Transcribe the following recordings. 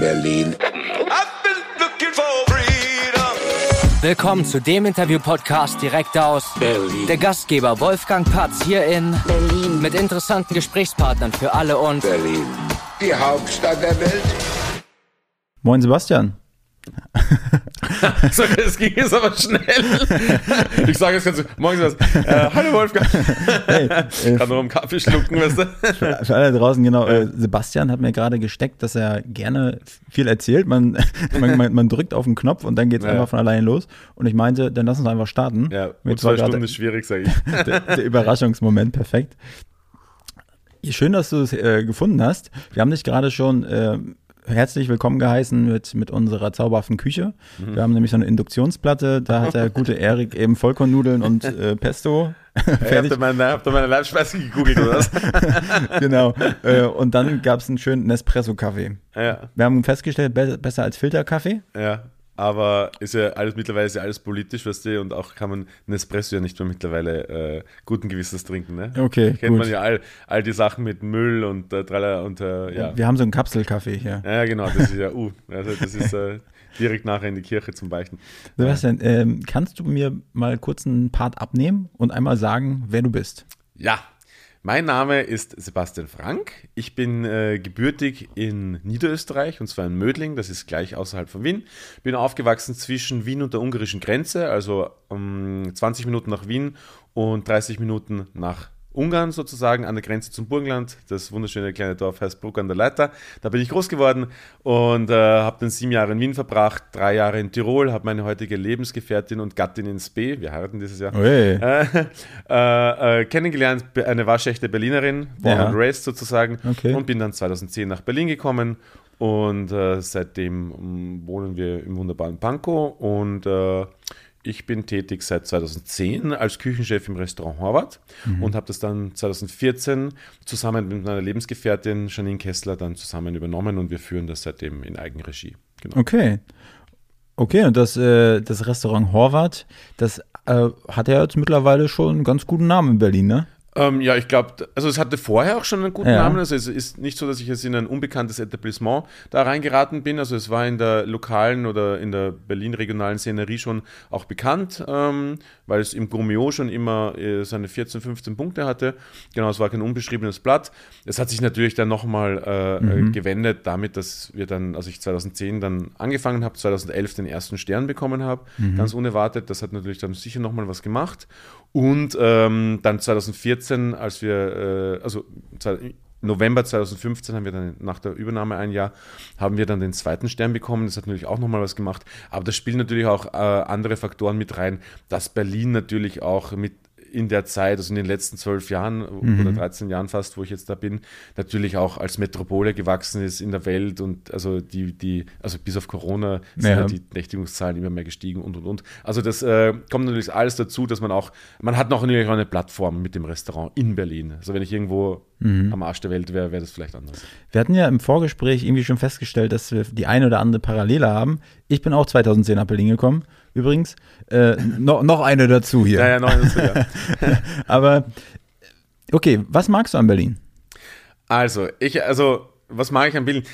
Berlin. Willkommen zu dem Interview-Podcast direkt aus Berlin. der Gastgeber Wolfgang Patz hier in Berlin. mit interessanten Gesprächspartnern für alle und Berlin. Die Hauptstadt der Welt. Moin Sebastian. So, es ging jetzt aber schnell. Ich sage jetzt ganz so, morgen was. Äh, hallo Wolfgang. Hey, äh, Kann noch einen Kaffee schlucken, weißt du? für alle draußen, genau. Äh, Sebastian hat mir gerade gesteckt, dass er gerne viel erzählt. Man, man, man, man drückt auf den Knopf und dann geht es Ja. einfach von alleine los. Und ich meinte, dann lass uns einfach starten. Ja, war zwei Stunden ist schwierig, sage ich. der, der Überraschungsmoment perfekt. Schön, dass du es äh, gefunden hast. Wir haben dich gerade schon äh, herzlich willkommen geheißen mit, mit unserer zauberhaften Küche. Mhm. Wir haben nämlich so eine Induktionsplatte, da hat der gute Erik eben Vollkornnudeln und äh, Pesto Hey, habt ihr meine, habt ihr meine Leibspeise gegoogelt oder was? genau. Äh, und dann gab es einen schönen Nespresso-Kaffee. ja, Wir haben festgestellt, be besser als Filterkaffee. ja. Aber ist ja alles mittlerweile ist ja alles politisch, weißt du, und auch kann man einen Espresso ja nicht mehr mittlerweile äh, guten Gewissens trinken, ne? Okay, Kennt gut. man ja all, all die Sachen mit Müll und äh, Tralla und äh, ja. Wir haben so einen Kapselkaffee hier. Ja, genau, das ist ja, uh, also das ist äh, direkt nachher in die Kirche zum Beichten. Sebastian, ähm, kannst du mir mal kurz einen Part abnehmen und einmal sagen, wer du bist? Ja, mein Name ist Sebastian Frank. Ich bin äh, gebürtig in Niederösterreich und zwar in Mödling, das ist gleich außerhalb von Wien. Bin aufgewachsen zwischen Wien und der ungarischen Grenze, also um 20 Minuten nach Wien und 30 Minuten nach Ungarn sozusagen an der Grenze zum Burgenland. Das wunderschöne kleine Dorf heißt Bruck an der Leiter. Da bin ich groß geworden und äh, habe dann sieben Jahre in Wien verbracht, drei Jahre in Tirol, habe meine heutige Lebensgefährtin und Gattin in Spee, wir heiraten dieses Jahr, äh, äh, äh, kennengelernt, eine waschechte Berlinerin, born Ja. and raised sozusagen, Okay. und bin dann 2010 nach Berlin gekommen und äh, seitdem ähm, wohnen wir im wunderbaren Pankow und äh, ich bin tätig seit 2010 als Küchenchef im Restaurant Horvath und habe das dann 2014 zusammen mit meiner Lebensgefährtin Janine Kessler dann zusammen übernommen und wir führen das seitdem in Eigenregie. Genau. Okay. Okay, und das, äh, das Restaurant Horvath, das äh, hat ja jetzt mittlerweile schon einen ganz guten Namen in Berlin, ne? Ähm, ja, ich glaube, also es hatte vorher auch schon einen guten Ja. Namen. Also es ist nicht so, dass ich jetzt in ein unbekanntes Etablissement da reingeraten bin. Also es war in der lokalen oder in der Berlin-regionalen Szenerie schon auch bekannt, ähm, weil es im Grumio schon immer äh, seine 14, 15 Punkte hatte. Genau, es war kein unbeschriebenes Blatt. Es hat sich natürlich dann nochmal äh, äh, gewendet damit, dass wir dann, als ich 2010 dann angefangen habe, 2011 den ersten Stern bekommen habe, ganz unerwartet. Das hat natürlich dann sicher nochmal was gemacht. Und ähm, dann 2014, als wir, äh, also November 2015 haben wir dann nach der Übernahme ein Jahr, haben wir dann den zweiten Stern bekommen. Das hat natürlich auch nochmal was gemacht. Aber da spielen natürlich auch äh, andere Faktoren mit rein, dass Berlin natürlich auch mit in der Zeit, also in den letzten zwölf Jahren oder 13 Jahren fast, wo ich jetzt da bin, natürlich auch als Metropole gewachsen ist in der Welt und also die, die, also bis auf Corona sind Ja. halt die Nächtigungszahlen immer mehr gestiegen und und und. Also das äh, kommt natürlich alles dazu, dass man auch, man hat noch natürlich auch eine Plattform mit dem Restaurant in Berlin. Also wenn ich irgendwo am Arsch der Welt wäre, wäre das vielleicht anders. Wir hatten ja im Vorgespräch irgendwie schon festgestellt, dass wir die eine oder andere Parallele haben. Ich bin auch 2010 nach Berlin gekommen, übrigens. Äh, noch, noch eine dazu hier. Ja, ja, noch dazu, ja. Aber, okay, was magst du an Berlin? Also, ich, also, was mag ich an Berlin?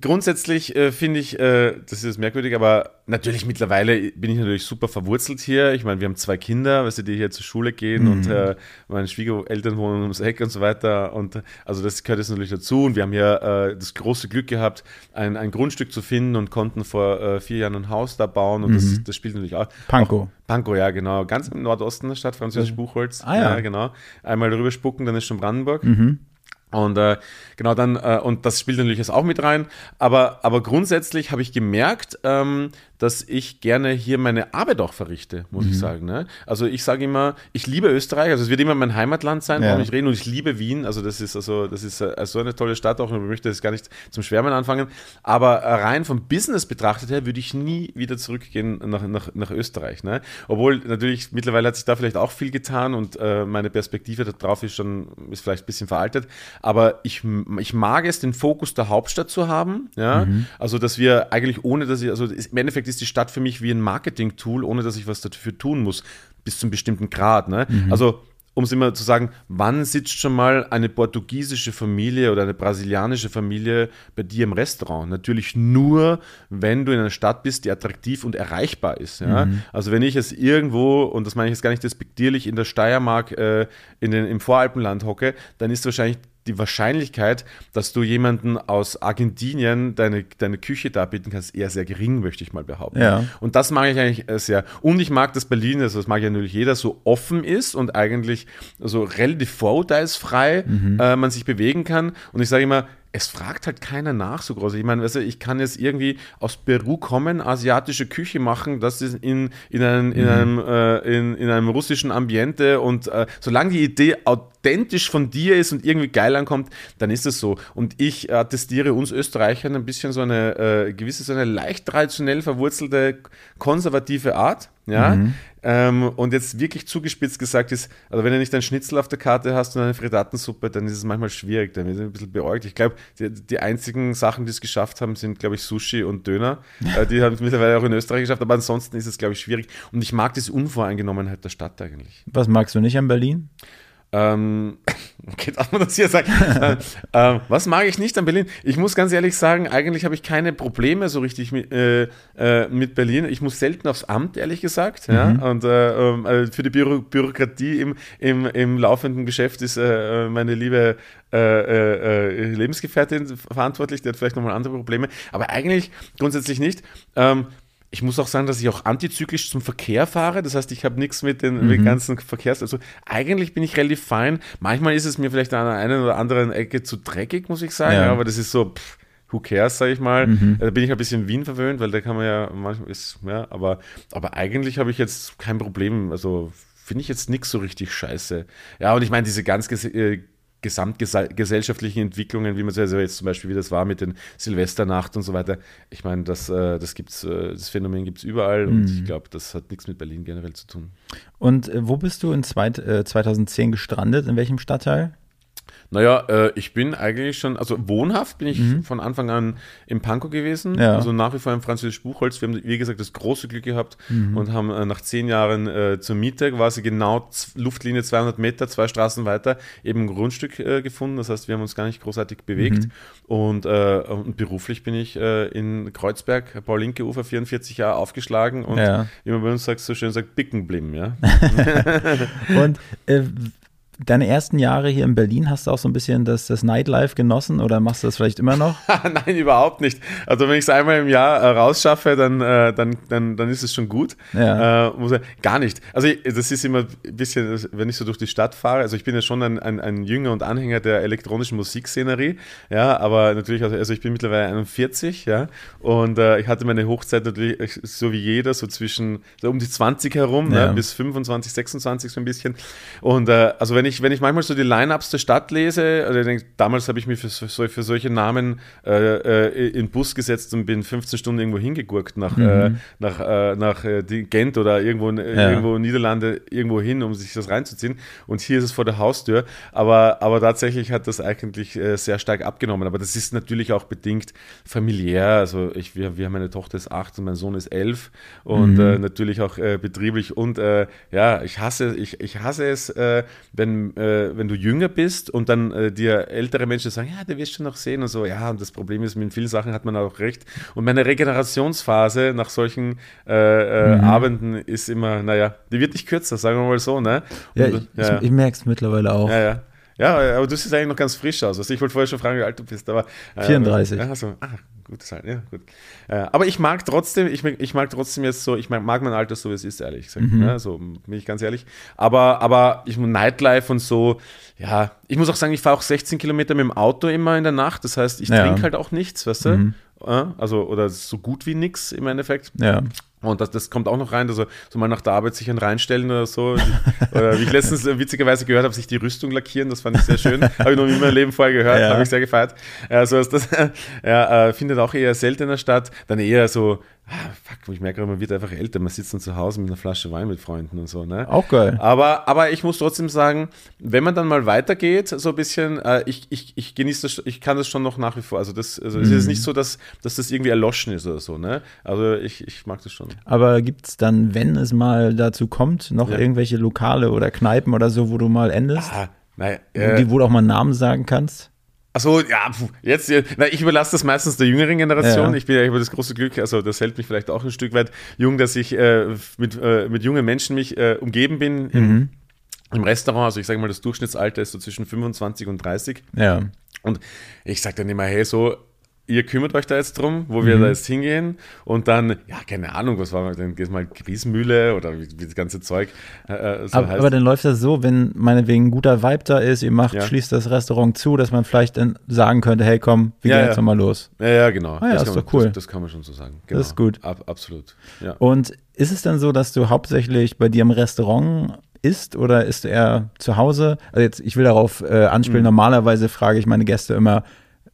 Grundsätzlich äh, finde ich, äh, das ist merkwürdig, aber natürlich mittlerweile bin ich natürlich super verwurzelt hier. Ich meine, wir haben zwei Kinder, weißt du, die hier zur Schule gehen und äh, meine Schwiegereltern wohnen ums Eck und so weiter. Und also das gehört jetzt natürlich dazu. Und wir haben hier äh, das große Glück gehabt, ein, ein Grundstück zu finden und konnten vor äh, vier Jahren ein Haus da bauen. Und das, das spielt natürlich auch. Pankow. Auch, Pankow, ja, genau. Ganz im Nordosten der Stadt, französisch Buchholz. Ah, ja. genau. Einmal drüber spucken, dann ist schon Brandenburg. Und äh, genau dann, äh, und das spielt natürlich jetzt auch mit rein. Aber, aber grundsätzlich habe ich gemerkt, ähm, dass ich gerne hier meine Arbeit auch verrichte, muss ich sagen. Ne? Also ich sage immer, ich liebe Österreich, also es wird immer mein Heimatland sein, Ja. warum ich rede, und ich liebe Wien. Also das ist also, das ist äh, so eine tolle Stadt auch, und ich möchte jetzt gar nicht zum Schwärmen anfangen. Aber äh, rein vom Business betrachtet her würde ich nie wieder zurückgehen nach, nach, nach Österreich. Ne? Obwohl natürlich mittlerweile hat sich da vielleicht auch viel getan und äh, meine Perspektive darauf ist schon, ist vielleicht ein bisschen veraltet. Aber ich, ich mag es, den Fokus der Hauptstadt zu haben. Ja? Also, dass wir eigentlich ohne, dass ich, also im Endeffekt ist die Stadt für mich wie ein Marketing-Tool, ohne dass ich was dafür tun muss, bis zu einem bestimmten Grad. Ne? Also, um es immer zu sagen, wann sitzt schon mal eine portugiesische Familie oder eine brasilianische Familie bei dir im Restaurant? Natürlich nur, wenn du in einer Stadt bist, die attraktiv und erreichbar ist. Ja? Mhm. Also wenn ich es irgendwo, und das meine ich jetzt gar nicht despektierlich, in der Steiermark äh, in den, im Voralpenland hocke, dann ist wahrscheinlich die Wahrscheinlichkeit, dass du jemanden aus Argentinien deine, deine Küche darbieten kannst, eher sehr gering, möchte ich mal behaupten. Ja. Und das mag ich eigentlich äh, sehr. Und ich mag, dass Berlin, also das mag ja natürlich jeder, so offen ist und eigentlich so relativ vorurteilsfrei mhm. äh, man sich bewegen kann. Und ich sage immer, es fragt halt keiner nach so groß. Ich meine, weißt du, ich kann jetzt irgendwie aus Peru kommen, asiatische Küche machen, das ist in, in, einem, in, mhm. einem, äh, in, in einem russischen Ambiente und äh, solange die Idee authentisch von dir ist und irgendwie geil ankommt, dann ist es so. Und ich attestiere uns Österreichern ein bisschen so eine äh, gewisse, so eine leicht traditionell verwurzelte konservative Art. Ja, mhm. ähm, und jetzt wirklich zugespitzt gesagt ist, also wenn du nicht ein Schnitzel auf der Karte hast und eine Frittatensuppe, dann ist es manchmal schwierig, dann ist es ein bisschen beäugt. Ich glaube, die, die, einzigen Sachen, die es geschafft haben, sind, glaube ich, Sushi und Döner. äh, die haben es mittlerweile auch in Österreich geschafft, aber ansonsten ist es, glaube ich, schwierig. Und ich mag diese Unvoreingenommenheit der Stadt eigentlich. Was magst du nicht an Berlin? Ähm, okay, darf man das hier sagen? äh, äh, was mag ich nicht an Berlin? Ich muss ganz ehrlich sagen, eigentlich habe ich keine Probleme so richtig mit, äh, äh mit Berlin. Ich muss selten aufs Amt, ehrlich gesagt. Mhm. Ja? Und äh, ähm, äh, für die Büro Bürokratie im, im, im laufenden Geschäft ist meine liebe Lebensgefährtin verantwortlich. Die hat vielleicht nochmal andere Probleme. Aber eigentlich grundsätzlich nicht. Ähm, ich muss auch sagen, dass ich auch antizyklisch zum Verkehr fahre. Das heißt, ich habe nichts mit den, mhm. mit ganzen Verkehrs. Also eigentlich bin ich relativ fein. Manchmal ist es mir vielleicht an einer einen oder anderen Ecke zu dreckig, muss ich sagen. Ja. Aber das ist so, pff, who cares, sag ich mal. Mhm. Da bin ich ein bisschen Wien verwöhnt, weil da kann man ja manchmal ist, ja, aber, aber eigentlich habe ich jetzt kein Problem. Also finde ich jetzt nichts so richtig scheiße. Ja, und ich meine, diese ganz äh, gesamtgesellschaftlichen Entwicklungen, wie man es also jetzt zum Beispiel, wie das war mit den Silvesternacht und so weiter. Ich meine, das, äh, das, gibt's, äh, das Phänomen gibt es überall und ich mhm. glaube, das hat nichts mit Berlin generell zu tun. Und äh, wo bist du in zweit, 2010 gestrandet? In welchem Stadtteil? Naja, äh, ich bin eigentlich schon, also wohnhaft bin ich mhm. von Anfang an im Pankow gewesen, ja. also nach wie vor im französischen Buchholz. Wir haben, wie gesagt, das große Glück gehabt mhm. und haben äh, nach zehn Jahren äh, zur Miete quasi genau Luftlinie 200 Meter, zwei Straßen weiter, eben ein Grundstück äh, gefunden. Das heißt, wir haben uns gar nicht großartig bewegt. Mhm. Und, äh, und, beruflich bin ich äh, in Kreuzberg, Paul-Linke-Ufer, 44 Jahre aufgeschlagen und ja. wie man bei uns sagt, so schön sagt, Bickenblim, ja. und deine ersten Jahre hier in Berlin, hast du auch so ein bisschen das, das Nightlife genossen oder machst du das vielleicht immer noch? Nein, überhaupt nicht. Also wenn ich es einmal im Jahr äh, rausschaffe, dann, äh, dann, dann, dann ist es schon gut. Ja. Äh, muss gar nicht. Also ich, das ist immer ein bisschen, wenn ich so durch die Stadt fahre, also ich bin ja schon ein, ein, ein Jünger und Anhänger der elektronischen Musikszenerie, ja, aber natürlich, also, also ich bin mittlerweile 41, ja, und äh, ich hatte meine Hochzeit natürlich so wie jeder, so zwischen so um die 20 herum, ja. ne, bis 25, 26 so ein bisschen. Und äh, also wenn ich, wenn ich manchmal so die Line-Ups der Stadt lese, also ich denke, damals habe ich mich für, für, solche Namen äh, äh, in Bus gesetzt und bin 15 Stunden irgendwo hingegurkt nach, mhm. äh, nach, äh, nach äh, Gent oder irgendwo, äh, ja. irgendwo Niederlande, irgendwo hin, um sich das reinzuziehen. Und hier ist es vor der Haustür. Aber, aber tatsächlich hat das eigentlich sehr stark abgenommen. Aber das ist natürlich auch bedingt familiär. Also ich, wir, wir haben eine Tochter ist acht und mein Sohn ist elf und mhm. natürlich auch betrieblich. Und ja, ich hasse, ich, ich hasse es, wenn äh, wenn du jünger bist und dann äh, dir ältere Menschen sagen, ja, der wirst schon noch sehen und so, ja, und das Problem ist, mit vielen Sachen hat man auch recht. Und meine Regenerationsphase nach solchen äh, äh mhm. Abenden ist immer, naja, die wird nicht kürzer, sagen wir mal so, ne? Und, ja, ich, ja. ich merke es mittlerweile auch. Ja, ja. Ja, aber du siehst eigentlich noch ganz frisch aus. Also ich wollte vorher schon fragen, wie alt du bist, aber. Äh, 34. Ja, so, ah, gutes Alter, ja, gut. Äh, aber ich mag trotzdem, ich, ich mag trotzdem jetzt so, ich mag, mag mein Alter so, wie es ist, ehrlich gesagt. Mhm. Ja, so bin ich ganz ehrlich. Aber, aber ich Nightlife und so, ja, ich muss auch sagen, ich fahre auch 16 Kilometer mit dem Auto immer in der Nacht. Das heißt, ich ja. trinke halt auch nichts, weißt du? Mhm. Also, oder so gut wie nichts im Endeffekt. Ja. Und das, das kommt auch noch rein, also so mal nach der Arbeit sich ein reinstellen oder so. oder wie ich letztens witzigerweise gehört habe, sich die Rüstung lackieren, das fand ich sehr schön. habe ich noch nie in meinem Leben vorher gehört, ja. habe ich sehr gefeiert. Also das ja, äh, findet auch eher seltener statt. Dann eher so ah, fuck, ich merke, man wird einfach älter. Man sitzt dann zu Hause mit einer Flasche Wein mit Freunden und so. Ne? Auch geil. Aber, aber ich muss trotzdem sagen, wenn man dann mal weitergeht, so ein bisschen, äh, ich, ich, ich genieße das, ich kann das schon noch nach wie vor. Also, das, also es ist nicht so, dass, dass das irgendwie erloschen ist oder so. Ne? Also ich, ich mag das schon. Aber gibt es dann, wenn es mal dazu kommt, noch Ja. irgendwelche Lokale oder Kneipen oder so, wo du mal endest? Ah, nein, die, wo du auch mal einen Namen sagen kannst? Achso, ja, jetzt, na, ich überlasse das meistens der jüngeren Generation. Ja. Ich bin ja über das große Glück, also das hält mich vielleicht auch ein Stück weit jung, dass ich äh, mit, äh, mit jungen Menschen mich äh, umgeben bin im, im Restaurant. Also ich sage mal, das Durchschnittsalter ist so zwischen 25 und 30. Ja. Und ich sage dann immer, hey, so, ihr kümmert euch da jetzt drum, wo wir da jetzt hingehen. Und dann, ja, keine Ahnung, was war, dann gehst mal Griesmühle oder wie, wie das ganze Zeug äh, äh, so Aber, heißt. aber dann läuft das so, wenn meinetwegen ein guter Vibe da ist, ihr macht, Ja. schließt das Restaurant zu, dass man vielleicht dann sagen könnte, hey komm, wir Ja, gehen ja. jetzt nochmal los. ja, ja, genau. Ah ja, das ist doch man, cool. Das, das kann man schon so sagen. Genau. ist gut. Ab, absolut. Ja. Und ist es dann so, dass du hauptsächlich bei dir im Restaurant isst oder isst du eher zu Hause? Also jetzt, ich will darauf äh, anspielen, Mhm. normalerweise frage ich meine Gäste immer,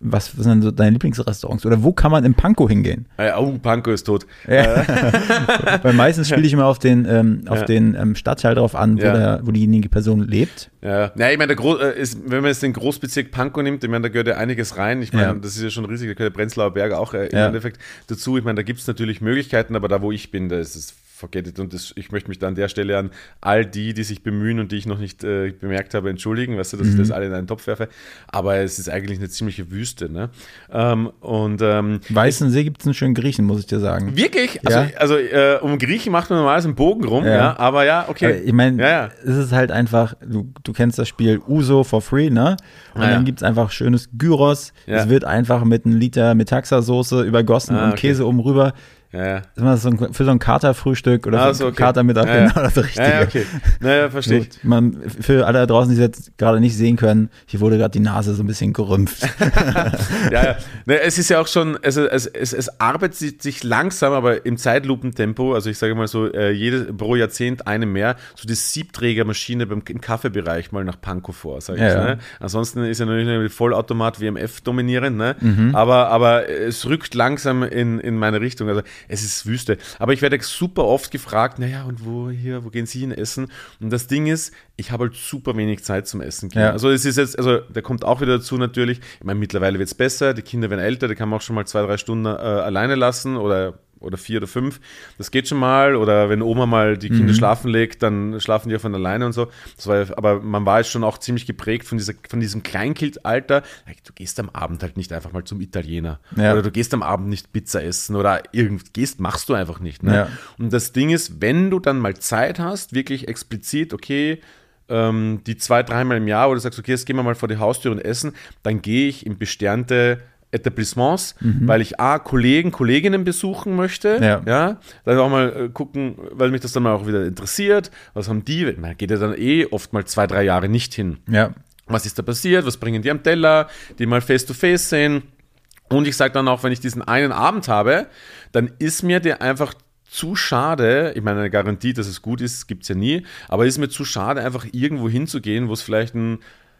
was sind denn so deine Lieblingsrestaurants? Oder wo kann man in Pankow hingehen? Ah, oh, Panko ist tot. Weil meistens spiele ich immer auf den, ähm, auf Ja. den ähm, Stadtteil drauf an, wo, Ja. der, wo diejenige Person lebt. Ja, ja ich meine, äh, ist, wenn man jetzt den Großbezirk Pankow nimmt, ich meine, da gehört ja einiges rein. Ich meine, Ja. das ist ja schon riesig, da gehört der Prenzlauer Berg auch äh, im Ja. Endeffekt dazu. Ich meine, da gibt es natürlich Möglichkeiten, aber da, wo ich bin, da ist es forget it. Und das, ich möchte mich da an der Stelle an all die, die sich bemühen und die ich noch nicht äh, bemerkt habe, entschuldigen, weißt du, dass ich Mhm. das alle in einen Topf werfe. Aber es ist eigentlich eine ziemliche Wüste, ne? Ähm, und ähm, Weißensee gibt es einen schönen Griechen, muss ich dir sagen. wirklich, also, Ja. also äh, um Griechen macht man normalerweise einen Bogen rum, ja, Ja. aber ja, okay. Aber Ich meine, ja, es ist halt einfach, du, du kennst das Spiel Uso for free, ne? Und Ah, dann gibt es einfach schönes Gyros. Es wird einfach mit einem Liter Metaxa-Soße übergossen Ah, und okay. Käse oben rüber. Ja. Das ist so ein, für so ein Katerfrühstück oder Ah, so, okay. Katermittag, Ja, genau das Richtige. Ja, okay. Naja, verstehe ich. So, man, für alle da draußen, die es jetzt gerade nicht sehen können, hier wurde gerade die Nase so ein bisschen gerümpft. ja, ja. Ne, es ist ja auch schon, also es, es, es arbeitet sich langsam, aber im Zeitlupentempo, also ich sage mal so, äh, jedes, pro Jahrzehnt eine mehr, so die Siebträgermaschine beim, im Kaffeebereich mal nach Pankow vor, sage ich. Ja. Ne? Ansonsten ist ja natürlich mit Vollautomat WMF dominierend, ne? Mhm. aber, aber es rückt langsam in, in meine Richtung. Also es ist Wüste. Aber ich werde super oft gefragt, naja, und wo hier, wo gehen Sie hin essen? Und das Ding ist, ich habe halt super wenig Zeit zum Essen gehen. Ja. Also es ist jetzt, also da kommt auch wieder dazu natürlich, ich meine, mittlerweile wird es besser, die Kinder werden älter, da kann man auch schon mal zwei, drei Stunden äh, alleine lassen oder oder vier oder fünf, das geht schon mal. Oder wenn Oma mal die Kinder schlafen legt, dann schlafen die auch von alleine und so. Das war, aber man war jetzt schon auch ziemlich geprägt von, dieser, von diesem Kleinkindalter. Du gehst am Abend halt nicht einfach mal zum Italiener. Ja. Oder du gehst am Abend nicht Pizza essen oder irgend gehst, machst du einfach nicht. Ne? Ja. Und das Ding ist, wenn du dann mal Zeit hast, wirklich explizit, okay, ähm, die zwei, dreimal im Jahr, wo du sagst, okay, jetzt gehen wir mal vor die Haustür und essen, dann gehe ich in besternte Etablissements, weil ich A, Kollegen, Kolleginnen besuchen möchte, Ja. ja, dann auch mal äh, gucken, weil mich das dann mal auch wieder interessiert, was haben die, man geht ja dann eh oft mal zwei, drei Jahre nicht hin. ja. Was ist da passiert? Was bringen die am Teller? Die mal face to face sehen. Und ich sage dann auch, wenn ich diesen einen Abend habe, dann ist mir der einfach zu schade. Ich meine, eine Garantie, dass es gut ist, gibt es ja nie. Aber ist mir zu schade, einfach irgendwo hinzugehen, wo es vielleicht ein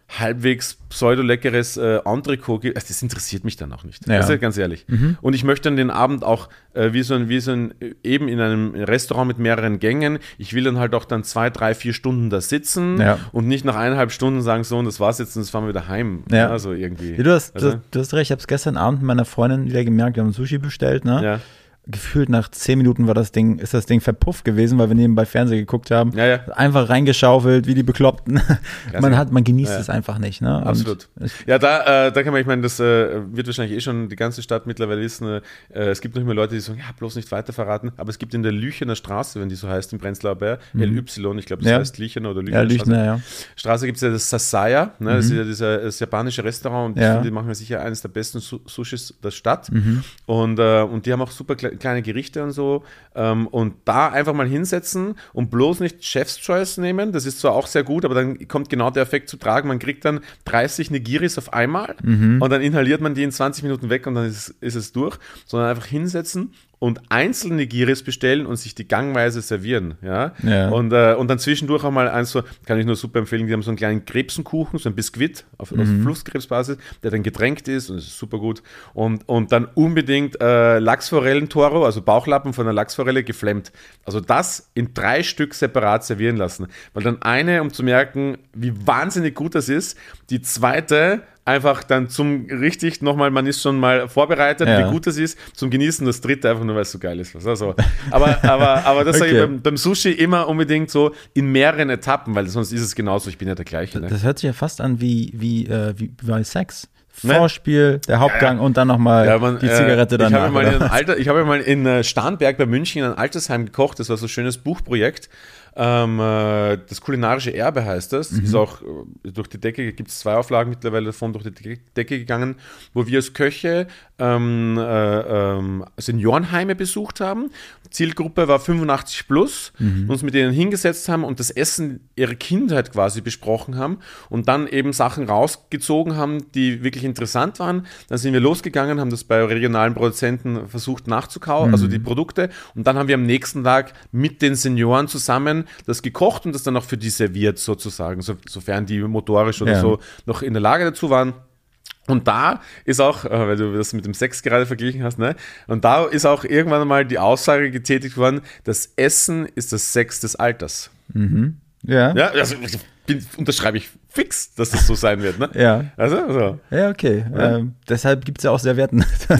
halbwegs pseudo-leckeres äh, Entrecot gibt. Also das interessiert mich dann auch nicht. Ja. Ist ganz ehrlich. Und ich möchte dann den Abend auch äh, wie so ein, wie so ein, eben in einem Restaurant mit mehreren Gängen. Ich will dann halt auch dann zwei, drei, vier Stunden da sitzen Ja. und nicht nach eineinhalb Stunden sagen, so, und das war's jetzt und jetzt fahren wir wieder heim. Ja. Also irgendwie. Du, hast, Also, du, du hast recht, ich habe es gestern Abend mit meiner Freundin wieder gemerkt, wir haben Sushi bestellt, ne? ja. Gefühlt nach zehn Minuten war das Ding, ist das Ding verpufft gewesen, weil wir nebenbei Fernsehen geguckt haben. Ja, ja. Einfach reingeschaufelt, wie die Bekloppten. man hat, man genießt Ja. es einfach nicht, ne? Und Absolut. Ja, da, äh, da kann man, ich meine, das äh, wird wahrscheinlich eh schon die ganze Stadt mittlerweile wissen. Äh, es gibt noch immer Leute, die sagen, ja, bloß nicht weiter verraten. Aber es gibt in der Lüchener Straße, wenn die so heißt, im Prenzlauer Berg, LY, ich glaube, das Mhm. Heißt Lüchener oder Ja, Lüchener Straße. Straße gibt es ja das Sasaya, ne? das ist ja dieser, das japanische Restaurant und finde, die machen ja sicher eines der besten Su Sushis der Stadt. Mhm. Und, äh, und die haben auch super kleine Gerichte und so. Ähm, und da einfach mal hinsetzen und bloß nicht Chef's Choice nehmen. Das ist zwar auch sehr gut, aber dann kommt genau der Effekt zu tragen. Man kriegt dann 30 Nigiris auf einmal Mhm. und dann inhaliert man die in 20 Minuten weg und dann ist, ist es durch. Sondern einfach hinsetzen und einzelne Giris bestellen und sich die gangweise servieren. Ja? Ja. Und, äh, und dann zwischendurch auch mal eins so, kann ich nur super empfehlen, die haben so einen kleinen Krebsenkuchen, so ein Biskuit auf, auf Flusskrebsbasis, der dann getränkt ist und ist super gut. Und, und dann unbedingt äh, Lachsforellentoro, also Bauchlappen von einer Lachsforelle geflemmt. Also das in drei Stück separat servieren lassen. Weil dann eine, um zu merken, wie wahnsinnig gut das ist, die zweite einfach dann zum richtig nochmal, man ist schon mal vorbereitet, Ja. wie gut das ist, zum Genießen, das dritte einfach nur, weil es so geil ist. Also, aber, aber, aber das sage ich Okay. beim, beim Sushi immer unbedingt so in mehreren Etappen, weil sonst ist es genauso, ich bin ja der gleiche. Ne? Das hört sich ja fast an wie, wie, äh, wie bei Sex. Ne? Vorspiel, der Hauptgang und dann nochmal Ja, man, die Zigarette äh, danach. Ich habe mal, ein habe mal in äh, Starnberg bei München in einem Altersheim gekocht. Das war so ein schönes Buchprojekt. Ähm, äh, das kulinarische Erbe heißt das. Mhm. Ist auch äh, durch die Decke, gibt es zwei Auflagen mittlerweile davon durch die De- Decke gegangen, wo wir als Köche ähm, äh, ähm, Seniorenheime besucht haben. Zielgruppe war 85 plus, Mhm. uns mit denen hingesetzt haben und das Essen ihrer Kindheit quasi besprochen haben und dann eben Sachen rausgezogen haben, die wirklich interessant waren. Dann sind wir losgegangen, haben das bei regionalen Produzenten versucht nachzukaufen, also die Produkte. Und dann haben wir am nächsten Tag mit den Senioren zusammen das gekocht und das dann auch für die serviert sozusagen, so, sofern die motorisch oder Ja. so noch in der Lage dazu waren. Und da ist auch, äh, weil du das mit dem Sex gerade verglichen hast, ne? Und da ist auch irgendwann mal die Aussage getätigt worden, das Essen ist das Sex des Alters. Ja. Ja, also bin, unterschreibe ich fix, dass das so sein wird, ne? Ja. Also, so. Ja, okay. Ähm, deshalb gibt es ja auch Servietten.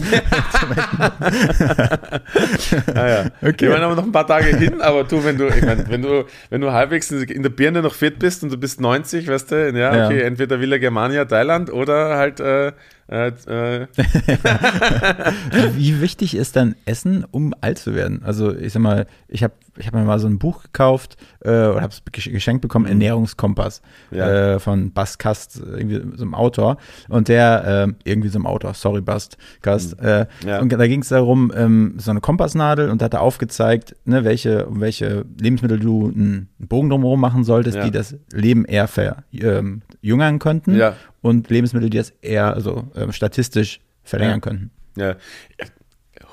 Ah, ja. Okay. Ich meine, aber noch ein paar Tage hin, aber du, wenn du, ich meine, wenn du, wenn du halbwegs in der Birne noch fit bist und du bist 90, weißt du, ja, Ja. okay, entweder Villa Germania, Thailand oder halt, äh, äh, äh, Wie wichtig ist dann Essen, um alt zu werden? Also ich sag mal, ich habe ich hab mir mal so ein Buch gekauft äh, oder habe es geschenkt bekommen, Ernährungskompass Mhm. Ja. äh, von Bast Kast, irgendwie so einem Autor. Und der, ähm, irgendwie so einem Autor, sorry Bast Kast. Äh, Mhm. Ja. Und da ging es darum, ähm, so eine Kompassnadel und da hat er aufgezeigt, ne, welche, um welche Lebensmittel du einen Bogen drumherum machen solltest, Ja. die das Leben eher verjüngern könnten Ja. Und Lebensmittel, die das eher also, ähm, statistisch verlängern Ja. könnten. Ja,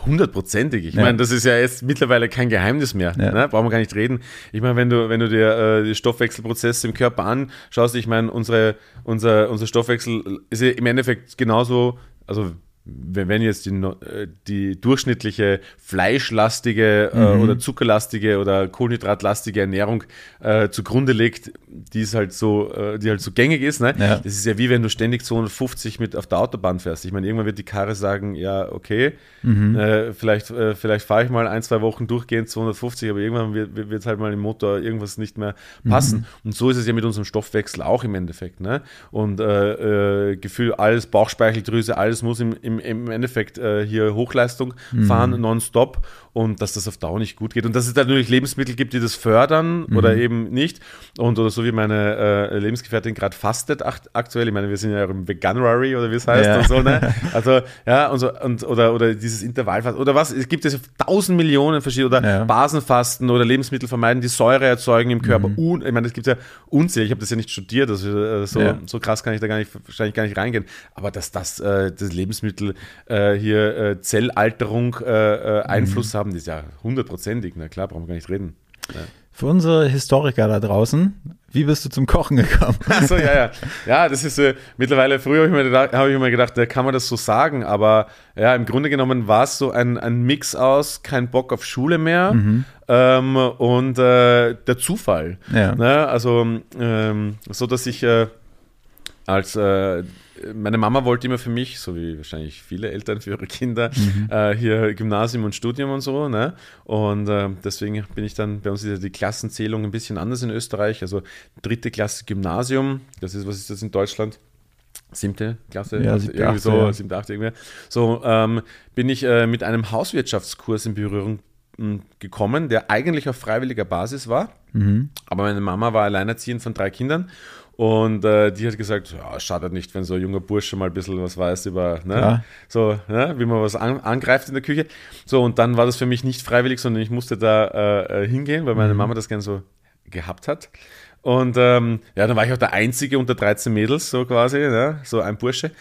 hundertprozentig. Ich Ja. meine, das ist ja jetzt mittlerweile kein Geheimnis mehr. Ja. Ne? Brauchen wir gar nicht reden. Ich meine, wenn du, wenn du dir äh, die Stoffwechselprozesse im Körper anschaust, ich meine, unsere, unser, unser Stoffwechsel ist ja im Endeffekt genauso, also wenn jetzt die, äh, die durchschnittliche fleischlastige äh, Mhm. oder zuckerlastige oder kohlenhydratlastige Ernährung äh, zugrunde legt, die ist halt so, äh, die halt so gängig ist, ne? Ja. Das ist ja wie wenn du ständig 250 mit auf der Autobahn fährst. Ich meine, irgendwann wird die Karre sagen, ja, okay, Mhm. vielleicht, vielleicht fahre ich mal ein, zwei Wochen durchgehend 250, aber irgendwann wird es halt mal im Motor irgendwas nicht mehr Mhm. passen. Und so ist es ja mit unserem Stoffwechsel auch im Endeffekt. Ne? Und Gefühl, alles, Bauchspeicheldrüse, alles muss im, im, im Endeffekt äh, hier Hochleistung Mhm. fahren, nonstop. Und dass das auf Dauer nicht gut geht. Und dass es natürlich Lebensmittel gibt, die das fördern oder Mhm. eben nicht. Und oder so wie meine äh, Lebensgefährtin gerade fastet akt aktuell. Ich meine, wir sind ja im Veganuary oder wie es heißt Ja. und so, ne? Also, ja, und so, und, oder, oder dieses Intervallfasten oder was, es gibt es tausend Millionen verschiedene, oder Ja. Basenfasten oder Lebensmittel vermeiden, die Säure erzeugen im Körper. Mhm. Un, ich meine, es gibt ja unzählige, ich habe das ja nicht studiert, also äh, so, Ja. so krass kann ich da gar nicht, wahrscheinlich gar nicht reingehen, aber dass das, äh, das Lebensmittel äh, hier äh, Zellalterung äh, äh, Mhm. Einfluss haben, das ist ja hundertprozentig, na klar, brauchen wir gar nicht reden. Für unsere Historiker da draußen, wie bist du zum Kochen gekommen? Achso, ja, ja. Ja, das ist äh, mittlerweile, früher habe ich, mir gedacht- hab ich immer gedacht, da kann man das so sagen, aber ja, im Grunde genommen war es so ein, ein Mix aus kein Bock auf Schule mehr ähm, und äh, der Zufall. Ja. Ne? Also, ähm, so dass ich äh, als äh, meine Mama wollte immer für mich, so wie wahrscheinlich viele Eltern für ihre Kinder, äh, hier Gymnasium und Studium und so. Ne? Und äh, deswegen bin ich dann, bei uns ist ja die Klassenzählung ein bisschen anders in Österreich. Also dritte Klasse Gymnasium, das ist, was ist das in Deutschland? Siebte Klasse, Ja, siebte, irgendwie achte, so, ja. siebte, achte irgendwie. So ähm, bin ich äh, mit einem Hauswirtschaftskurs in Berührung mh, gekommen, der eigentlich auf freiwilliger Basis war. Mhm. Aber meine Mama war alleinerziehend von drei Kindern und äh, die hat gesagt, ja, schadet nicht, wenn so ein junger Bursche mal ein bisschen was weiß über, ne? Klar. so, ne? wie man was an, angreift in der Küche. So, und dann war das für mich nicht freiwillig, sondern ich musste da äh, äh, hingehen, weil Mhm. meine Mama das gern so gehabt hat. Und ähm, ja, dann war ich auch der Einzige unter 13 Mädels, so quasi, ja, so ein Bursche.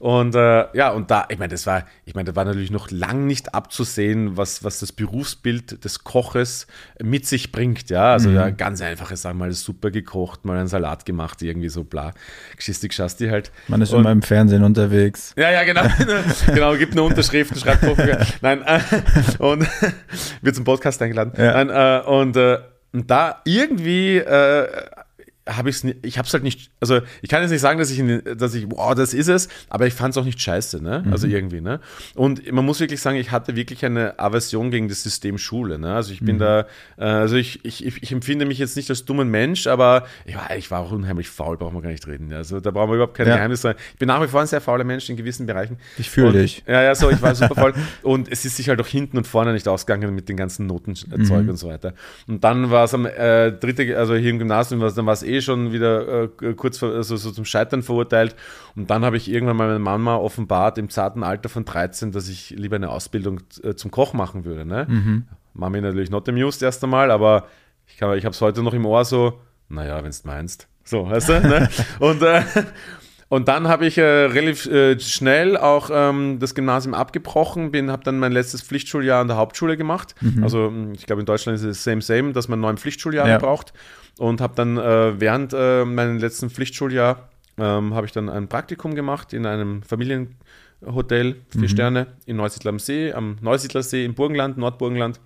Und äh, ja, und da, ich meine, das war, ich meine, da war natürlich noch lang nicht abzusehen, was, was das Berufsbild des Koches mit sich bringt. Ja, also ja, ganz einfache Sachen, mal super gekocht, mal einen Salat gemacht, irgendwie so bla, geschistig schasti halt. Man ist Und- immer im Fernsehen unterwegs. ja, ja, genau. genau, gibt eine Unterschrift, schreibt Koch. Nein, äh, und wird zum Podcast eingeladen. Ja. Nein, äh, und, äh, und da irgendwie äh, habe ich es ich habe es halt nicht, also ich kann jetzt nicht sagen, dass ich, dass ich, wow, das ist es, aber ich fand es auch nicht scheiße, ne? Also irgendwie, ne? Und man muss wirklich sagen, ich hatte wirklich eine Aversion gegen das System Schule, ne? Also ich bin da, äh, also ich, ich, ich, empfinde mich jetzt nicht als dummen Mensch, aber ich war, ich war auch unheimlich faul, brauchen wir gar nicht reden. Also da brauchen wir überhaupt kein Ja. Geheimnis sein. Ich bin nach wie vor ein sehr fauler Mensch in gewissen Bereichen. Ich fühl Und- dich. Ja, ja, so, ich war super voll. Und es ist sich halt auch hinten und vorne nicht ausgegangen mit den ganzen Notenzeug Mhm. und so weiter. Und dann war es am äh, dritte, also hier im Gymnasium, dann war es eh schon wieder äh, kurz vor, also so zum Scheitern verurteilt. Und dann habe ich irgendwann mal meiner Mama offenbart im zarten Alter von 13, dass ich lieber eine Ausbildung äh, zum Koch machen würde. Ne? Mhm. Mami natürlich not amused erst einmal, aber ich, kann- ich habe es heute noch im Ohr so, naja, wenn es meinst. So, weißt du? Ne? Und, äh, und dann habe ich äh, relativ äh, schnell auch ähm, das Gymnasium abgebrochen, bin, habe dann mein letztes Pflichtschuljahr an der Hauptschule gemacht. Also mh, ich glaube in Deutschland ist es same same, dass man neun Pflichtschuljahre Ja. braucht. Und habe dann äh, während äh, meinem letzten Pflichtschuljahr ähm, habe ich dann ein Praktikum gemacht in einem Familienhotel, vier Sterne in Neusiedler am See, am Neusiedler See im Burgenland, Nordburgenland.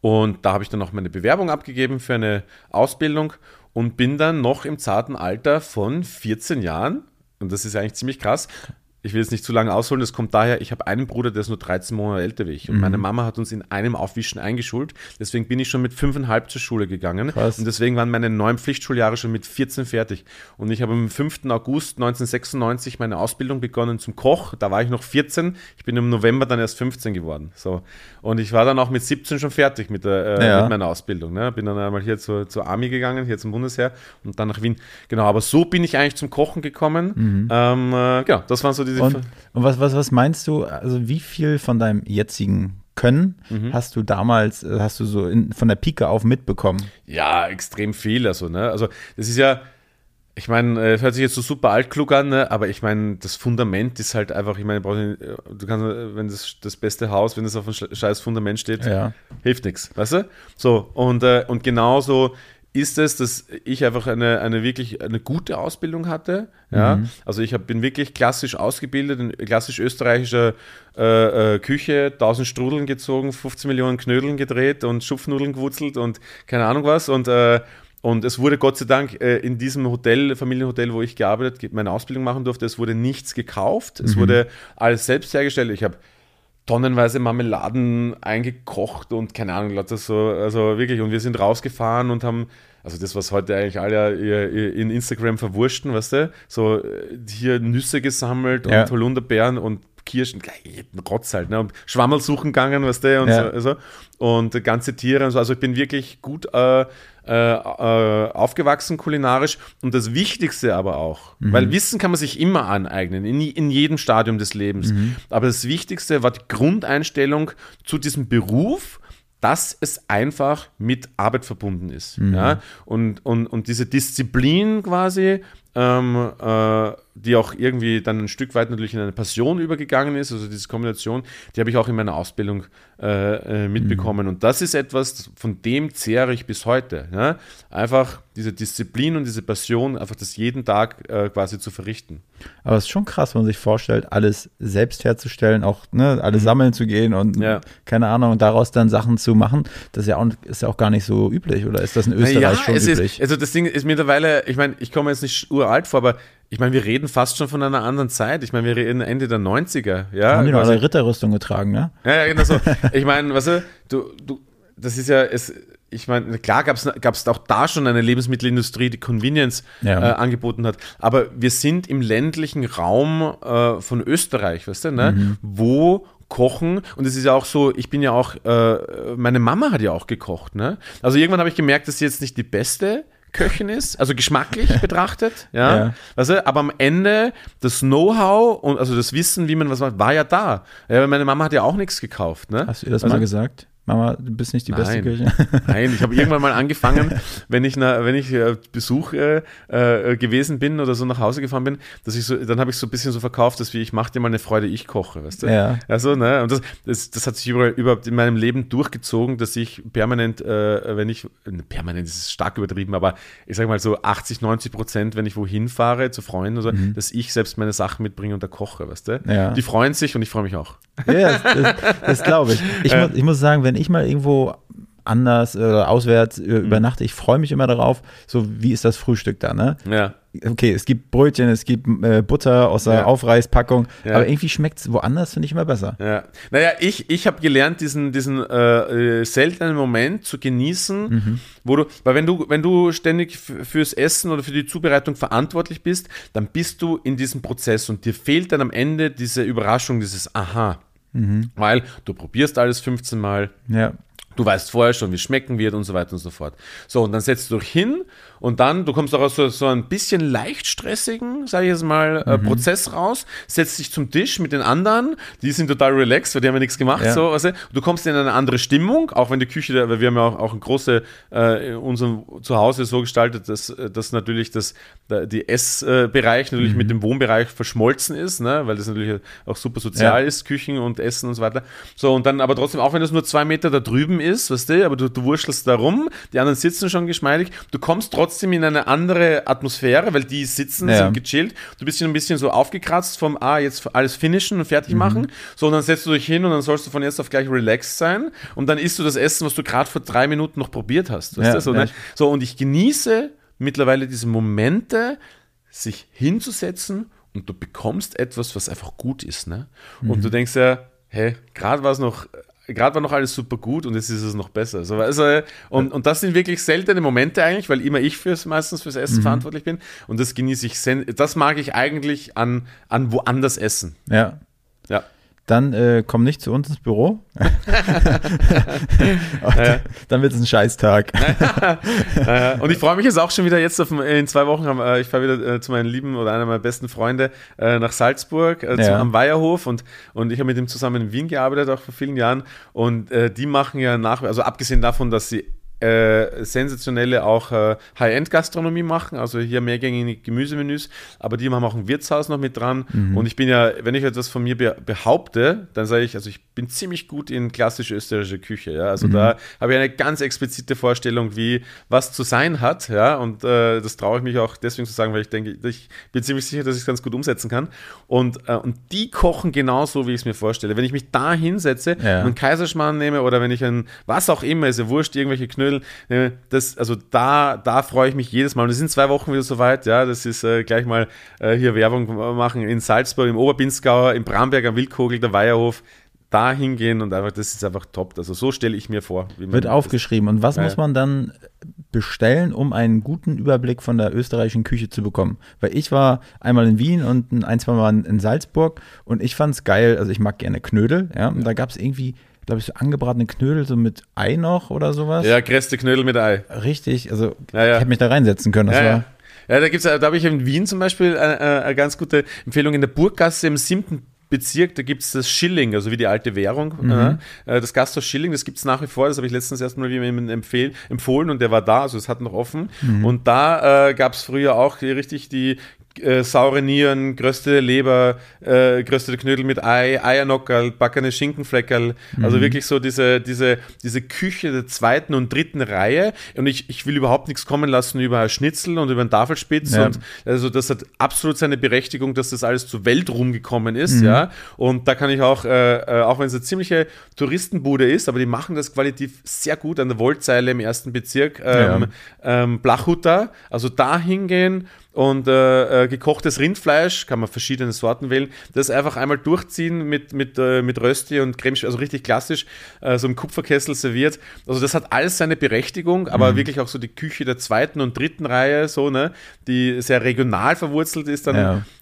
Und da habe ich dann auch meine Bewerbung abgegeben für eine Ausbildung und bin dann noch im zarten Alter von 14 Jahren, und das ist eigentlich ziemlich krass, ich will jetzt nicht zu lange ausholen, das kommt daher, ich habe einen Bruder, der ist nur 13 Monate älter wie ich. Und meine Mama hat uns in einem Aufwischen eingeschult. Deswegen bin ich schon mit fünfeinhalb zur Schule gegangen. Krass. Und deswegen waren meine neun Pflichtschuljahre schon mit 14 fertig. Und ich habe am 5. August 1996 meine Ausbildung begonnen zum Koch. Da war ich noch 14. Ich bin im November dann erst 15 geworden. So. Und ich war dann auch mit 17 schon fertig mit, der, äh, Ja. mit meiner Ausbildung. Ne? Bin dann einmal hier zur, zur Army gegangen, hier zum Bundesheer und dann nach Wien. Genau, aber so bin ich eigentlich zum Kochen gekommen. Ähm, äh, genau, das waren so diese. Und, und was, was, was meinst du, also wie viel von deinem jetzigen Können Mhm. hast du damals, äh, hast du so in, von der Pike auf mitbekommen? Ja, extrem viel. Also, ne? also das ist ja, ich meine, es hört sich jetzt so super altklug an, ne? aber ich meine, das Fundament ist halt einfach, ich meine, nicht- du kannst, äh, wenn das, das beste Haus, wenn es auf einem sch- scheiß Fundament steht, Ja. hilft nichts, weißt du? So, und, äh, und genauso ist es, dass ich einfach eine, eine wirklich eine gute Ausbildung hatte. Ja? Also ich hab, bin wirklich klassisch ausgebildet, in klassisch österreichischer äh, äh, Küche, 1000 Strudeln gezogen, 15 Millionen Knödeln gedreht und Schupfnudeln gewurzelt und keine Ahnung was. Und, äh, und es wurde Gott sei Dank äh, in diesem Hotel, Familienhotel, wo ich gearbeitet, meine Ausbildung machen durfte, es wurde nichts gekauft. Es wurde alles selbst hergestellt. Ich habe tonnenweise Marmeladen eingekocht und keine Ahnung, lauter so, also wirklich, und wir sind rausgefahren und haben, also das, was heute eigentlich alle in Instagram verwurschten, weißt du, so äh, hier Nüsse gesammelt Ja. und Holunderbeeren und Kirschen, jeden Rotz halt, ne? und Schwammerl suchen gegangen, weißt du, und Ja. so, so, und ganze Tiere und so, also ich bin wirklich gut äh, äh, äh, aufgewachsen kulinarisch und das Wichtigste aber auch, weil Wissen kann man sich immer aneignen, in, in jedem Stadium des Lebens, aber das Wichtigste war die Grundeinstellung zu diesem Beruf, dass es einfach mit Arbeit verbunden ist. Ja? Und, und, und diese Disziplin quasi, ähm, äh, die auch irgendwie dann ein Stück weit natürlich in eine Passion übergegangen ist, also diese Kombination, die habe ich auch in meiner Ausbildung äh, äh, mitbekommen. Und das ist etwas, von dem zehre ich bis heute. Ja? Einfach diese Disziplin und diese Passion, einfach das jeden Tag äh, quasi zu verrichten. Aber es ist schon krass, wenn man sich vorstellt, alles selbst herzustellen, auch ne, alles sammeln zu gehen und Mhm. Ja. keine Ahnung, und daraus dann Sachen zu machen. Das ist ja auch, ist ja auch gar nicht so üblich, oder ist das in Österreich schon es üblich? Ist, also das Ding ist mittlerweile, ich meine, ich komme jetzt nicht uralt vor, aber ich meine, wir reden fast schon von einer anderen Zeit. Ich meine, wir reden Ende der 90er. Ja, haben die noch quasi. alle Ritterrüstung getragen, ne? Ja, ja, genau so. Ich meine, weißt du, du, du, das ist ja, es, ich meine, klar gab es auch da schon eine Lebensmittelindustrie, die Convenience Ja. äh, angeboten hat. Aber wir sind im ländlichen Raum äh, von Österreich, weißt du, ne? Mhm. wo Kochen und es ist ja auch so, ich bin ja auch, äh, meine Mama hat ja auch gekocht, ne? Also irgendwann habe ich gemerkt, dass sie jetzt nicht die beste Köchin ist, also geschmacklich betrachtet, ja. Ja. Weißt du, aber am Ende das Know-how und also das Wissen, wie man was macht, war ja da. Ja, meine Mama hat ja auch nichts gekauft, ne? Hast du ihr das Also- mal gesagt? Mama, du bist nicht die beste Nein. Küche. Nein, ich habe irgendwann mal angefangen, wenn ich, na, wenn ich äh, Besuch äh, äh, gewesen bin oder so nach Hause gefahren bin, dass ich so, dann habe ich so ein bisschen so verkauft, dass wie ich mache dir mal eine Freude, ich koche, weißt du? Ja. Also, ne, und das, das, das hat sich überall, überhaupt in meinem Leben durchgezogen, dass ich permanent, äh, wenn ich, äh, permanent ist stark übertrieben, aber ich sage mal so 80, 90 Prozent, wenn ich wohin fahre zu Freunden oder so, dass ich selbst meine Sachen mitbringe und da koche, weißt du? Mhm. Ja. Die freuen sich und ich freue mich auch. Ja, das, das, das glaube ich. Ich, muss, ich muss sagen, wenn ich mal irgendwo anders oder auswärts äh, Mhm. übernachte, ich freue mich immer darauf, so wie ist das Frühstück da, ne? Ja. Okay, es gibt Brötchen, es gibt äh, Butter aus der Ja. Aufreißpackung, Ja. aber irgendwie schmeckt es woanders, finde ich immer besser. Ja, naja, ich, ich habe gelernt, diesen, diesen äh, äh, seltenen Moment zu genießen, Mhm. wo du, weil wenn du, wenn du ständig fürs Essen oder für die Zubereitung verantwortlich bist, dann bist du in diesem Prozess und dir fehlt dann am Ende diese Überraschung, dieses Aha. Mhm. Weil du probierst alles 15 Mal, Ja. Du weißt vorher schon, wie es schmecken wird und so weiter und so fort. So, und dann setzt du dich hin und dann, du kommst auch aus so, so ein bisschen leicht stressigen, sage ich jetzt mal, äh, Prozess raus, setzt dich zum Tisch mit den anderen, die sind total relaxed, weil die haben ja nichts gemacht. Ja. So, weißt du? Du kommst in eine andere Stimmung, auch wenn die Küche, da- weil wir haben ja auch, auch ein große, äh, in unserem Zuhause so gestaltet, dass, äh, dass natürlich das, da, die Essbereich natürlich mit dem Wohnbereich verschmolzen ist, ne? weil das natürlich auch super sozial Ja. ist, Küchen und Essen und so weiter. So, und dann aber trotzdem, auch wenn das nur zwei Meter da drüben ist, weißt du, aber du, du wurschtelst da rum, die anderen sitzen schon geschmeidig, du kommst trotzdem in eine andere Atmosphäre, weil die sitzen, Ja. sind gechillt, du bist ein bisschen so aufgekratzt vom, ah, jetzt alles finishen und fertig machen, so, und dann setzt du dich hin und dann sollst du von jetzt auf gleich relaxed sein und dann isst du das Essen, was du gerade vor drei Minuten noch probiert hast, weißt Ja, du, so, ne? so, und ich genieße mittlerweile diese Momente, sich hinzusetzen und du bekommst etwas, was einfach gut ist. Ne? Und Mhm. du denkst ja, hey, gerade war es noch. Gerade war noch alles super gut und jetzt ist es noch besser. So, also, und, und das sind wirklich seltene Momente eigentlich, weil immer ich fürs, meistens fürs Essen Mhm. verantwortlich bin. Und das genieße ich, das mag ich eigentlich an, an woanders essen. Ja. Ja. Dann äh, komm nicht zu uns ins Büro. Dann wird es ein Scheißtag. Und ich freue mich jetzt auch schon wieder jetzt auf, in zwei Wochen. Äh, ich fahre wieder äh, zu meinen Lieben oder einer meiner besten Freunde äh, nach Salzburg äh, Ja. am Weiherhof und, und ich habe mit ihm zusammen in Wien gearbeitet, auch vor vielen Jahren. Und äh, die machen ja nach, also abgesehen davon, dass sie äh, sensationelle auch äh, High-End-Gastronomie machen, also hier mehrgängige Gemüsemenüs, aber die haben auch ein Wirtshaus noch mit dran. Und ich bin ja, wenn ich etwas von mir be behaupte, dann sage ich, also ich bin ziemlich gut in klassische österreichische Küche. Ja? Also da habe ich eine ganz explizite Vorstellung, wie was zu sein hat. Ja? Und äh, das traue ich mich auch deswegen zu sagen, weil ich denke, ich bin ziemlich sicher, dass ich es ganz gut umsetzen kann. Und, äh, und die kochen genauso, wie ich es mir vorstelle. Wenn ich mich da hinsetze Ja. und einen Kaiserschmarrn nehme oder wenn ich ein, was auch immer, ist ja wurscht, irgendwelche Knödel, nehme, das, also da, da freue ich mich jedes Mal. Und es sind zwei Wochen wieder soweit, ja, das ist äh, gleich mal äh, hier Werbung machen in Salzburg, im Oberbinsgauer, im Bramberg am Wildkogel, der Weiherhof, da hingehen und einfach, das ist einfach top. Also so stelle ich mir vor. Wie man Wird aufgeschrieben. Und was Ja. muss man dann bestellen, um einen guten Überblick von der österreichischen Küche zu bekommen? Weil ich war einmal in Wien und ein, zwei Mal in- in Salzburg und ich fand es geil. Also ich mag gerne Knödel, ja. Und da gab es irgendwie, glaube ich, so angebratene Knödel, so mit Ei noch oder sowas. Ja, Gräste Knödel mit Ei. Richtig, also Ja, ja. ich hätte mich da reinsetzen können. Das Ja, war, ja. da gibt's, da habe ich in Wien zum Beispiel eine, eine, eine ganz gute Empfehlung in der Burggasse im siebten Bezirk, da gibt es das Schilling, also wie die alte Währung. Mhm. Äh, das Gasthaus Schilling, das gibt es nach wie vor, das habe ich letztens erst mal jemandem empfohlen und der war da, also es hat noch offen. Mhm. Und da äh, gab es früher auch richtig die äh, saure Nieren, größte Leber, äh, größte Knödel mit Ei, Eiernockerl, backene Schinkenfleckerl. Also wirklich so diese, diese, diese Küche der zweiten und dritten Reihe. Und ich, ich will überhaupt nichts kommen lassen über Schnitzel und über einen Tafelspitz. Ja. Und also das hat absolut seine Berechtigung, dass das alles zu Weltruhm gekommen ist. Ja. Und da kann ich auch, äh, äh, auch wenn es eine ziemliche Touristenbude ist, aber die machen das qualitativ sehr gut an der Wollzeile im ersten Bezirk. Ähm, ähm, Blachhutter, also da hingehen und äh, äh, gekochtes Rindfleisch, kann man verschiedene Sorten wählen, das einfach einmal durchziehen mit, mit, äh, mit Rösti und Creme, also richtig klassisch, äh, so im Kupferkessel serviert. Also das hat alles seine Berechtigung, aber wirklich auch so die Küche der zweiten und dritten Reihe, so, ne, die sehr regional verwurzelt ist, dann,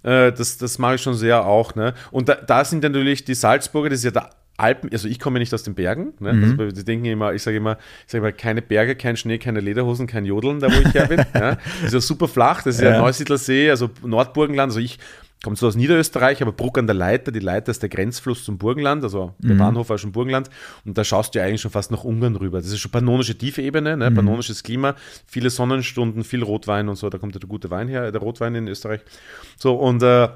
Ja. äh, das, das mag ich schon sehr auch. Ne? Und da, da sind natürlich die Salzburger, das ist ja der Alpen, also ich komme nicht aus den Bergen, ne? Mhm. also die denken immer, ich sage immer, ich sage immer, keine Berge, kein Schnee, keine Lederhosen, kein Jodeln, da wo ich her bin. ja? Das ist ja super flach, das ist ja, Ja. Neusiedler See, also Nordburgenland, also ich kommt so aus Niederösterreich, aber Bruck an der Leiter, die Leiter ist der Grenzfluss zum Burgenland, also der Mhm. Bahnhof war schon Burgenland und da schaust du ja eigentlich schon fast nach Ungarn rüber. Das ist schon pannonische Tiefebene, Mhm. ne? pannonisches Klima, viele Sonnenstunden, viel Rotwein und so, da kommt ja der gute Wein her, der Rotwein in Österreich. So und äh,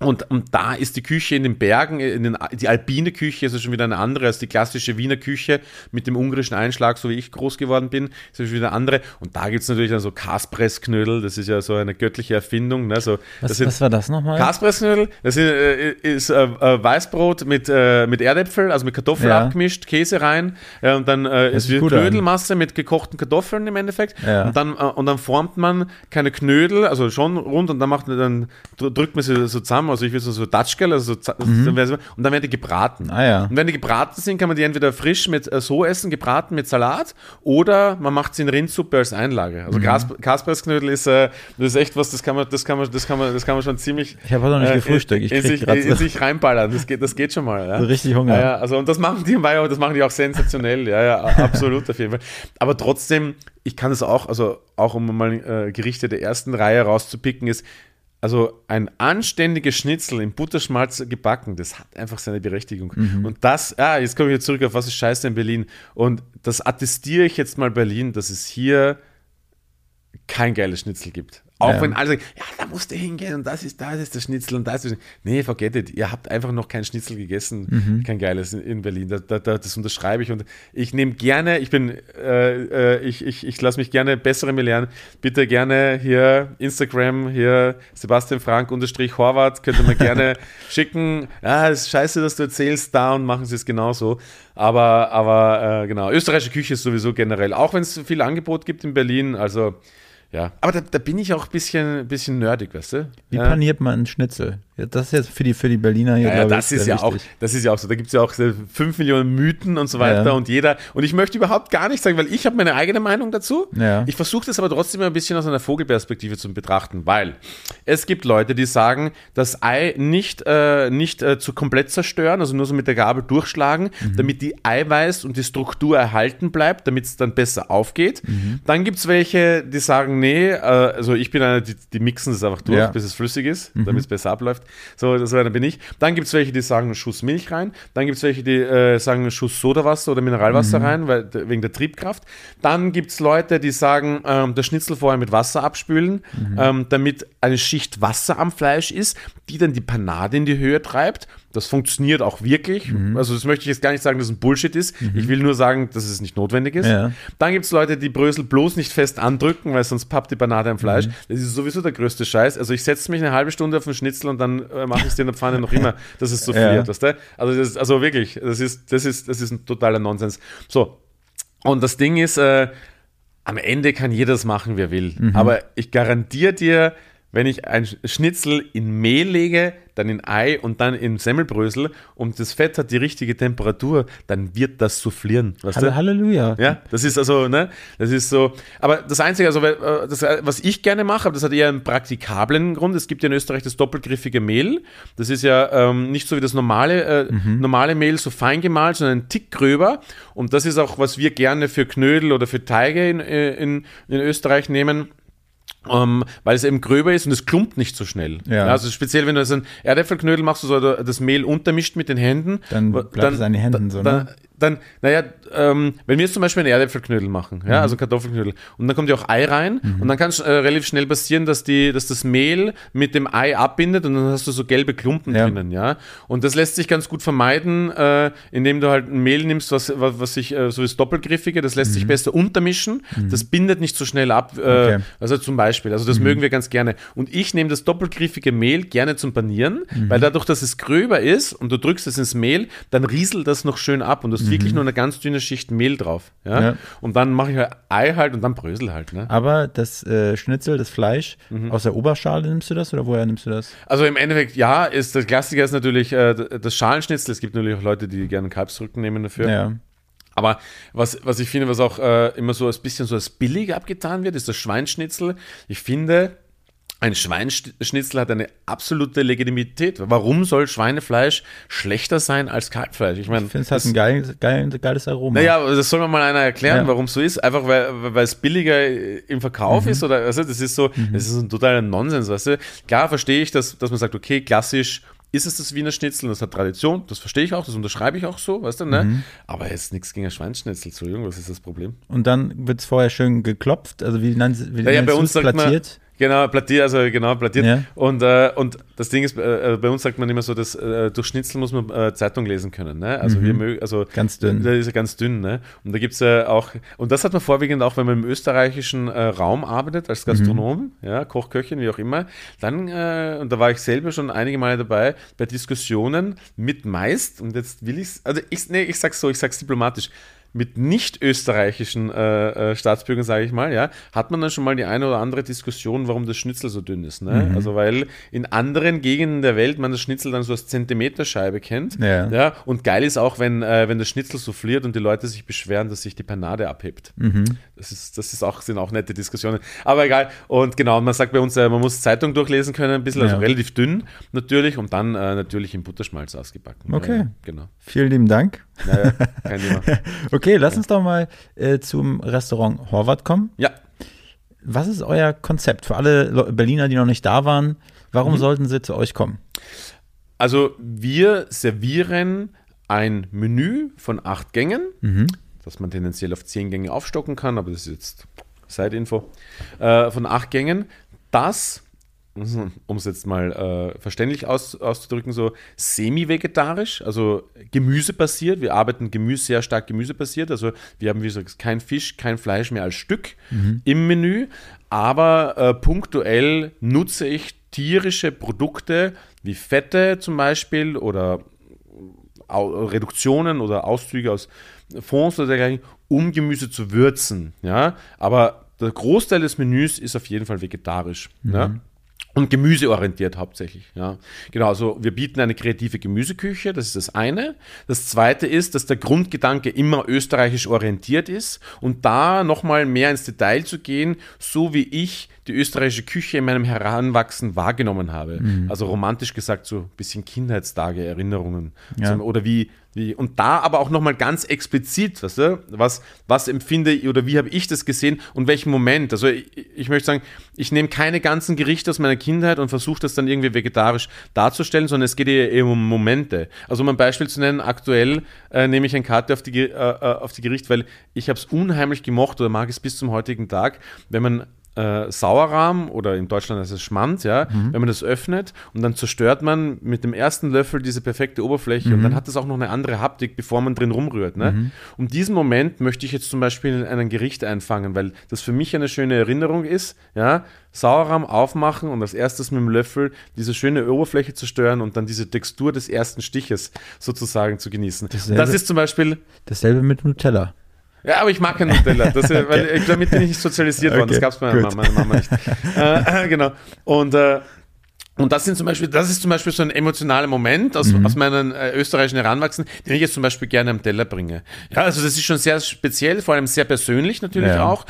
und, und da ist die Küche in den Bergen, in den, die alpine Küche ist ja schon wieder eine andere als die klassische Wiener Küche mit dem ungarischen Einschlag, so wie ich groß geworden bin, ist schon wieder eine andere. Und da gibt es natürlich dann so Kaspressknödel, das ist ja so eine göttliche Erfindung. Ne? So, Was, sind was war das nochmal? Kaspressknödel, das ist, äh, ist äh, äh, Weißbrot mit, äh, mit Erdäpfel, also mit Kartoffeln Ja. abgemischt, Käse rein äh, und dann äh, ist sich wie gut Knödelmasse mit gekochten Kartoffeln im Endeffekt. Ja. Und, dann, äh, und dann formt man keine Knödel, also schon rund und dann macht dann dr- drückt man sie so zusammen, also ich will so, so Datschkel, also so, sie- und dann werden die gebraten. Mhm. Ah, ja. Und wenn die gebraten sind, kann man die entweder frisch mit äh, so essen, gebraten mit Salat, oder man macht sie in Rindsuppe als Einlage. Mhm. Also Kas Kaspressknödel ist, äh, das ist echt was, das kann man, das kann man, das kann man, das kann man schon ziemlich Ich habe noch nicht äh, gefrühstückt. Ich in, sich, in sich reinballern. Das geht, das geht schon mal. Ja. So richtig Hunger. Ja, ja, also und das machen die im Weiher, das machen die auch sensationell. Ja, ja, absolut auf jeden Fall. Aber trotzdem, ich kann es auch, also auch um mal äh, Gerichte der ersten Reihe rauszupicken, ist also ein anständiges Schnitzel in Butterschmalz gebacken, das hat einfach seine Berechtigung. Mhm. Und das, ah, jetzt komme ich wieder zurück auf was ist scheiße in Berlin. Und das attestiere ich jetzt mal Berlin, dass es hier kein geiles Schnitzel gibt. Auch Ja. wenn alle sagen, ja, da musst du hingehen und das ist, das ist das Schnitzel und das ist. Nee, forget it. Ihr habt einfach noch kein Schnitzel gegessen, Mhm. kein geiles in, in Berlin. Da, da, da, das unterschreibe ich und ich nehme gerne, ich bin, äh, äh, ich, ich, ich lasse mich gerne bessere mir lernen. Bitte gerne hier Instagram, hier Sebastian Frank unterstrich Horvath, könnt ihr mir gerne schicken. Ja, es ist scheiße, dass du erzählst, da und machen sie es genauso. Aber, aber äh, genau, österreichische Küche ist sowieso generell, auch wenn es viel Angebot gibt in Berlin, also ja, aber da, da bin ich auch ein bisschen, bisschen nerdig, weißt du? Wie ja. paniert man einen Schnitzel? Das ist jetzt für die, für die Berliner hier, Ja, das ich, ist ja auch, wichtig. das ist ja auch so. Da gibt es ja auch fünf Millionen Mythen und so weiter Ja. und jeder. Und ich möchte überhaupt gar nicht sagen, weil ich habe meine eigene Meinung dazu. Ja. Ich versuche das aber trotzdem ein bisschen aus einer Vogelperspektive zu betrachten, weil es gibt Leute, die sagen, das Ei nicht, äh, nicht äh, zu komplett zerstören, also nur so mit der Gabel durchschlagen, Mhm. damit die Eiweiß und die Struktur erhalten bleibt, damit es dann besser aufgeht. Mhm. Dann gibt es welche, die sagen, nee, äh, also ich bin einer, die, die mixen es einfach durch, Ja. Mhm. bis es flüssig ist, damit es besser abläuft. So, so einer bin ich. Dann gibt es welche, die sagen einen Schuss Milch rein. Dann gibt es welche, die äh, sagen einen Schuss Sodawasser oder Mineralwasser Mhm. rein, weil, wegen der Triebkraft. Dann gibt es Leute, die sagen, ähm, das Schnitzel vorher mit Wasser abspülen, Mhm. ähm, damit eine Schicht Wasser am Fleisch ist, die dann die Panade in die Höhe treibt. Das funktioniert auch wirklich. Mhm. Also das möchte ich jetzt gar nicht sagen, dass es ein Bullshit ist. Ich will nur sagen, dass es nicht notwendig ist. Ja. Dann gibt es Leute, die Brösel bloß nicht fest andrücken, weil sonst pappt die Panade am Fleisch. Mhm. Das ist sowieso der größte Scheiß. Also ich setze mich eine halbe Stunde auf den Schnitzel und dann äh, mache ich es dir in der Pfanne noch immer, dass es so Ja. friert. Weißt du? also, das also wirklich, das ist, das, ist, das ist ein totaler Nonsens. So, und das Ding ist, äh, am Ende kann jeder das machen, wer will. Mhm. Aber ich garantiere dir, wenn ich ein Schnitzel in Mehl lege, dann in Ei und dann in Semmelbrösel und das Fett hat die richtige Temperatur, dann wird das soufflieren. Halle-? Halleluja. Ja, das ist also, ne, das ist so. Aber das Einzige, also, äh, das, äh, was ich gerne mache, aber das hat eher einen praktikablen Grund. Es gibt ja in Österreich das doppelgriffige Mehl. Das ist ja ähm, nicht so wie das normale, äh, normale Mehl, so fein gemahlen, sondern ein Tick gröber. Und das ist auch, was wir gerne für Knödel oder für Teige in, äh, in, in Österreich nehmen. Ähm, weil es eben gröber ist und es klumpt nicht so schnell. Ja. also speziell, wenn du so ein Erdäpfelknödel machst, so das Mehl untermischt mit den Händen, Dann bleibt es an den Händen so, dann, ne? Dann, naja, ähm, wenn wir jetzt zum Beispiel einen Erdäpfelknödel machen, ja, also Kartoffelknödel, und dann kommt ja auch Ei rein, und dann kann es äh, relativ schnell passieren, dass, die, dass das Mehl mit dem Ei abbindet und dann hast du so gelbe Klumpen Ja. drinnen, ja. Und das lässt sich ganz gut vermeiden, äh, indem du halt ein Mehl nimmst, was, was, was sich, äh, so ist doppelgriffige, das lässt sich besser untermischen, das bindet nicht so schnell ab, äh, Okay. also zum Beispiel, also das mögen wir ganz gerne. Und ich nehme das doppelgriffige Mehl gerne zum Panieren, weil dadurch, dass es gröber ist und du drückst es ins Mehl, dann rieselt das noch schön ab und du hast wirklich nur eine ganz dünne Schicht Mehl drauf. Ja? Ja. Und dann mache ich halt Ei halt und dann Brösel halt. Ne? Aber das äh, Schnitzel, das Fleisch, Mhm. aus der Oberschale nimmst du das oder woher nimmst du das? Also im Endeffekt, ja, ist der Klassiker ist natürlich äh, das Schalenschnitzel. Es gibt natürlich auch Leute, die gerne Kalbsrücken nehmen dafür. Ja. Aber was, was ich finde, was auch äh, immer so ein bisschen so als billig abgetan wird, ist das Schweinschnitzel. Ich finde, ein Schweinschnitzel hat eine absolute Legitimität. Warum soll Schweinefleisch schlechter sein als Kalbfleisch? Ich meine, ich finde es hat ein geiles, geiles, geiles Aroma. Naja, das soll mir mal einer erklären, ja. warum es so ist. Einfach weil, weil es billiger im Verkauf mhm. ist oder also das ist so, mhm. das ist ein totaler Nonsens, weißt du? Klar verstehe ich, dass, dass man sagt, okay, klassisch ist es das Wiener Schnitzel und das hat Tradition, das verstehe ich auch, das unterschreibe ich auch so, weißt du, ne? Mhm. Aber jetzt nichts gegen ein Schweinsschnitzel, Entschuldigung, was ist das Problem? Und dann wird es vorher schön geklopft, also wie nennt wie ja, ja, bei uns sagt plattiert? Man, Genau, plattiert, also genau, plattiert. Ja. Und, äh, und das Ding ist, äh, bei uns sagt man immer so, dass äh, durch Schnitzel muss man äh, Zeitung lesen können. Ne? Also mhm. wir mögen, also ganz dünn. Da ist ja ganz dünn, ne? Und da gibt es ja auch, und das hat man vorwiegend auch, wenn man im österreichischen äh, Raum arbeitet, als Gastronom, mhm. ja, Koch, Köchin, wie auch immer, dann, äh, und da war ich selber schon einige Male dabei, bei Diskussionen mit meist, und jetzt will ich es, also ich, nee, ich sag's so, ich sag's diplomatisch, mit nicht österreichischen äh, äh, Staatsbürgern, sage ich mal, ja, hat man dann schon mal die eine oder andere Diskussion, warum das Schnitzel so dünn ist. Ne? Mhm. Also weil in anderen Gegenden der Welt man das Schnitzel dann so als Zentimeterscheibe kennt. Ja. ja und geil ist auch, wenn, äh, wenn das Schnitzel souffliert und die Leute sich beschweren, dass sich die Panade abhebt. Mhm. Das, ist, das ist auch, sind auch nette Diskussionen. Aber egal. Und genau, man sagt bei uns, äh, man muss Zeitung durchlesen können, ein bisschen, also ja. also relativ dünn natürlich und dann äh, natürlich im Butterschmalz ausgebacken. Okay. Ja, genau. Vielen lieben Dank. Naja, kein Thema. okay, lass uns doch mal äh, zum Restaurant Horvath kommen. Ja. Was ist euer Konzept für alle Berliner, die noch nicht da waren? Warum mhm. sollten sie zu euch kommen? Also wir servieren ein Menü von acht Gängen, mhm. das man tendenziell auf zehn Gänge aufstocken kann, aber das ist jetzt Side-Info, äh, von acht Gängen, das um es jetzt mal äh, verständlich aus, auszudrücken, so semi-vegetarisch, also gemüsebasiert. Wir arbeiten Gemüse sehr stark gemüsebasiert. Also wir haben, wie gesagt, kein Fisch, kein Fleisch mehr als Stück mhm. im Menü. Aber äh, punktuell nutze ich tierische Produkte wie Fette zum Beispiel oder Reduktionen oder Auszüge aus Fonds oder dergleichen, um Gemüse zu würzen. Ja? Aber der Großteil des Menüs ist auf jeden Fall vegetarisch. Mhm. Ja? Und gemüseorientiert hauptsächlich. Ja. Genau, also wir bieten eine kreative Gemüseküche, das ist das eine. Das zweite ist, dass der Grundgedanke immer österreichisch orientiert ist und da nochmal mehr ins Detail zu gehen, so wie ich die österreichische Küche in meinem Heranwachsen wahrgenommen habe. Mhm. Also romantisch gesagt, so ein bisschen Kindheitstage, Erinnerungen. Ja. Oder wie, wie, und da aber auch nochmal ganz explizit, weißt du, was, was empfinde oder wie habe ich das gesehen und welchen Moment. Also ich, ich möchte sagen, ich nehme keine ganzen Gerichte aus meiner Kindheit und versuche das dann irgendwie vegetarisch darzustellen, sondern es geht eher um Momente. Also um ein Beispiel zu nennen, aktuell äh, nehme ich eine Karte auf die, äh, äh auf die Gericht, weil ich habe es unheimlich gemocht oder mag es bis zum heutigen Tag, wenn man äh, Sauerrahm oder in Deutschland heißt es Schmand, ja, mhm. wenn man das öffnet und dann zerstört man mit dem ersten Löffel diese perfekte Oberfläche mhm. und dann hat es auch noch eine andere Haptik, bevor man drin rumrührt. Ne? Mhm. Und diesen Moment möchte ich jetzt zum Beispiel in einem Gericht einfangen, weil das für mich eine schöne Erinnerung ist, ja, Sauerrahm aufmachen und als erstes mit dem Löffel diese schöne Oberfläche zerstören und dann diese Textur des ersten Stiches sozusagen zu genießen. Dasselbe, das ist zum Beispiel. Dasselbe mit Nutella. Ja, aber ich mag kein Nutella. Das, okay. weil ich, damit bin ich nicht sozialisiert worden. Okay. Das gab es bei meiner Mama, Mama, nicht. äh, genau. Und, äh, und das sind zum Beispiel, das ist zum Beispiel so ein emotionaler Moment aus, mhm. aus meinen äh, österreichischen Heranwachsen, den ich jetzt zum Beispiel gerne am Teller bringe. Ja, also das ist schon sehr speziell, vor allem sehr persönlich natürlich ja. auch.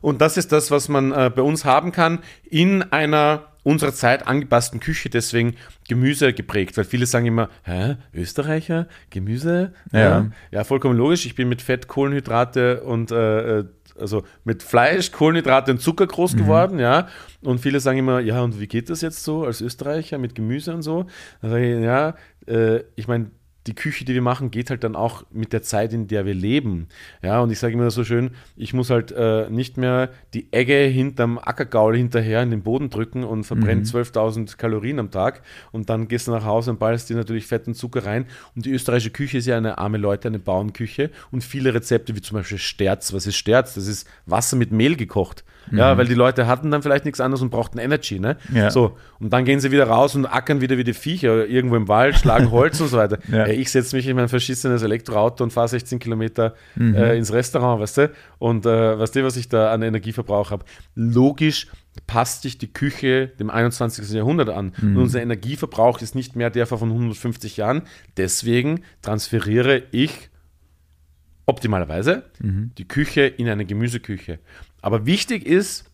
Und das ist das, was man äh, bei uns haben kann in einer unserer Zeit angepassten Küche deswegen Gemüse geprägt, weil viele sagen immer, hä, Österreicher, Gemüse? Ja, ja, ja vollkommen logisch. Ich bin mit Fett, Kohlenhydrate und äh, äh also mit Fleisch, Kohlenhydrate und Zucker groß mhm. geworden, ja. Und viele sagen immer, ja, und wie geht das jetzt so als Österreicher mit Gemüse und so? Ich, ja, äh, ich meine, die Küche, die wir machen, geht halt dann auch mit der Zeit, in der wir leben. Ja, und ich sage immer so schön, ich muss halt äh, nicht mehr die Egge hinterm Ackergaul hinterher in den Boden drücken und verbrenne mhm. 12.000 Kalorien am Tag und dann gehst du nach Hause und ballst dir natürlich Fett und Zucker rein. Und die österreichische Küche ist ja eine arme Leute, eine Bauernküche und viele Rezepte, wie zum Beispiel Sterz. Was ist Sterz? Das ist Wasser mit Mehl gekocht. Mhm. Ja, weil die Leute hatten dann vielleicht nichts anderes und brauchten Energy, ne? Ja. So, und dann gehen sie wieder raus und ackern wieder wie die Viecher irgendwo im Wald, schlagen Holz und so weiter. Ja. Ich setze mich in mein verschissenes Elektroauto und fahre 16 Kilometer mhm. äh, ins Restaurant, weißt du? Und äh, weißt du, was ich da an Energieverbrauch habe? Logisch passt sich die Küche dem 21. Jahrhundert an. Mhm. Und unser Energieverbrauch ist nicht mehr der von 150 Jahren. Deswegen transferiere ich optimalerweise mhm. die Küche in eine Gemüseküche. Aber wichtig ist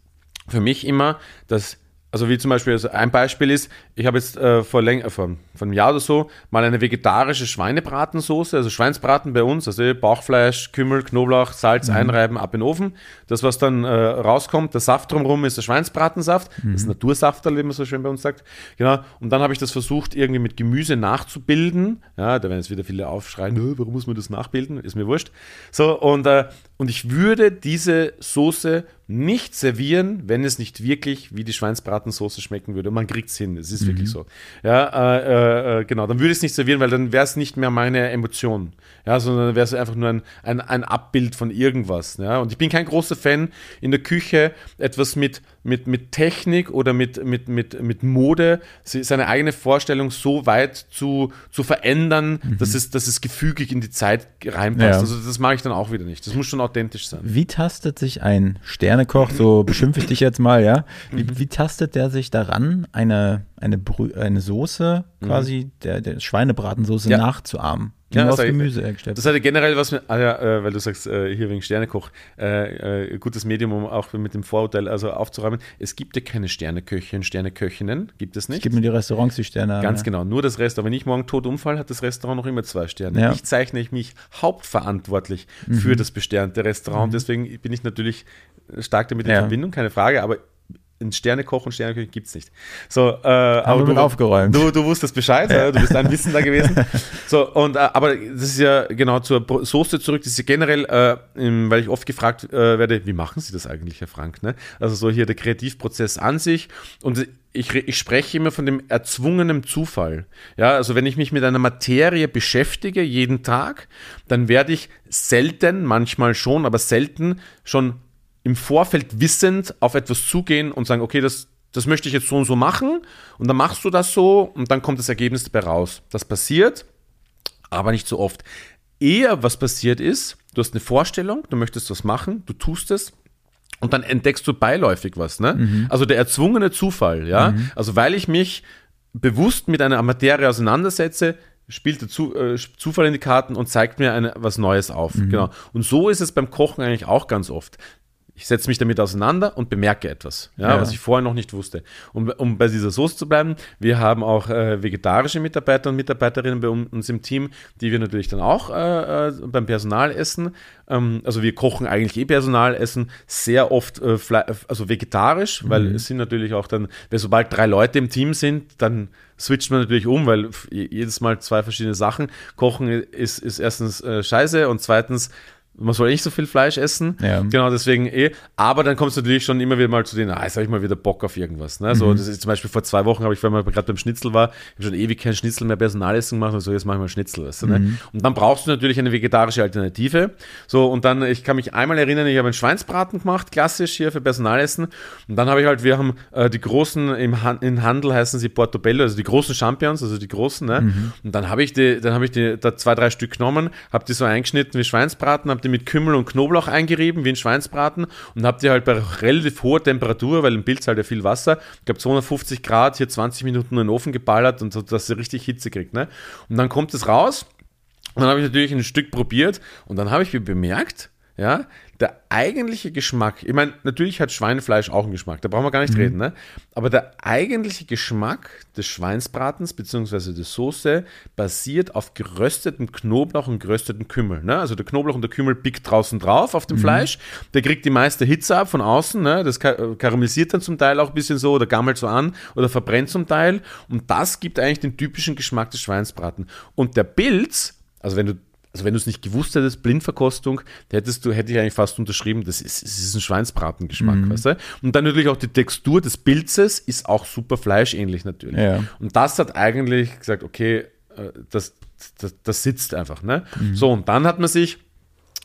für mich immer, dass also wie zum Beispiel, also ein Beispiel ist, ich habe jetzt äh, vor, läng äh, vor, vor einem Jahr oder so mal eine vegetarische Schweinebratensoße, also Schweinsbraten bei uns, also Bauchfleisch, Kümmel, Knoblauch, Salz einreiben, ab in den Ofen. Das, was dann äh, rauskommt, der Saft drumherum ist der Schweinsbratensaft, das ist Natursaft, wie man so schön bei uns sagt. Genau. Und dann habe ich das versucht, irgendwie mit Gemüse nachzubilden. Ja, da werden jetzt wieder viele aufschreien, "Nö, warum muss man das nachbilden? Ist mir wurscht. So, und, äh, und ich würde diese Soße nicht servieren, wenn es nicht wirklich wie die Schweinsbratensoße schmecken würde. Und man kriegt es hin, es ist wirklich so. Ja, äh, äh, genau, dann würde ich es nicht servieren, weil dann wäre es nicht mehr meine Emotion. Ja, sondern wäre es einfach nur ein, ein, ein Abbild von irgendwas. Ja, und ich bin kein großer Fan in der Küche, etwas mit, mit, mit Technik oder mit, mit, mit, mit Mode, se- seine eigene Vorstellung so weit zu, zu verändern, dass, es, dass es gefügig in die Zeit reinpasst. Ja. Also das mache ich dann auch wieder nicht. Das muss schon authentisch sein. Wie tastet sich ein Sternekoch, so beschimpfe ich dich jetzt mal, ja? Wie, wie tastet der sich daran, eine, eine, Brü eine Soße, quasi der, der Schweinebratensoße Ja. nachzuahmen? Ja, nur das aus Gemüse hergestellt Das hat ja generell was mit, ah ja, äh, weil du sagst, äh, hier wegen Sternekoch, äh, äh, gutes Medium, um auch mit dem Vorurteil also aufzuräumen. Es gibt ja keine Sterneköche und Sterneköchinnen, gibt es nicht. Gib mir die Restaurants die Sterne. haben, Ganz ja. genau, nur das Restaurant. Wenn ich morgen tot umfall, hat das Restaurant noch immer zwei Sterne. Ja. Ich zeichne mich hauptverantwortlich Mhm. für das besternte Restaurant. Deswegen bin ich natürlich stark damit in. Verbindung, keine Frage, aber ein Sternekoch und Sterneköche gibt es nicht. So, äh, aber mit aufgeräumt. Du, du wusstest Bescheid, ja. du bist ein Wissen da gewesen. So, und, äh, aber das ist ja genau zur Soße zurück, das ist ja generell, äh, im- weil ich oft gefragt äh, werde, wie machen Sie das eigentlich, Herr Frank? Ne? Also so hier der Kreativprozess an sich und ich, ich spreche immer von dem erzwungenen Zufall. Ja, also wenn ich mich mit einer Materie beschäftige, jeden Tag, dann werde ich selten, manchmal schon, aber selten schon im Vorfeld wissend auf etwas zugehen und sagen, okay, das, das möchte ich jetzt so und so machen und dann machst du das so und dann kommt das Ergebnis dabei raus. Das passiert, aber nicht so oft. Eher was passiert ist, du hast eine Vorstellung, du möchtest was machen, du tust es und dann entdeckst du beiläufig was. Ne? Also der erzwungene Zufall, ja. Also weil ich mich bewusst mit einer Materie auseinandersetze, spielt der Zu, äh, Zufall in die Karten und zeigt mir eine, was Neues auf. Genau. Und so ist es beim Kochen eigentlich auch ganz oft. Ich setze mich damit auseinander und bemerke etwas, ja, Ja. was ich vorher noch nicht wusste. Um, um bei dieser Soße zu bleiben, wir haben auch äh, vegetarische Mitarbeiter und Mitarbeiterinnen bei uns im Team, die wir natürlich dann auch äh, äh, beim Personal essen. Ähm, also wir kochen eigentlich eh Personal essen, sehr oft äh, also vegetarisch, weil es sind natürlich auch dann, weil sobald drei Leute im Team sind, dann switcht man natürlich um, weil jedes Mal zwei verschiedene Sachen. Kochen ist, ist erstens äh, scheiße und zweitens man soll nicht so viel Fleisch essen. Ja. Genau, deswegen eh. Aber dann kommst du natürlich schon immer wieder mal zu den, ah, jetzt habe ich mal wieder Bock auf irgendwas. Ne? Mhm. So, das ist zum Beispiel vor zwei Wochen habe ich, weil man gerade beim Schnitzel war, ich habe schon ewig kein Schnitzel mehr Personalessen gemacht und so, jetzt mache ich mal Schnitzel. Weißt du, ne? Mhm. Und dann brauchst du natürlich eine vegetarische Alternative. So, und dann, ich kann mich einmal erinnern, ich habe einen Schweinsbraten gemacht, klassisch hier für Personalessen. Und dann habe ich halt, wir haben äh, die großen, im Han in Handel heißen sie Portobello, also die großen Champions, also die großen. Ne? Mhm. Und dann habe ich die, dann habe ich die, da zwei, drei Stück genommen, habe die so eingeschnitten wie Schweinsbraten, habe die mit Kümmel und Knoblauch eingerieben wie ein Schweinsbraten und habe die halt bei relativ hoher Temperatur, weil im Pilz halt ja viel Wasser, ich glaube 250 Grad, hier 20 Minuten in den Ofen geballert und so, dass sie richtig Hitze kriegt. Ne? Und dann kommt es raus und dann habe ich natürlich ein Stück probiert und dann habe ich mir bemerkt, ja, der eigentliche Geschmack, ich meine, natürlich hat Schweinefleisch auch einen Geschmack, da brauchen wir gar nicht reden, ne? aber der eigentliche Geschmack des Schweinsbratens bzw. der Soße basiert auf geröstetem Knoblauch und geröstetem Kümmel. Ne? Also der Knoblauch und der Kümmel pickt draußen drauf auf dem Fleisch, der kriegt die meiste Hitze ab von außen, ne? das ka- karamellisiert dann zum Teil auch ein bisschen so oder gammelt so an oder verbrennt zum Teil und das gibt eigentlich den typischen Geschmack des Schweinsbraten. Und der Pilz, also wenn du also wenn du es nicht gewusst hättest, Blindverkostung, hättest du, hätte ich eigentlich fast unterschrieben, das ist, es ist ein Schweinsbratengeschmack, weißt du? Und dann natürlich auch die Textur des Pilzes ist auch super fleischähnlich natürlich. Ja. Und das hat eigentlich gesagt, okay, äh, das, das, das sitzt einfach, ne? So, und dann hat man sich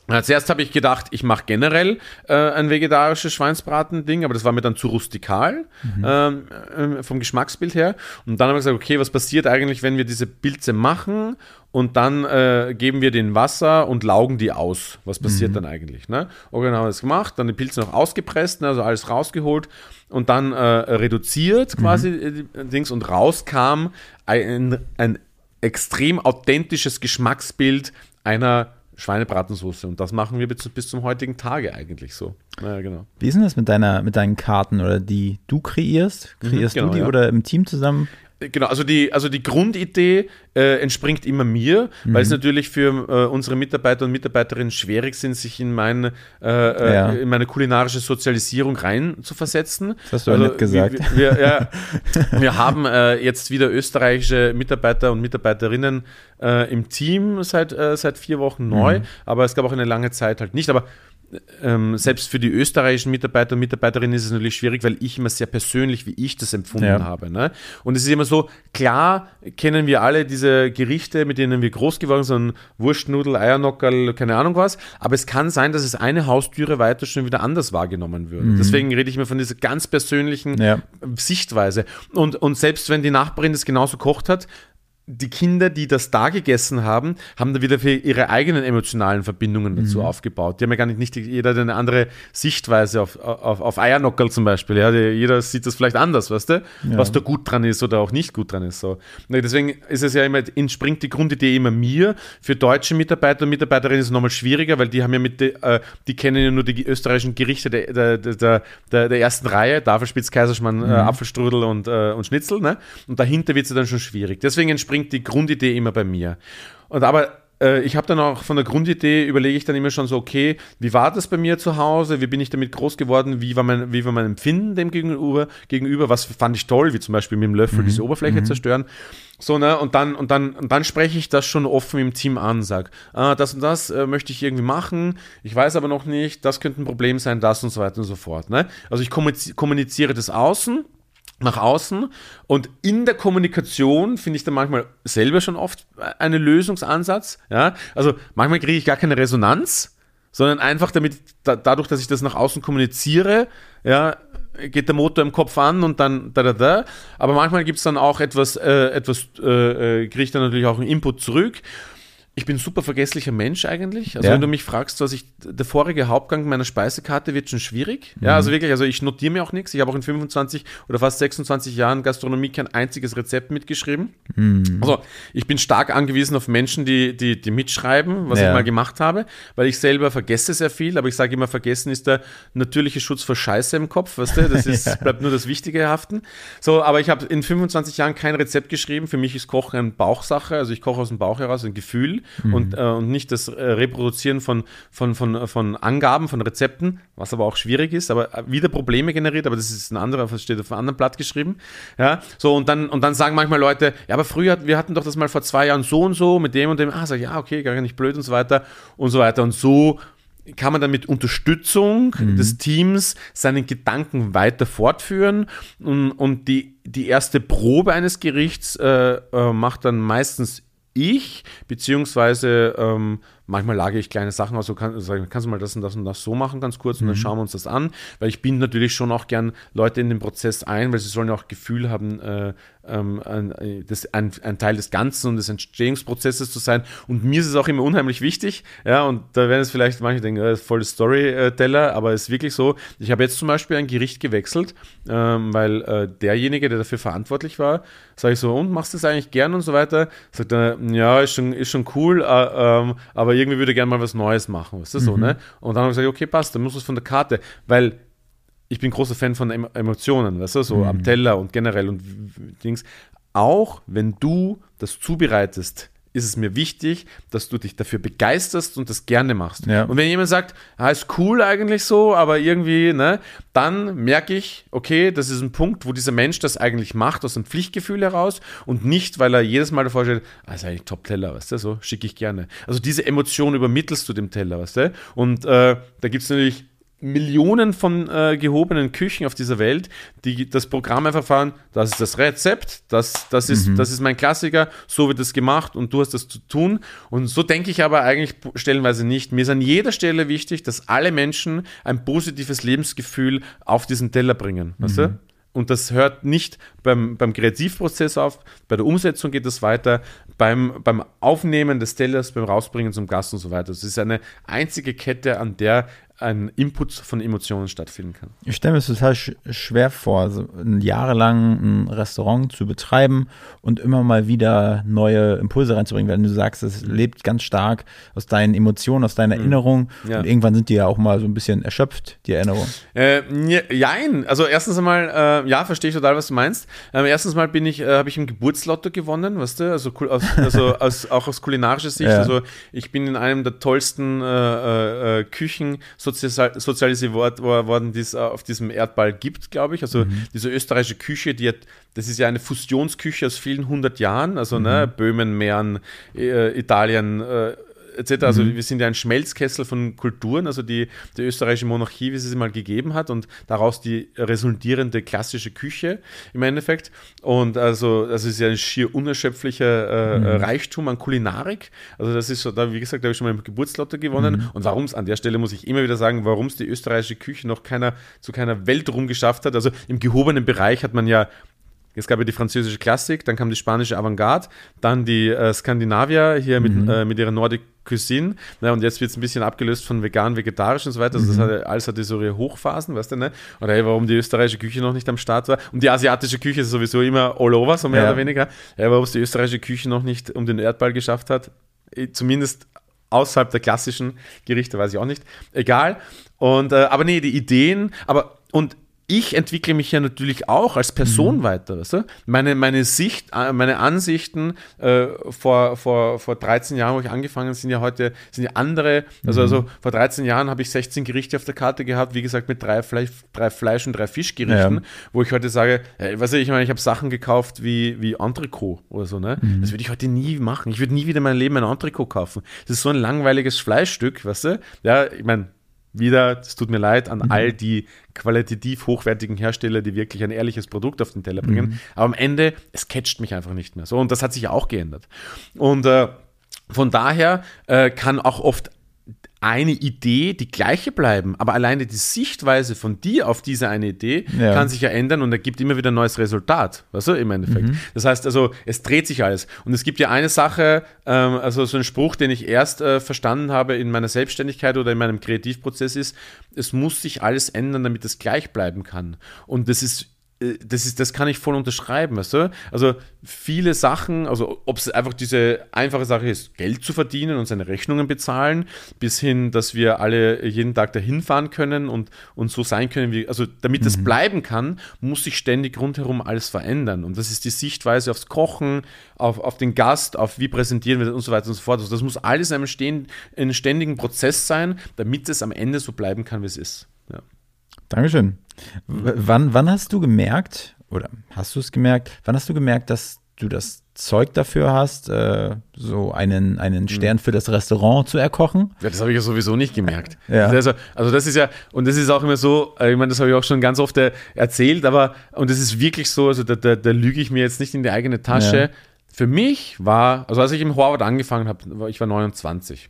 na, Zuerst habe ich gedacht, ich mache generell äh, ein vegetarisches Schweinsbraten-Ding, aber das war mir dann zu rustikal ähm, ähm, vom Geschmacksbild her. Und dann habe ich gesagt, okay, was passiert eigentlich, wenn wir diese Pilze machen und dann äh, geben wir den Wasser und laugen die aus? Was passiert dann eigentlich? Ne? Okay, dann haben wir das gemacht, dann die Pilze noch ausgepresst, ne, also alles rausgeholt und dann äh, reduziert quasi äh, die Dings und rauskam ein, ein extrem authentisches Geschmacksbild einer Schweinebratensoße. Und das machen wir bis, bis zum heutigen Tage eigentlich so. Naja, genau. Wie ist denn das mit, deiner, mit deinen Karten oder die du kreierst? Kreierst Mhm, genau, du die ja. oder im Team zusammen? Genau, also die, also die Grundidee äh, entspringt immer mir, weil es natürlich für äh, unsere Mitarbeiter und Mitarbeiterinnen schwierig sind, sich in meine, äh, äh, Ja. in meine kulinarische Sozialisierung rein zu versetzen. Das hast du ja nett gesagt. Wir, wir, ja, wir haben äh, jetzt wieder österreichische Mitarbeiter und Mitarbeiterinnen äh, im Team seit, seit vier Wochen neu, Mhm. aber es gab auch eine lange Zeit halt nicht. Aber ähm, selbst für die österreichischen Mitarbeiter und Mitarbeiterinnen ist es natürlich schwierig, weil ich immer sehr persönlich, wie ich das empfunden Ja. habe. Ne? Und es ist immer so, klar kennen wir alle diese Gerichte, mit denen wir groß geworden sind, Wurstnudel, Eiernockerl, keine Ahnung was, aber es kann sein, dass es eine Haustüre weiter schon wieder anders wahrgenommen wird. Deswegen rede ich mir von dieser ganz persönlichen Ja. Sichtweise. Und, und selbst wenn die Nachbarin das genauso kocht hat, die Kinder, die das da gegessen haben, haben da wieder für ihre eigenen emotionalen Verbindungen dazu Mhm. aufgebaut. Die haben ja gar nicht, nicht jeder hat eine andere Sichtweise auf, auf, auf Eiernockerl zum Beispiel. Ja, die, jeder sieht das vielleicht anders, weißt du? Was da gut dran ist oder auch nicht gut dran ist. So. Deswegen ist es ja immer, entspringt die Grundidee immer mir. Für deutsche Mitarbeiter und Mitarbeiterinnen ist es nochmal schwieriger, weil die haben ja mit, de, äh, die kennen ja nur die österreichischen Gerichte der, der, der, der, der ersten Reihe, Tafelspitz, Kaiserschmarrn, äh, Apfelstrudel und, äh, und Schnitzel. Ne? Und dahinter wird es ja dann schon schwierig. Deswegen entspringt die Grundidee immer bei mir. Und aber äh, ich habe dann auch von der Grundidee überlege ich dann immer schon so, okay, wie war das bei mir zu Hause? Wie bin ich damit groß geworden? Wie war mein, wie war mein Empfinden dem gegenüber, gegenüber? Was fand ich toll, wie zum Beispiel mit dem Löffel diese Oberfläche zerstören? So, ne, und dann, und dann, und dann spreche ich das schon offen im Team an, sag, ah, das und das äh, möchte ich irgendwie machen, ich weiß aber noch nicht, das könnte ein Problem sein, das und so weiter und so fort. Ne? Also ich kommuniz- kommuniziere das außen, nach außen und in der Kommunikation finde ich dann manchmal selber schon oft einen Lösungsansatz. Ja? Also manchmal kriege ich gar keine Resonanz, sondern einfach damit, da, dadurch, dass ich das nach außen kommuniziere, ja, geht der Motor im Kopf an und dann da da da. Aber manchmal gibt es dann auch etwas, äh, etwas äh, äh, kriege ich dann natürlich auch einen Input zurück. Ich bin ein super vergesslicher Mensch eigentlich. Also Ja. wenn du mich fragst, was ich, der vorige Hauptgang meiner Speisekarte wird schon schwierig. Ja, also wirklich, also ich notiere mir auch nichts. Ich habe auch in 25 oder fast 26 Jahren Gastronomie kein einziges Rezept mitgeschrieben. Also ich bin stark angewiesen auf Menschen, die, die, die mitschreiben, was Ja. ich mal gemacht habe, weil ich selber vergesse sehr viel, aber ich sage immer, vergessen ist der natürliche Schutz vor Scheiße im Kopf, weißt du? Das ist, bleibt nur das Wichtige haften. So, aber ich habe in 25 Jahren kein Rezept geschrieben. Für mich ist Kochen eine Bauchsache, also ich koche aus dem Bauch heraus, ein Gefühl und, äh, und nicht das äh, Reproduzieren von, von, von, von Angaben, von Rezepten, was aber auch schwierig ist, aber äh, wieder Probleme generiert, aber das ist ein anderer, das steht auf einem anderen Blatt geschrieben. Ja, so und dann, und dann sagen manchmal Leute, ja, aber früher, wir hatten doch das mal vor zwei Jahren so und so mit dem und dem, ah, sag ich, ja, okay, gar nicht blöd und so weiter und so weiter. Und so kann man dann mit Unterstützung des Teams seinen Gedanken weiter fortführen und, und die, die erste Probe eines Gerichts äh, äh, macht dann meistens ich, beziehungsweise ähm, manchmal lage ich kleine Sachen aus, so kann, sagen, kannst du mal das und das und das so machen, ganz kurz, und dann schauen wir uns das an, weil ich bin natürlich schon auch gern Leute in den Prozess ein, weil sie sollen ja auch Gefühl haben, äh, ähm, ein, äh, das, ein, ein Teil des Ganzen und des Entstehungsprozesses zu sein. Und mir ist es auch immer unheimlich wichtig, ja, und da werden es vielleicht manche denken, äh, voll Storyteller, aber es ist wirklich so, ich habe jetzt zum Beispiel ein Gericht gewechselt, ähm, weil äh, derjenige, der dafür verantwortlich war, sage ich so, und machst du das eigentlich gern und so weiter? Sagt er, ja, ist schon, ist schon cool, äh, ähm, aber irgendwie würde ich gerne mal was Neues machen, weißt du so, ne? Und dann habe ich gesagt, okay, passt, dann muss es von der Karte, weil ich bin großer Fan von Emo- Emotionen, weißt du, so am Teller und generell und Dings. Auch wenn du das zubereitest, ist es mir wichtig, dass du dich dafür begeisterst und das gerne machst. Ja. Und wenn jemand sagt, ah, ist cool eigentlich so, aber irgendwie, ne, dann merke ich, okay, das ist ein Punkt, wo dieser Mensch das eigentlich macht, aus einem Pflichtgefühl heraus und nicht, weil er jedes Mal davor steht, ah, ist eigentlich Top-Teller, weißt du, so schicke ich gerne. Also diese Emotion übermittelst du dem Teller, weißt du? Und äh, da gibt es natürlich Millionen von äh, gehobenen Küchen auf dieser Welt, die das Programm einfach fahren, das ist das Rezept, das, das, ist, das ist mein Klassiker, so wird das gemacht und du hast das zu tun. Und so denke ich aber eigentlich stellenweise nicht. Mir ist an jeder Stelle wichtig, dass alle Menschen ein positives Lebensgefühl auf diesen Teller bringen. Weißt du? Und das hört nicht beim, beim Kreativprozess auf, bei der Umsetzung geht es weiter, beim, beim Aufnehmen des Tellers, beim Rausbringen zum Gast und so weiter. Es ist eine einzige Kette, an der ein Input von Emotionen stattfinden kann. Ich stelle mir es total sch schwer vor, so ein jahrelang ein Restaurant zu betreiben und immer mal wieder neue Impulse reinzubringen, wenn du sagst, es lebt ganz stark aus deinen Emotionen, aus deiner Erinnerung Ja. und irgendwann sind die ja auch mal so ein bisschen erschöpft, die Erinnerung. Äh, jein, also erstens einmal, äh, ja, verstehe ich total, was du meinst. Ähm, erstens mal bin ich, äh, habe ich im Geburtslotto gewonnen, weißt du, also, aus, also aus, auch aus kulinarischer Sicht. Ja. Also ich bin in einem der tollsten äh, äh, äh, Küchen sozial sozialisiert wor- wor- worden, die es äh, auf diesem Erdball gibt, glaube ich. Also diese österreichische Küche, die hat, das ist ja eine Fusionsküche aus vielen hundert Jahren, also ne, Böhmen, Mähren, äh, Italien, äh, etc. Also wir sind ja ein Schmelzkessel von Kulturen, also die, die österreichische Monarchie, wie sie sie mal gegeben hat und daraus die resultierende klassische Küche im Endeffekt. Und also das ist ja ein schier unerschöpflicher äh, äh, Reichtum an Kulinarik. Also das ist so, da, wie gesagt, da habe ich schon mal im Geburtslotto gewonnen. Und warum es an der Stelle muss ich immer wieder sagen, warum es die österreichische Küche noch keiner zu keiner Weltruhm geschafft hat. Also im gehobenen Bereich hat man ja es gab ja die französische Klassik, dann kam die spanische Avantgarde, dann die äh, Skandinavier hier mit, äh, mit ihrer Nordic Cuisine. Ne, und jetzt wird es ein bisschen abgelöst von vegan, vegetarisch und so weiter. Also das hatte, alles hatte so ihre Hochphasen, weißt du, ne? Oder hey, warum die österreichische Küche noch nicht am Start war. Und die asiatische Küche ist sowieso immer all over, so mehr Ja. oder weniger. Ja, warum es die österreichische Küche noch nicht um den Erdball geschafft hat, eh, zumindest außerhalb der klassischen Gerichte, weiß ich auch nicht. Egal. Und, äh, aber nee, die Ideen, aber und ich entwickle mich ja natürlich auch als Person weiter. Weißt du? meine, meine Sicht, äh, meine Ansichten äh, vor, vor, vor 13 Jahren, wo ich angefangen habe, sind ja heute sind ja andere. Also, also vor 13 Jahren habe ich 16 Gerichte auf der Karte gehabt, wie gesagt, mit drei Fleisch, drei Fleisch und drei Fischgerichten, Ja. wo ich heute sage, äh, was ich meine, ich habe Sachen gekauft wie, wie Entrecot oder so. Ne? Das würde ich heute nie machen. Ich würde nie wieder in meinem Leben ein Entrecot kaufen. Das ist so ein langweiliges Fleischstück, weißt du? Ja, ich meine, wieder, es tut mir leid an all die qualitativ hochwertigen Hersteller, die wirklich ein ehrliches Produkt auf den Teller bringen. Aber am Ende, es catcht mich einfach nicht mehr. So, und das hat sich ja auch geändert. Und äh, von daher äh, kann auch oft eine Idee die gleiche bleiben, aber alleine die Sichtweise von dir auf diese eine Idee Ja. kann sich ja ändern und ergibt immer wieder ein neues Resultat, weißt du, im Endeffekt. Das heißt also, es dreht sich alles. Und es gibt ja eine Sache, ähm, also so ein Spruch, den ich erst äh, verstanden habe in meiner Selbstständigkeit oder in meinem Kreativprozess ist, es muss sich alles ändern, damit es gleich bleiben kann. Und das ist das, ist, das kann ich voll unterschreiben, weißt du? Also viele Sachen, also ob es einfach diese einfache Sache ist, Geld zu verdienen und seine Rechnungen bezahlen, bis hin, dass wir alle jeden Tag dahin fahren können und, und so sein können, wie, also damit das bleiben kann, muss sich ständig rundherum alles verändern. Und das ist die Sichtweise aufs Kochen, auf, auf den Gast, auf wie präsentieren wir das und so weiter und so fort. Also das muss alles in einem, stehen, in einem ständigen Prozess sein, damit es am Ende so bleiben kann, wie es ist. Dankeschön. W wann, wann hast du gemerkt, oder hast du es gemerkt, wann hast du gemerkt, dass du das Zeug dafür hast, äh, so einen, einen Stern für das Restaurant zu erkochen? Ja, das habe ich ja sowieso nicht gemerkt. Ja. Also, also das ist ja, und das ist auch immer so, äh, ich meine, das habe ich auch schon ganz oft äh, erzählt, aber, und das ist wirklich so, also da, da, da lüge ich mir jetzt nicht in die eigene Tasche. Ja. Für mich war, also als ich im Harvard angefangen habe, ich war 29.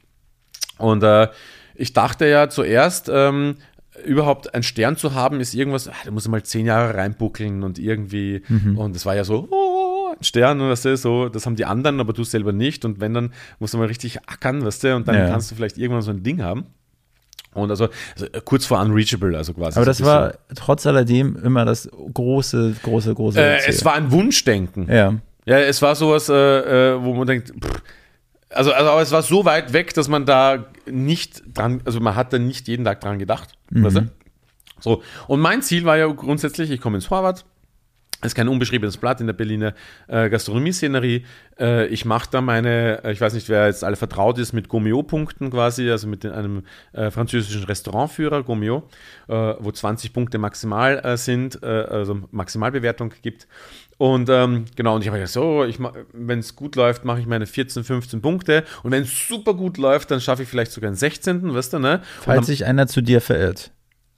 Und äh, ich dachte ja zuerst, ähm, überhaupt einen Stern zu haben, ist irgendwas, ah, da muss man mal zehn Jahre reinbuckeln und irgendwie, und es war ja so, oh, ein Stern, weißt du, so, das haben die anderen, aber du selber nicht. Und wenn, dann musst du mal richtig ackern, weißt du, und dann Ja. kannst du vielleicht irgendwann so ein Ding haben. Und also, also äh, kurz vor unreachable, also quasi. Aber das war trotz alledem immer das große, große, große äh, es war ein Wunschdenken. ja. Ja, es war sowas, äh, äh, wo man denkt, pff, also, also aber es war so weit weg, dass man da nicht dran, also man hat da nicht jeden Tag dran gedacht. Weißt du? So, und mein Ziel war ja grundsätzlich, ich komme ins Harvard, es ist kein unbeschriebenes Blatt in der Berliner äh, Gastronomie-Szenerie. Äh, ich mache da meine, äh, ich weiß nicht, wer jetzt alle vertraut ist mit Gomeo-Punkten quasi, also mit den, einem äh, französischen Restaurantführer, Gomeo, äh, wo 20 Punkte maximal äh, sind, also Maximalbewertung gibt. Und ähm, genau, und ich habe gesagt, so, ich wenn es gut läuft, mache ich meine 14, 15 Punkte. Und wenn es super gut läuft, dann schaffe ich vielleicht sogar einen 16. Weißt du, ne? Falls sich einer zu dir verirrt.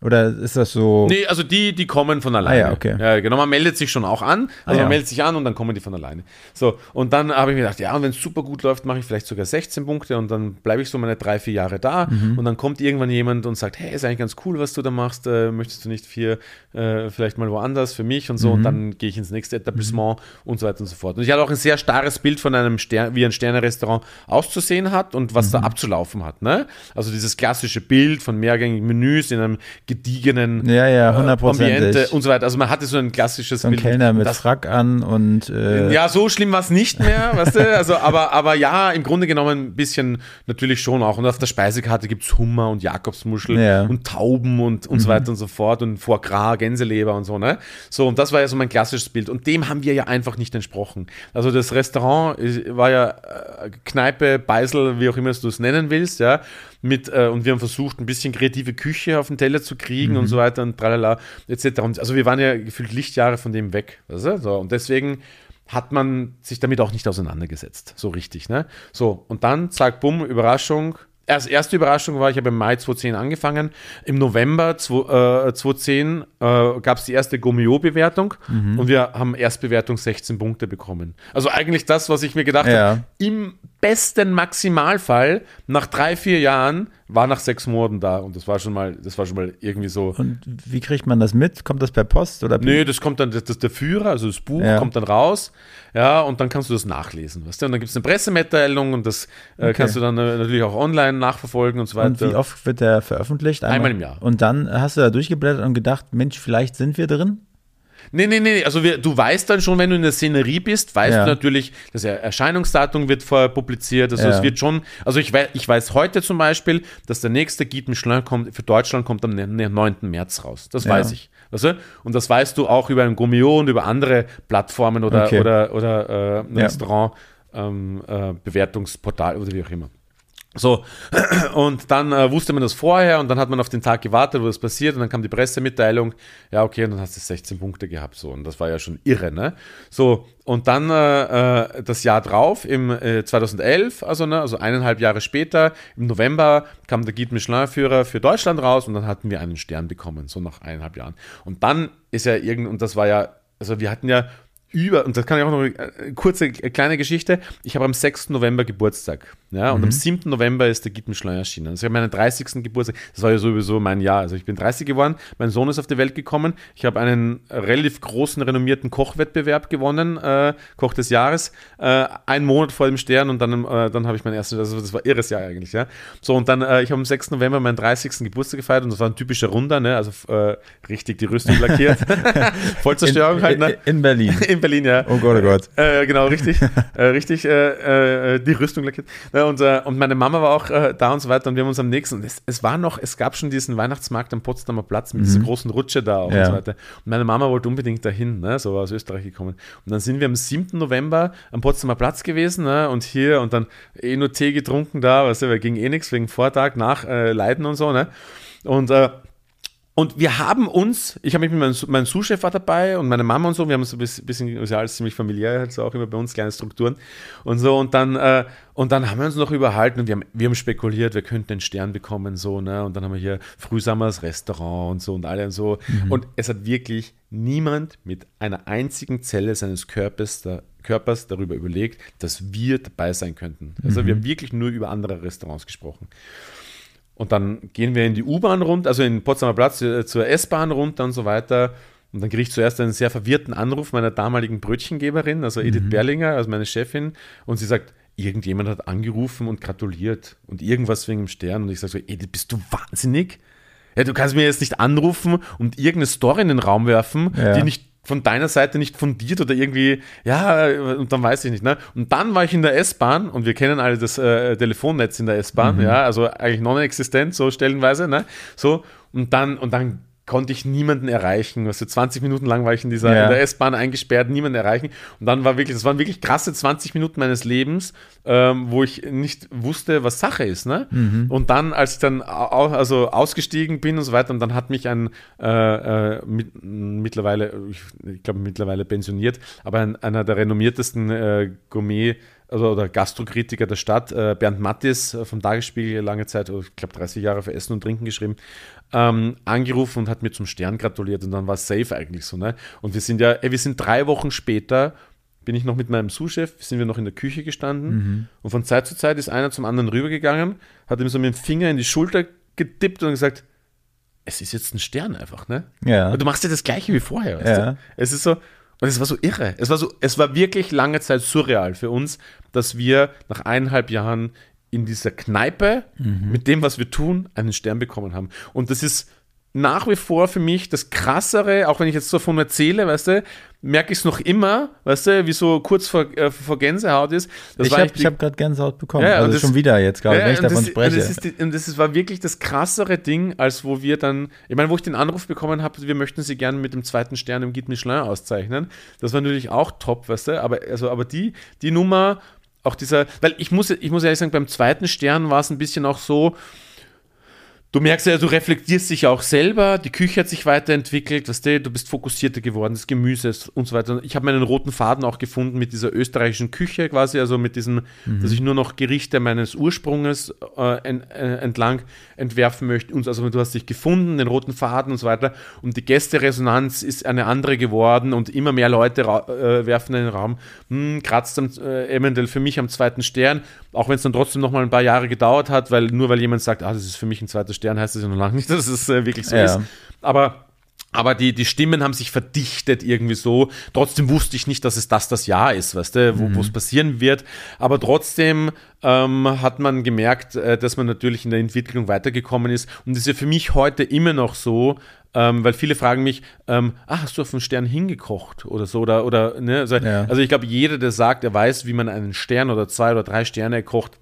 Oder ist das so? Nee, also die, die kommen von alleine. Ah ja, okay. Ja, genau, man meldet sich schon auch an. Also Ah ja. man meldet sich an und dann kommen die von alleine. So, und dann habe ich mir gedacht, ja, und wenn es super gut läuft, mache ich vielleicht sogar 16 Punkte und dann bleibe ich so meine drei, vier Jahre da Mhm. und dann kommt irgendwann jemand und sagt, hey, ist eigentlich ganz cool, was du da machst, äh, möchtest du nicht vier, äh, vielleicht mal woanders für mich und so Mhm. und dann gehe ich ins nächste Etablissement und so weiter und so fort. Und ich hatte auch ein sehr starres Bild von einem Stern, wie ein Sterne-Restaurant auszusehen hat und was Mhm. da abzulaufen hat. Ne? Also dieses klassische Bild von mehrgängigen Menüs in einem gediegenen Ja, ja, äh, hundertprozentig. Ambiente und so weiter. Also man hatte so ein klassisches so ein Bild. Kellner mit das, Frack an und äh, ja, so schlimm war es nicht mehr, weißt du? Also, aber, aber ja, im Grunde genommen ein bisschen natürlich schon auch. Und auf der Speisekarte gibt es Hummer und Jakobsmuschel Ja. und Tauben und, und so weiter und so fort und Foie Gras, Gänseleber und so, ne? So, und das war ja so mein klassisches Bild. Und dem haben wir ja einfach nicht entsprochen. Also das Restaurant ist- war ja äh, Kneipe, Beisel, wie auch immer du es nennen willst, ja. Mit, äh, und wir haben versucht, ein bisschen kreative Küche auf den Teller zu kriegen und so weiter und tralala, etc. Und also wir waren ja gefühlt Lichtjahre von dem weg. Weißt du? so, und deswegen hat man sich damit auch nicht auseinandergesetzt, so richtig. Ne? So, und dann, zack, bumm, Überraschung. Erst, erste Überraschung war, ich habe im Mai 2010 angefangen. Im November zwo- äh, 2010 äh, gab es die erste Gomeo-Bewertung und wir haben Erstbewertung 16 Punkte bekommen. Also eigentlich das, was ich mir gedacht Ja. habe, im besten Maximalfall nach drei, vier Jahren war nach sechs Monaten da und das war schon mal, das war schon mal irgendwie so. und wie kriegt man das mit? Kommt das per Post oder per Nee, das kommt dann, das, das der Führer, also das Buch Ja. kommt dann raus, ja, und dann kannst du das nachlesen, weißt du? Und dann gibt es eine Pressemitteilung und das äh, kannst du dann äh, natürlich auch online nachverfolgen und so weiter. Und wie oft wird der veröffentlicht? Einmal im Jahr. Und dann hast du da durchgeblättert und gedacht, Mensch, vielleicht sind wir drin? Nee, nee, nee, also wir, du weißt dann schon, wenn du in der Szenerie bist, weißt Ja. du natürlich, das Erscheinungsdatum wird vorher publiziert, also Ja. es wird schon, also ich weiß, ich weiß heute zum Beispiel, dass der nächste Guide Michelin kommt, für Deutschland kommt am ne- 9. März raus, das Ja. weiß ich. Weißt du? Und das weißt du auch über ein Gomeo und über andere Plattformen oder, Okay. oder, oder äh. Restaurant, ähm, äh, Bewertungsportal oder wie auch immer. So, und dann äh, wusste man das vorher und dann hat man auf den Tag gewartet, wo das passiert und dann kam die Pressemitteilung, ja okay, und dann hast du 16 Punkte gehabt, so, und das war ja schon irre, ne? So, und dann äh, äh, das Jahr drauf, im äh, 2011, also, ne, also eineinhalb Jahre später, im November kam der Guide Michelin-Führer für Deutschland raus und dann hatten wir einen Stern bekommen, so nach eineinhalb Jahren. Und dann ist ja irgend, und das war ja, also wir hatten ja über, und das kann ich auch noch, äh, kurze, äh, kleine Geschichte. Ich habe am 6. November Geburtstag. Ja, und am 7. November ist der Michelin erschienen. Also ich habe meinen 30. Geburtstag, das war ja sowieso mein Jahr. Also ich bin 30 geworden, mein Sohn ist auf die Welt gekommen. Ich habe einen relativ großen, renommierten Kochwettbewerb gewonnen, äh, Koch des Jahres, äh, einen Monat vor dem Stern und dann, äh, dann habe ich mein erstes, also das war irres Jahr eigentlich, ja. So, und dann, äh, ich habe am 6. November meinen 30. Geburtstag gefeiert und das war ein typischer Runder, ne, also äh, richtig die Rüstung lackiert. Vollzerstörung halt, ne. In Berlin. In Berlin, ja. Oh Gott, oh Gott. Äh, genau, richtig. äh, richtig äh, äh, die Rüstung lackiert. Ja, und, äh, und meine Mama war auch äh, da und so weiter und wir haben uns am nächsten. Es, es war noch, es gab schon diesen Weihnachtsmarkt am Potsdamer Platz mit dieser großen Rutsche da auch und Ja. so weiter. Und meine Mama wollte unbedingt dahin, ne, so war aus Österreich gekommen. Und dann sind wir am 7. November am Potsdamer Platz gewesen ne, und hier und dann eh nur Tee getrunken da, weißt du, weil ging eh nichts wegen Vortag, nach äh, Leiden und so, ne? Und äh, und wir haben uns, ich habe mich mit meinem, Su- mein Sous-Chef war dabei und meine Mama und so, wir haben so ein bisschen, ist ja alles ziemlich familiär, halt so auch immer bei uns, kleine Strukturen und so. Und dann, äh, und dann haben wir uns noch überhalten und wir haben, wir haben spekuliert, wir könnten den Stern bekommen, so, ne? Und dann haben wir hier Frühsammers Restaurant und so und alle und so. Und es hat wirklich niemand mit einer einzigen Zelle seines Körpers, da, Körpers darüber überlegt, dass wir dabei sein könnten. Also wir haben wirklich nur über andere Restaurants gesprochen. Und dann gehen wir in die U-Bahn runter, also in Potsdamer Platz äh, zur S-Bahn runter und so weiter. Und dann kriege ich zuerst einen sehr verwirrten Anruf meiner damaligen Brötchengeberin, also Edith Berlinger, also meine Chefin. Und sie sagt, irgendjemand hat angerufen und gratuliert und irgendwas wegen dem Stern. Und ich sage so, Edith, bist du wahnsinnig? Ja, du kannst mir jetzt nicht anrufen und irgendeine Story in den Raum werfen, Ja. die nicht von deiner Seite nicht fundiert oder irgendwie, ja, und dann weiß ich nicht, ne? Und dann war ich in der S-Bahn und wir kennen alle das äh, Telefonnetz in der S-Bahn, ja, also eigentlich non-existent, so stellenweise, ne? So, und dann, und dann konnte ich niemanden erreichen. Also 20 Minuten lang war ich in dieser Ja. in der S-Bahn eingesperrt, niemanden erreichen. Und dann war wirklich, das waren wirklich krasse 20 Minuten meines Lebens, ähm, wo ich nicht wusste, was Sache ist. Ne? Und dann, als ich dann au, also ausgestiegen bin und so weiter, und dann hat mich ein äh, äh, mit, mittlerweile, ich, ich glaube mittlerweile pensioniert, aber ein, einer der renommiertesten äh, Gourmet also oder Gastrokritiker der Stadt, äh, Bernd Mattis äh, vom Tagesspiegel, lange Zeit, oh, ich glaube 30 Jahre für Essen und Trinken geschrieben, ähm, angerufen und hat mir zum Stern gratuliert und dann war es safe eigentlich so. Ne? Und wir sind ja, ey, wir sind drei Wochen später, bin ich noch mit meinem Sous-Chef, sind wir noch in der Küche gestanden Mhm. und von Zeit zu Zeit ist einer zum anderen rübergegangen, hat ihm so mit dem Finger in die Schulter getippt und gesagt, es ist jetzt ein Stern einfach, ne? Ja. Und du machst ja das gleiche wie vorher, weißt Ja. du? Es ist so, und es war so irre. Es war so, es war wirklich lange Zeit surreal für uns, dass wir nach eineinhalb Jahren in dieser Kneipe mit dem, was wir tun, einen Stern bekommen haben. Und das ist nach wie vor für mich das Krassere, auch wenn ich jetzt so davon erzähle, weißt du, merke ich es noch immer, weißt du, wie so kurz vor, äh, vor Gänsehaut ist. Das ich habe hab gerade Gänsehaut bekommen. Ja, also das- schon wieder jetzt gerade, wenn ich davon das, spreche. Und das, ist und das war wirklich das krassere Ding, als wo wir dann, ich meine, wo ich den Anruf bekommen habe, wir möchten sie gerne mit dem zweiten Stern im Guide Michelin auszeichnen. Das war natürlich auch top, weißt du, aber, also, aber die, die Nummer, auch dieser, weil ich muss, ich muss ehrlich sagen, beim zweiten Stern war es ein bisschen auch so, Du merkst ja, du reflektierst dich auch selber, die Küche hat sich weiterentwickelt, weißt du, du bist fokussierter geworden, das Gemüse und so weiter. Ich habe meinen roten Faden auch gefunden mit dieser österreichischen Küche quasi, also mit diesem, dass ich nur noch Gerichte meines Ursprunges äh, äh, entlang entwerfen möchte. Und also du hast dich gefunden, den roten Faden und so weiter. Und die Gästeresonanz ist eine andere geworden und immer mehr Leute äh, werfen in den Raum, hm, kratzt am, äh, eventuell für mich am zweiten Stern, auch wenn es dann trotzdem noch mal ein paar Jahre gedauert hat, weil nur weil jemand sagt, ah, das ist für mich ein zweiter Stern, heißt das ja noch lange nicht, dass es äh, wirklich so Ja. ist. Aber aber die, die Stimmen haben sich verdichtet irgendwie so. Trotzdem wusste ich nicht, dass es das das Jahr ist, weißt du, wo es passieren wird. Aber trotzdem ähm, hat man gemerkt, äh, dass man natürlich in der Entwicklung weitergekommen ist. Und das ist ja für mich heute immer noch so, ähm, weil viele fragen mich, ähm, ah, hast du auf einen Stern hingekocht oder so? Oder, oder ne? also, Ja. also ich glaube, jeder, der sagt, er weiß, wie man einen Stern oder zwei oder drei Sterne kocht,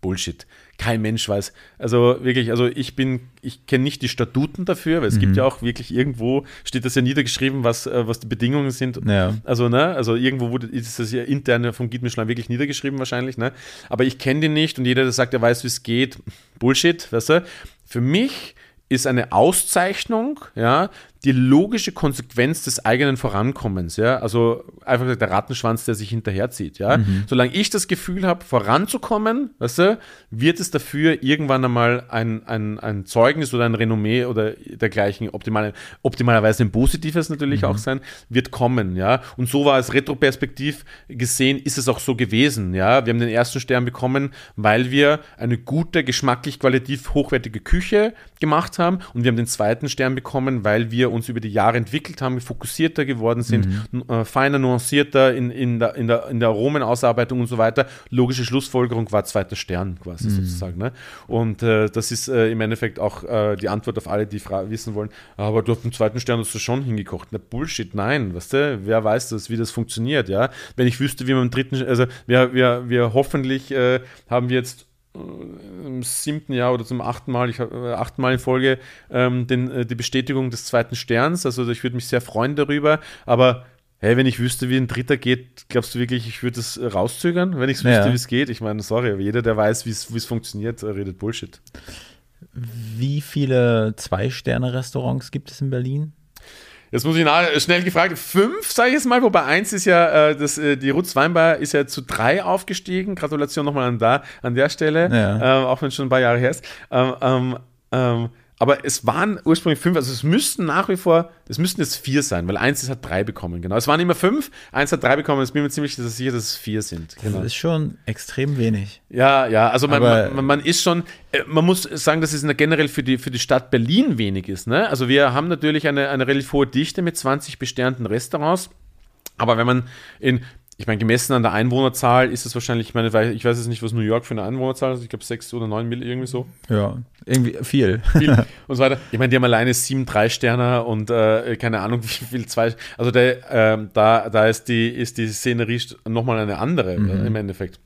Bullshit. Kein Mensch weiß. Also wirklich, also ich bin, ich kenne nicht die Statuten dafür, weil es Mhm. gibt ja auch wirklich irgendwo, steht das ja niedergeschrieben, was, äh, was die Bedingungen sind. Ja. Also, ne, also irgendwo wurde, ist das ja intern vom Guide Michelin wirklich niedergeschrieben wahrscheinlich, ne? Aber ich kenne den nicht und jeder, der sagt, er weiß, wie es geht, Bullshit, weißt du? Für mich ist eine Auszeichnung, ja, die logische Konsequenz des eigenen Vorankommens, ja, also einfach der Rattenschwanz, der sich hinterherzieht, ja. Solange ich das Gefühl habe, voranzukommen, weißt du, wird es dafür irgendwann einmal ein, ein, ein Zeugnis oder ein Renommee oder dergleichen, optimal, optimalerweise ein positives natürlich auch sein, wird kommen, ja. Und so war es retroperspektiv gesehen, ist es auch so gewesen, ja. Wir haben den ersten Stern bekommen, weil wir eine gute, geschmacklich qualitativ hochwertige Küche gemacht haben und wir haben den zweiten Stern bekommen, weil wir uns über die Jahre entwickelt haben, fokussierter geworden sind, äh, feiner, nuancierter in, in, der, in, der, in der Aromenausarbeitung und so weiter. Logische Schlussfolgerung war zweiter Stern quasi sozusagen. Ne? Und äh, das ist äh, im Endeffekt auch äh, die Antwort auf alle, die wissen wollen, aber du hast den zweiten Stern hast du schon hingekocht. Na Bullshit, nein, weißt du, wer weiß das, wie das funktioniert, ja? Wenn ich wüsste, wie man im dritten, also wir, wir, wir hoffentlich äh, haben wir jetzt im siebten Jahr oder zum achten Mal, ich habe äh, achten Mal in Folge ähm, den, äh, die Bestätigung des zweiten Sterns. Also ich würde mich sehr freuen darüber. Aber hey, wenn ich wüsste, wie ein dritter geht, glaubst du wirklich, ich würde es äh, rauszögern, wenn ich Ja. wüsste, wie es geht? Ich meine, sorry, aber jeder, der weiß, wie es wie es funktioniert, äh, redet Bullshit. Wie viele Zwei-Sterne-Restaurants gibt es in Berlin? Jetzt muss ich nach, schnell gefragt, fünf, sage ich jetzt mal, wobei eins ist ja, äh, das, äh, die Rutz Weinbar ist ja zu drei aufgestiegen. Gratulation nochmal an, da, an der Stelle, Ja. ähm, auch wenn es schon ein paar Jahre her ist. Ähm, ähm, ähm, aber es waren ursprünglich fünf, also es müssten nach wie vor, es müssten jetzt vier sein, weil eins ist, hat drei bekommen, genau. Es waren immer fünf, eins hat drei bekommen, es bin mir ziemlich sicher, dass es vier sind. Genau. Das ist schon extrem wenig. Ja, ja, also man, man, man ist schon, äh, man muss sagen, dass es generell für die, für die Stadt Berlin wenig ist. Ne? Also wir haben natürlich eine, eine relativ hohe Dichte mit 20 besternten Restaurants, aber wenn man in, ich meine, gemessen an der Einwohnerzahl ist es wahrscheinlich, ich meine, ich weiß jetzt nicht, was New York für eine Einwohnerzahl ist, ich glaube sechs oder neun Mill, irgendwie so. Ja, irgendwie viel. Viel und so weiter. Ich meine, die haben alleine sieben Drei-Sterner und äh, keine Ahnung, wie viel zwei. Also der, ähm, da, da ist die, ist die Szenerie nochmal eine andere äh, im Endeffekt.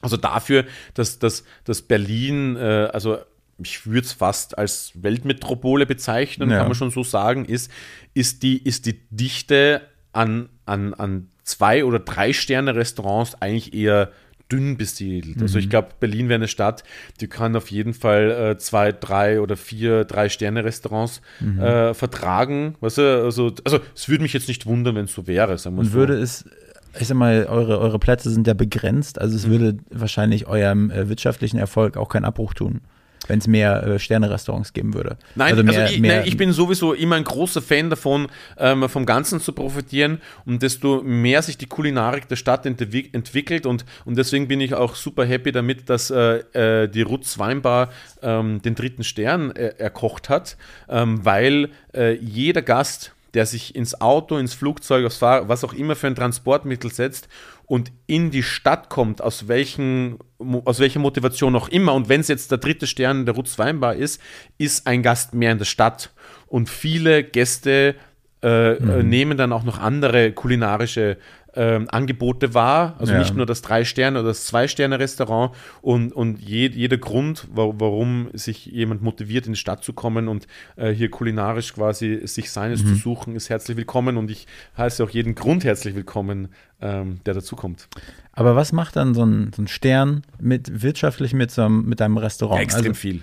Also dafür, dass, dass, dass Berlin, äh, also ich würde es fast als Weltmetropole bezeichnen, Ja. kann man schon so sagen, ist, ist, die, ist die Dichte an, an, an zwei- oder drei-Sterne-Restaurants eigentlich eher dünn besiedelt. Also ich glaube, Berlin wäre eine Stadt, die kann auf jeden Fall äh, zwei, drei oder vier Drei-Sterne-Restaurants äh, vertragen. Weißt du, also, also es würde mich jetzt nicht wundern, wenn es so wäre, sagen Und so. würde es ich sag mal, eure, eure Plätze sind ja begrenzt, also Mhm. es würde wahrscheinlich eurem äh, wirtschaftlichen Erfolg auch keinen Abbruch tun, wenn es mehr äh, Sterne-Restaurants geben würde. Nein, also, also, mehr, ich, mehr, nein, ich bin sowieso immer ein großer Fan davon, ähm, vom Ganzen zu profitieren und desto mehr sich die Kulinarik der Stadt entwick entwickelt und, und deswegen bin ich auch super happy damit, dass äh, äh, die Rutz Weinbar ähm, den dritten Stern äh, erkocht hat, ähm, weil äh, jeder Gast, der sich ins Auto, ins Flugzeug, aufs Fahrrad, was auch immer für ein Transportmittel setzt und in die Stadt kommt, aus, welchen, aus welcher Motivation auch immer, und wenn es jetzt der dritte Stern der Rutz Weinbar ist, ist ein Gast mehr in der Stadt. Und viele Gäste äh, äh, nehmen dann auch noch andere kulinarische ähm, Angebote wahr, also Ja. nicht nur das Drei-Sterne- oder das Zwei-Sterne-Restaurant und, und je, jeder Grund, wa warum sich jemand motiviert, in die Stadt zu kommen und äh, hier kulinarisch quasi sich seines zu suchen, ist herzlich willkommen und ich heiße auch jeden Grund herzlich willkommen, ähm, der dazukommt. aber was macht dann so ein, so ein Stern mit wirtschaftlich mit, so einem, mit einem Restaurant? Extrem also, viel.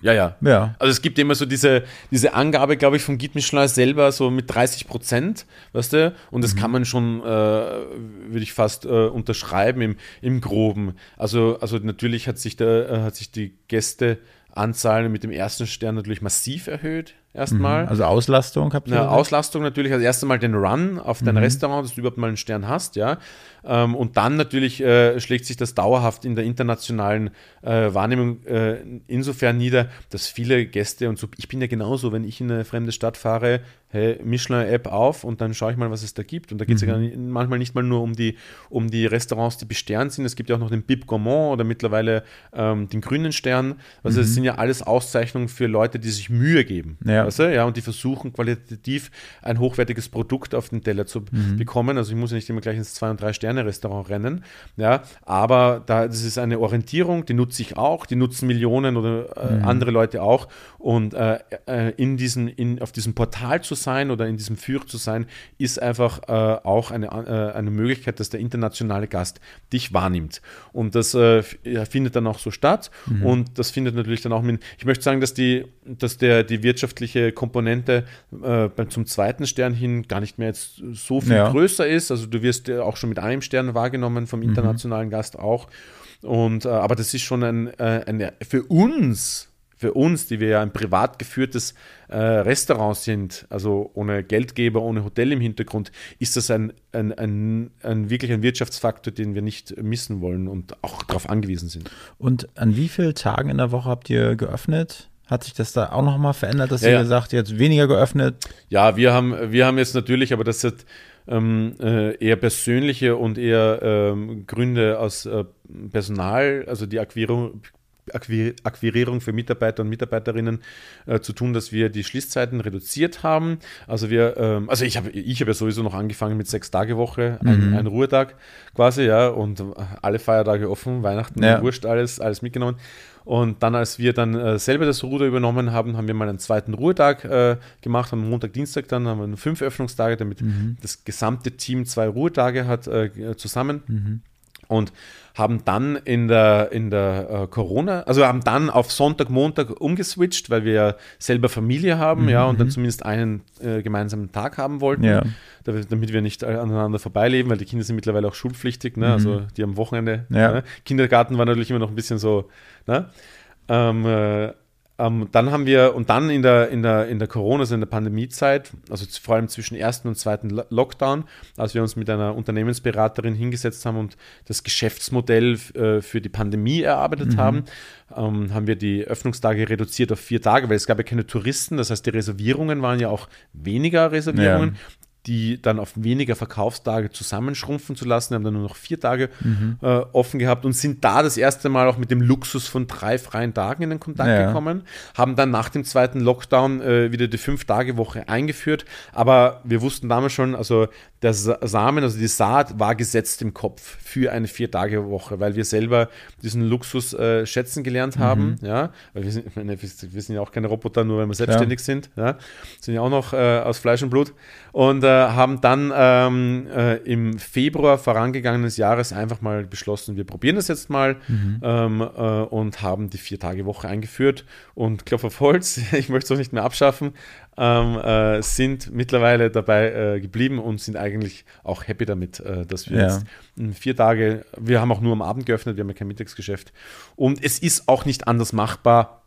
Ja, ja. Ja. Also es gibt immer so diese, diese Angabe, glaube ich, von Guy Michelin selber so mit 30 Prozent, weißt du? Und das kann man schon, äh, würde ich fast äh, unterschreiben im, im Groben. Also, also natürlich hat sich, der, äh, hat sich die Gästeanzahl mit dem ersten Stern natürlich massiv erhöht, erstmal. Also Auslastung habt ihr? Gesagt? Auslastung natürlich, also erst einmal den Run auf dein Restaurant, dass du überhaupt mal einen Stern hast, ja. Ähm, und dann natürlich äh, schlägt sich das dauerhaft in der internationalen äh, Wahrnehmung äh, insofern nieder, dass viele Gäste und so, ich bin ja genauso, wenn ich in eine fremde Stadt fahre, hey, Michelin-App auf und dann schaue ich mal, was es da gibt. Und da geht es ja gar nicht, manchmal nicht mal nur um die, um die Restaurants, die besternt sind. Es gibt ja auch noch den Bib Gourmand oder mittlerweile ähm, den grünen Stern. Also es sind ja alles Auszeichnungen für Leute, die sich Mühe geben. Ja. Weißt du? ja, und die versuchen qualitativ ein hochwertiges Produkt auf den Teller zu bekommen. Also ich muss ja nicht immer gleich ins Zwei- und Drei-Sterne-Restaurant rennen. Ja, aber da, das ist eine Orientierung, die nutze ich auch, die nutzen Millionen oder äh, andere Leute auch. Und äh, äh, in diesen, in, auf diesem Portal zu sein oder in diesem Führer zu sein, ist einfach äh, auch eine, äh, eine Möglichkeit, dass der internationale Gast dich wahrnimmt. Und das äh, findet dann auch so statt. Und das findet natürlich dann auch mit, ich möchte sagen, dass die, dass der, die wirtschaftliche Komponente äh, beim, zum zweiten Stern hin gar nicht mehr jetzt so viel Ja. größer ist. Also du wirst ja auch schon mit einem Stern wahrgenommen, vom internationalen Gast auch. Und, äh, aber das ist schon ein, äh, eine, für uns, für uns, die wir ja ein privat geführtes äh, Restaurant sind, also ohne Geldgeber, ohne Hotel im Hintergrund, ist das ein, ein, ein, ein wirklich ein Wirtschaftsfaktor, den wir nicht missen wollen und auch darauf angewiesen sind. Und an wie vielen Tagen in der Woche habt ihr geöffnet? Hat sich das da auch nochmal verändert, dass Ja, ihr ja. sagt, jetzt weniger geöffnet? Ja, wir haben, wir haben jetzt natürlich, aber das hat ähm, äh, eher persönliche und eher ähm, Gründe aus äh, Personal, also die Akquirierung, Akquir Akquirierung für Mitarbeiter und Mitarbeiterinnen äh, zu tun, dass wir die Schließzeiten reduziert haben. Also wir, ähm, also ich habe ich habe ja sowieso noch angefangen mit sechs Tage Woche, ein, ein Ruhetag quasi, ja, und alle Feiertage offen, Weihnachten, Ja. wurscht, alles, alles mitgenommen. Und dann, als wir dann äh, selber das Ruder übernommen haben, haben wir mal einen zweiten Ruhetag äh, gemacht, am Montag, Dienstag dann haben wir fünf Öffnungstage, damit das gesamte Team zwei Ruhetage hat äh, zusammen. Und haben dann in der, in der äh, Corona, also haben dann auf Sonntag, Montag umgeswitcht, weil wir ja selber Familie haben, ja, und dann zumindest einen äh, gemeinsamen Tag haben wollten, Ja. da- damit wir nicht aneinander vorbeileben, weil die Kinder sind mittlerweile auch schulpflichtig, ne? also die am Wochenende. Ja. Ne? Kindergarten war natürlich immer noch ein bisschen so, ne? Ähm, äh, ähm, dann haben wir, und dann in der, in der, in der Corona, also in der Pandemiezeit, also vor allem zwischen ersten und zweiten Lo- Lockdown, als wir uns mit einer Unternehmensberaterin hingesetzt haben und das Geschäftsmodell äh, für die Pandemie erarbeitet haben, ähm, haben wir die Öffnungstage reduziert auf vier Tage, weil es gab ja keine Touristen, das heißt, die Reservierungen waren ja auch weniger Reservierungen. Die dann auf weniger Verkaufstage zusammenschrumpfen zu lassen, Wir haben dann nur noch vier Tage äh, offen gehabt und sind da das erste Mal auch mit dem Luxus von drei freien Tagen in den Kontakt Ja. gekommen, haben dann nach dem zweiten Lockdown äh, wieder die Fünf-Tage-Woche eingeführt, aber wir wussten damals schon, also der Sa- Samen, also die Saat war gesetzt im Kopf für eine Vier-Tage-Woche, weil wir selber diesen Luxus äh, schätzen gelernt haben, ja, weil wir sind, meine, wir sind ja auch keine Roboter, nur weil wir selbstständig sind, ja, sind ja auch noch äh, aus Fleisch und Blut und haben dann ähm, äh, im Februar vorangegangenen Jahres einfach mal beschlossen, wir probieren das jetzt mal Mhm. ähm, äh, und haben die Vier-Tage-Woche eingeführt. Und Klopf auf Holz, ich möchte es auch nicht mehr abschaffen, ähm, äh, sind mittlerweile dabei äh, geblieben und sind eigentlich auch happy damit, äh, dass wir Ja. jetzt vier Tage, wir haben auch nur am Abend geöffnet, wir haben ja kein Mittagsgeschäft. Und es ist auch nicht anders machbar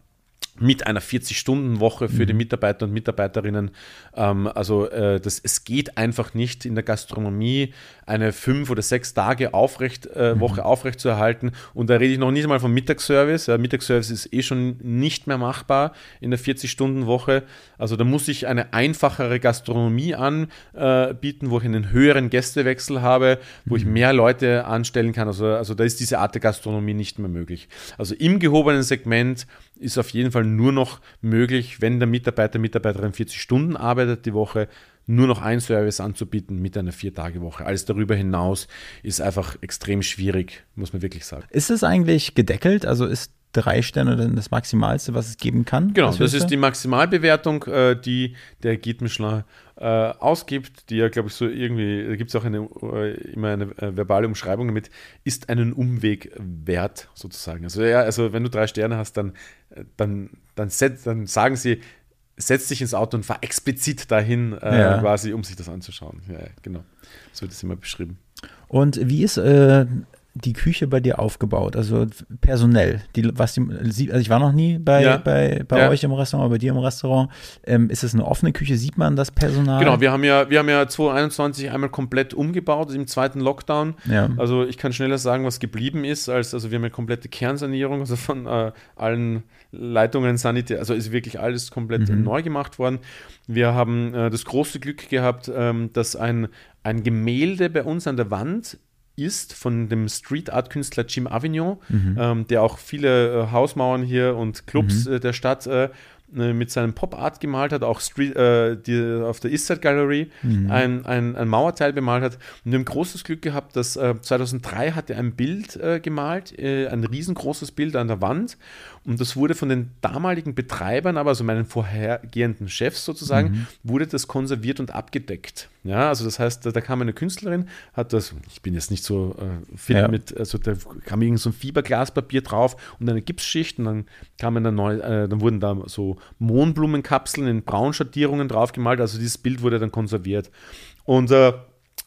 mit einer 40-Stunden-Woche für die Mitarbeiter und Mitarbeiterinnen. Ähm, also äh, das, es geht einfach nicht in der Gastronomie eine fünf oder sechs Tage aufrecht, äh, Woche aufrecht zu erhalten. Und da rede ich noch nicht mal vom Mittagsservice. Ja, Mittagsservice ist eh schon nicht mehr machbar in der 40-Stunden-Woche. Also da muss ich eine einfachere Gastronomie anbieten, wo ich einen höheren Gästewechsel habe, wo ich mehr Leute anstellen kann. Also, also da ist diese Art der Gastronomie nicht mehr möglich. Also im gehobenen Segment ist auf jeden Fall nur noch möglich, wenn der Mitarbeiter, Mitarbeiterin 40 Stunden arbeitet die Woche, nur noch einen Service anzubieten mit einer Vier-Tage-Woche. Alles darüber hinaus ist einfach extrem schwierig, muss man wirklich sagen. Ist es eigentlich gedeckelt? Also ist drei Sterne dann das Maximalste, was es geben kann? Genau, Das ist die Maximalbewertung, äh, die der Guide Michelin äh, ausgibt, die ja, glaube ich, so irgendwie, da gibt es auch eine, äh, immer eine äh, verbale Umschreibung damit, ist einen Umweg wert, sozusagen. Also ja, also wenn du drei Sterne hast, dann, äh, dann, dann, set, dann sagen sie, setz dich ins Auto und fahr explizit dahin, äh, Ja. quasi, um sich das anzuschauen. Ja, genau. So wird das immer beschrieben. Und wie ist äh, die Küche bei dir aufgebaut? Also personell. Die, was die, also ich war noch nie bei, Ja. bei, bei Ja. euch im Restaurant, bei dir im Restaurant. Ähm, ist es eine offene Küche? Sieht man das Personal? Genau, wir haben ja, wir haben ja 2021 einmal komplett umgebaut im zweiten Lockdown. Ja. Also ich kann schneller sagen, was geblieben ist, als also wir haben eine komplette Kernsanierung, also von äh, allen Leitungen, Sanitär, also ist wirklich alles komplett neu gemacht worden. Wir haben äh, das große Glück gehabt, ähm, dass ein, ein Gemälde bei uns an der Wand ist von dem Street Art Künstler Jim Avignon, ähm, der auch viele äh, Hausmauern hier und Clubs äh, der Stadt äh, äh, mit seinem Pop Art gemalt hat, auch Street, äh, die, auf der East Side Gallery ein, ein, ein Mauerteil bemalt hat. Und wir haben großes Glück gehabt, dass äh, 2003 hat er ein Bild äh, gemalt, äh, ein riesengroßes Bild an der Wand. Und das wurde von den damaligen Betreibern, aber also meinen vorhergehenden Chefs sozusagen, wurde das konserviert und abgedeckt. Ja, also das heißt, da, da kam eine Künstlerin, hat das, ich bin jetzt nicht so äh, fit Ja. mit, also da kam irgend so ein Fiberglaspapier drauf und eine Gipsschicht und dann kam eine neue, äh, dann wurden da so Mohnblumenkapseln in Braunschattierungen draufgemalt, also dieses Bild wurde dann konserviert. Und äh,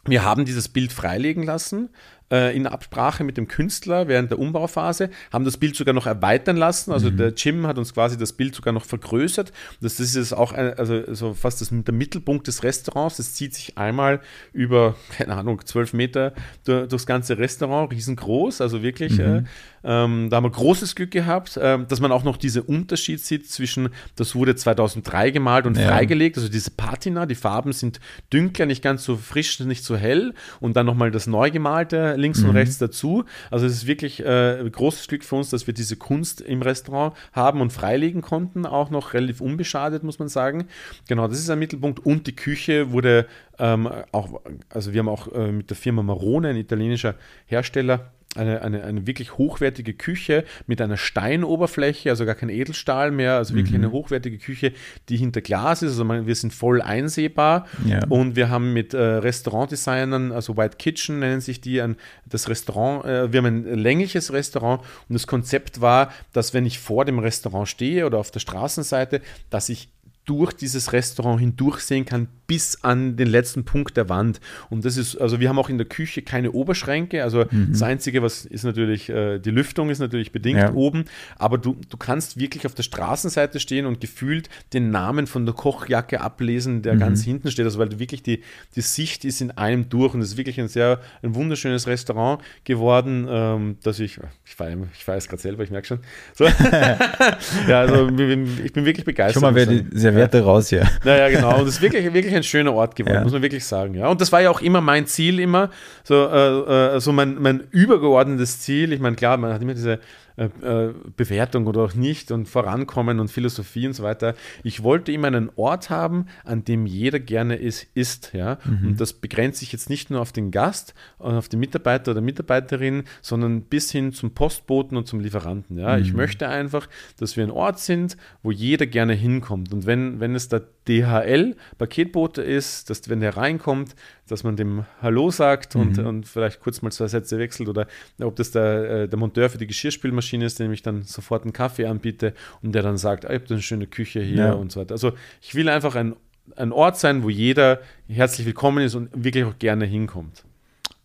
wir haben dieses Bild freilegen lassen äh, in Absprache mit dem Künstler während der Umbauphase, haben das Bild sogar noch erweitern lassen. Also der Jim hat uns quasi das Bild sogar noch vergrößert. Das, das ist auch ein, also so fast das, der Mittelpunkt des Restaurants. Das zieht sich einmal über, keine Ahnung, zwölf Meter durch, durchs ganze Restaurant, riesengroß, also wirklich. Äh, ähm, da haben wir großes Glück gehabt, ähm, dass man auch noch diesen Unterschied sieht zwischen, das wurde 2003 gemalt und Ja. freigelegt, also diese Patina, die Farben sind dünkler, nicht ganz so frisch, nicht so hell und dann nochmal das neu gemalte links und rechts dazu. Also es ist wirklich äh, großes Glück für uns, dass wir diese Kunst im Restaurant haben und freilegen konnten, auch noch relativ unbeschadet, muss man sagen. Genau, das ist ein Mittelpunkt und die Küche wurde ähm, auch, also wir haben auch äh, mit der Firma Marone, ein italienischer Hersteller, eine, eine, eine wirklich hochwertige Küche mit einer Steinoberfläche, also gar kein Edelstahl mehr, also wirklich eine hochwertige Küche, die hinter Glas ist. Also man, wir sind voll einsehbar Ja. und wir haben mit äh, Restaurantdesignern, also White Kitchen nennen sich die, ein, das Restaurant, äh, wir haben ein längliches Restaurant und das Konzept war, dass wenn ich vor dem Restaurant stehe oder auf der Straßenseite, dass ich durch dieses Restaurant hindurchsehen kann bis an den letzten Punkt der Wand. Und das ist, also wir haben auch in der Küche keine Oberschränke. Also das Einzige, was ist natürlich, äh, die Lüftung ist natürlich bedingt Ja. oben, aber du, du kannst wirklich auf der Straßenseite stehen und gefühlt den Namen von der Kochjacke ablesen, der ganz hinten steht. Also weil du wirklich die, die Sicht ist in einem durch und es ist wirklich ein sehr, ein wunderschönes Restaurant geworden, ähm, dass ich, ich feiere ich feiere es gerade selber, ich merke schon. So. ja, also ich bin wirklich begeistert. Schon mal wer die Serviette raus hier. Ja, ja, genau. Und es ist wirklich, wirklich ein schöner Ort geworden, Ja. muss man wirklich sagen. Ja. Und das war ja auch immer mein Ziel, immer so, äh, äh, so mein, mein übergeordnetes Ziel. Ich meine, klar, man hat immer diese Bewertung oder auch nicht und Vorankommen und Philosophie und so weiter. Ich wollte immer einen Ort haben, an dem jeder gerne ist, ist ja. Mhm. Und das begrenzt sich jetzt nicht nur auf den Gast, und auf den Mitarbeiter oder Mitarbeiterin, sondern bis hin zum Postboten und zum Lieferanten. Ja. Mhm. Ich möchte einfach, dass wir ein Ort sind, wo jeder gerne hinkommt. Und wenn, wenn es der DHL-Paketbote ist, dass wenn der reinkommt, dass man dem Hallo sagt und, Mhm. und vielleicht kurz mal zwei Sätze wechselt oder ob das der, äh, der Monteur für die Geschirrspülmaschine ist, dem ich dann sofort einen Kaffee anbiete und der dann sagt, ah, ihr habt eine schöne Küche hier Ja. und so weiter. Also ich will einfach ein, ein Ort sein, wo jeder herzlich willkommen ist und wirklich auch gerne hinkommt.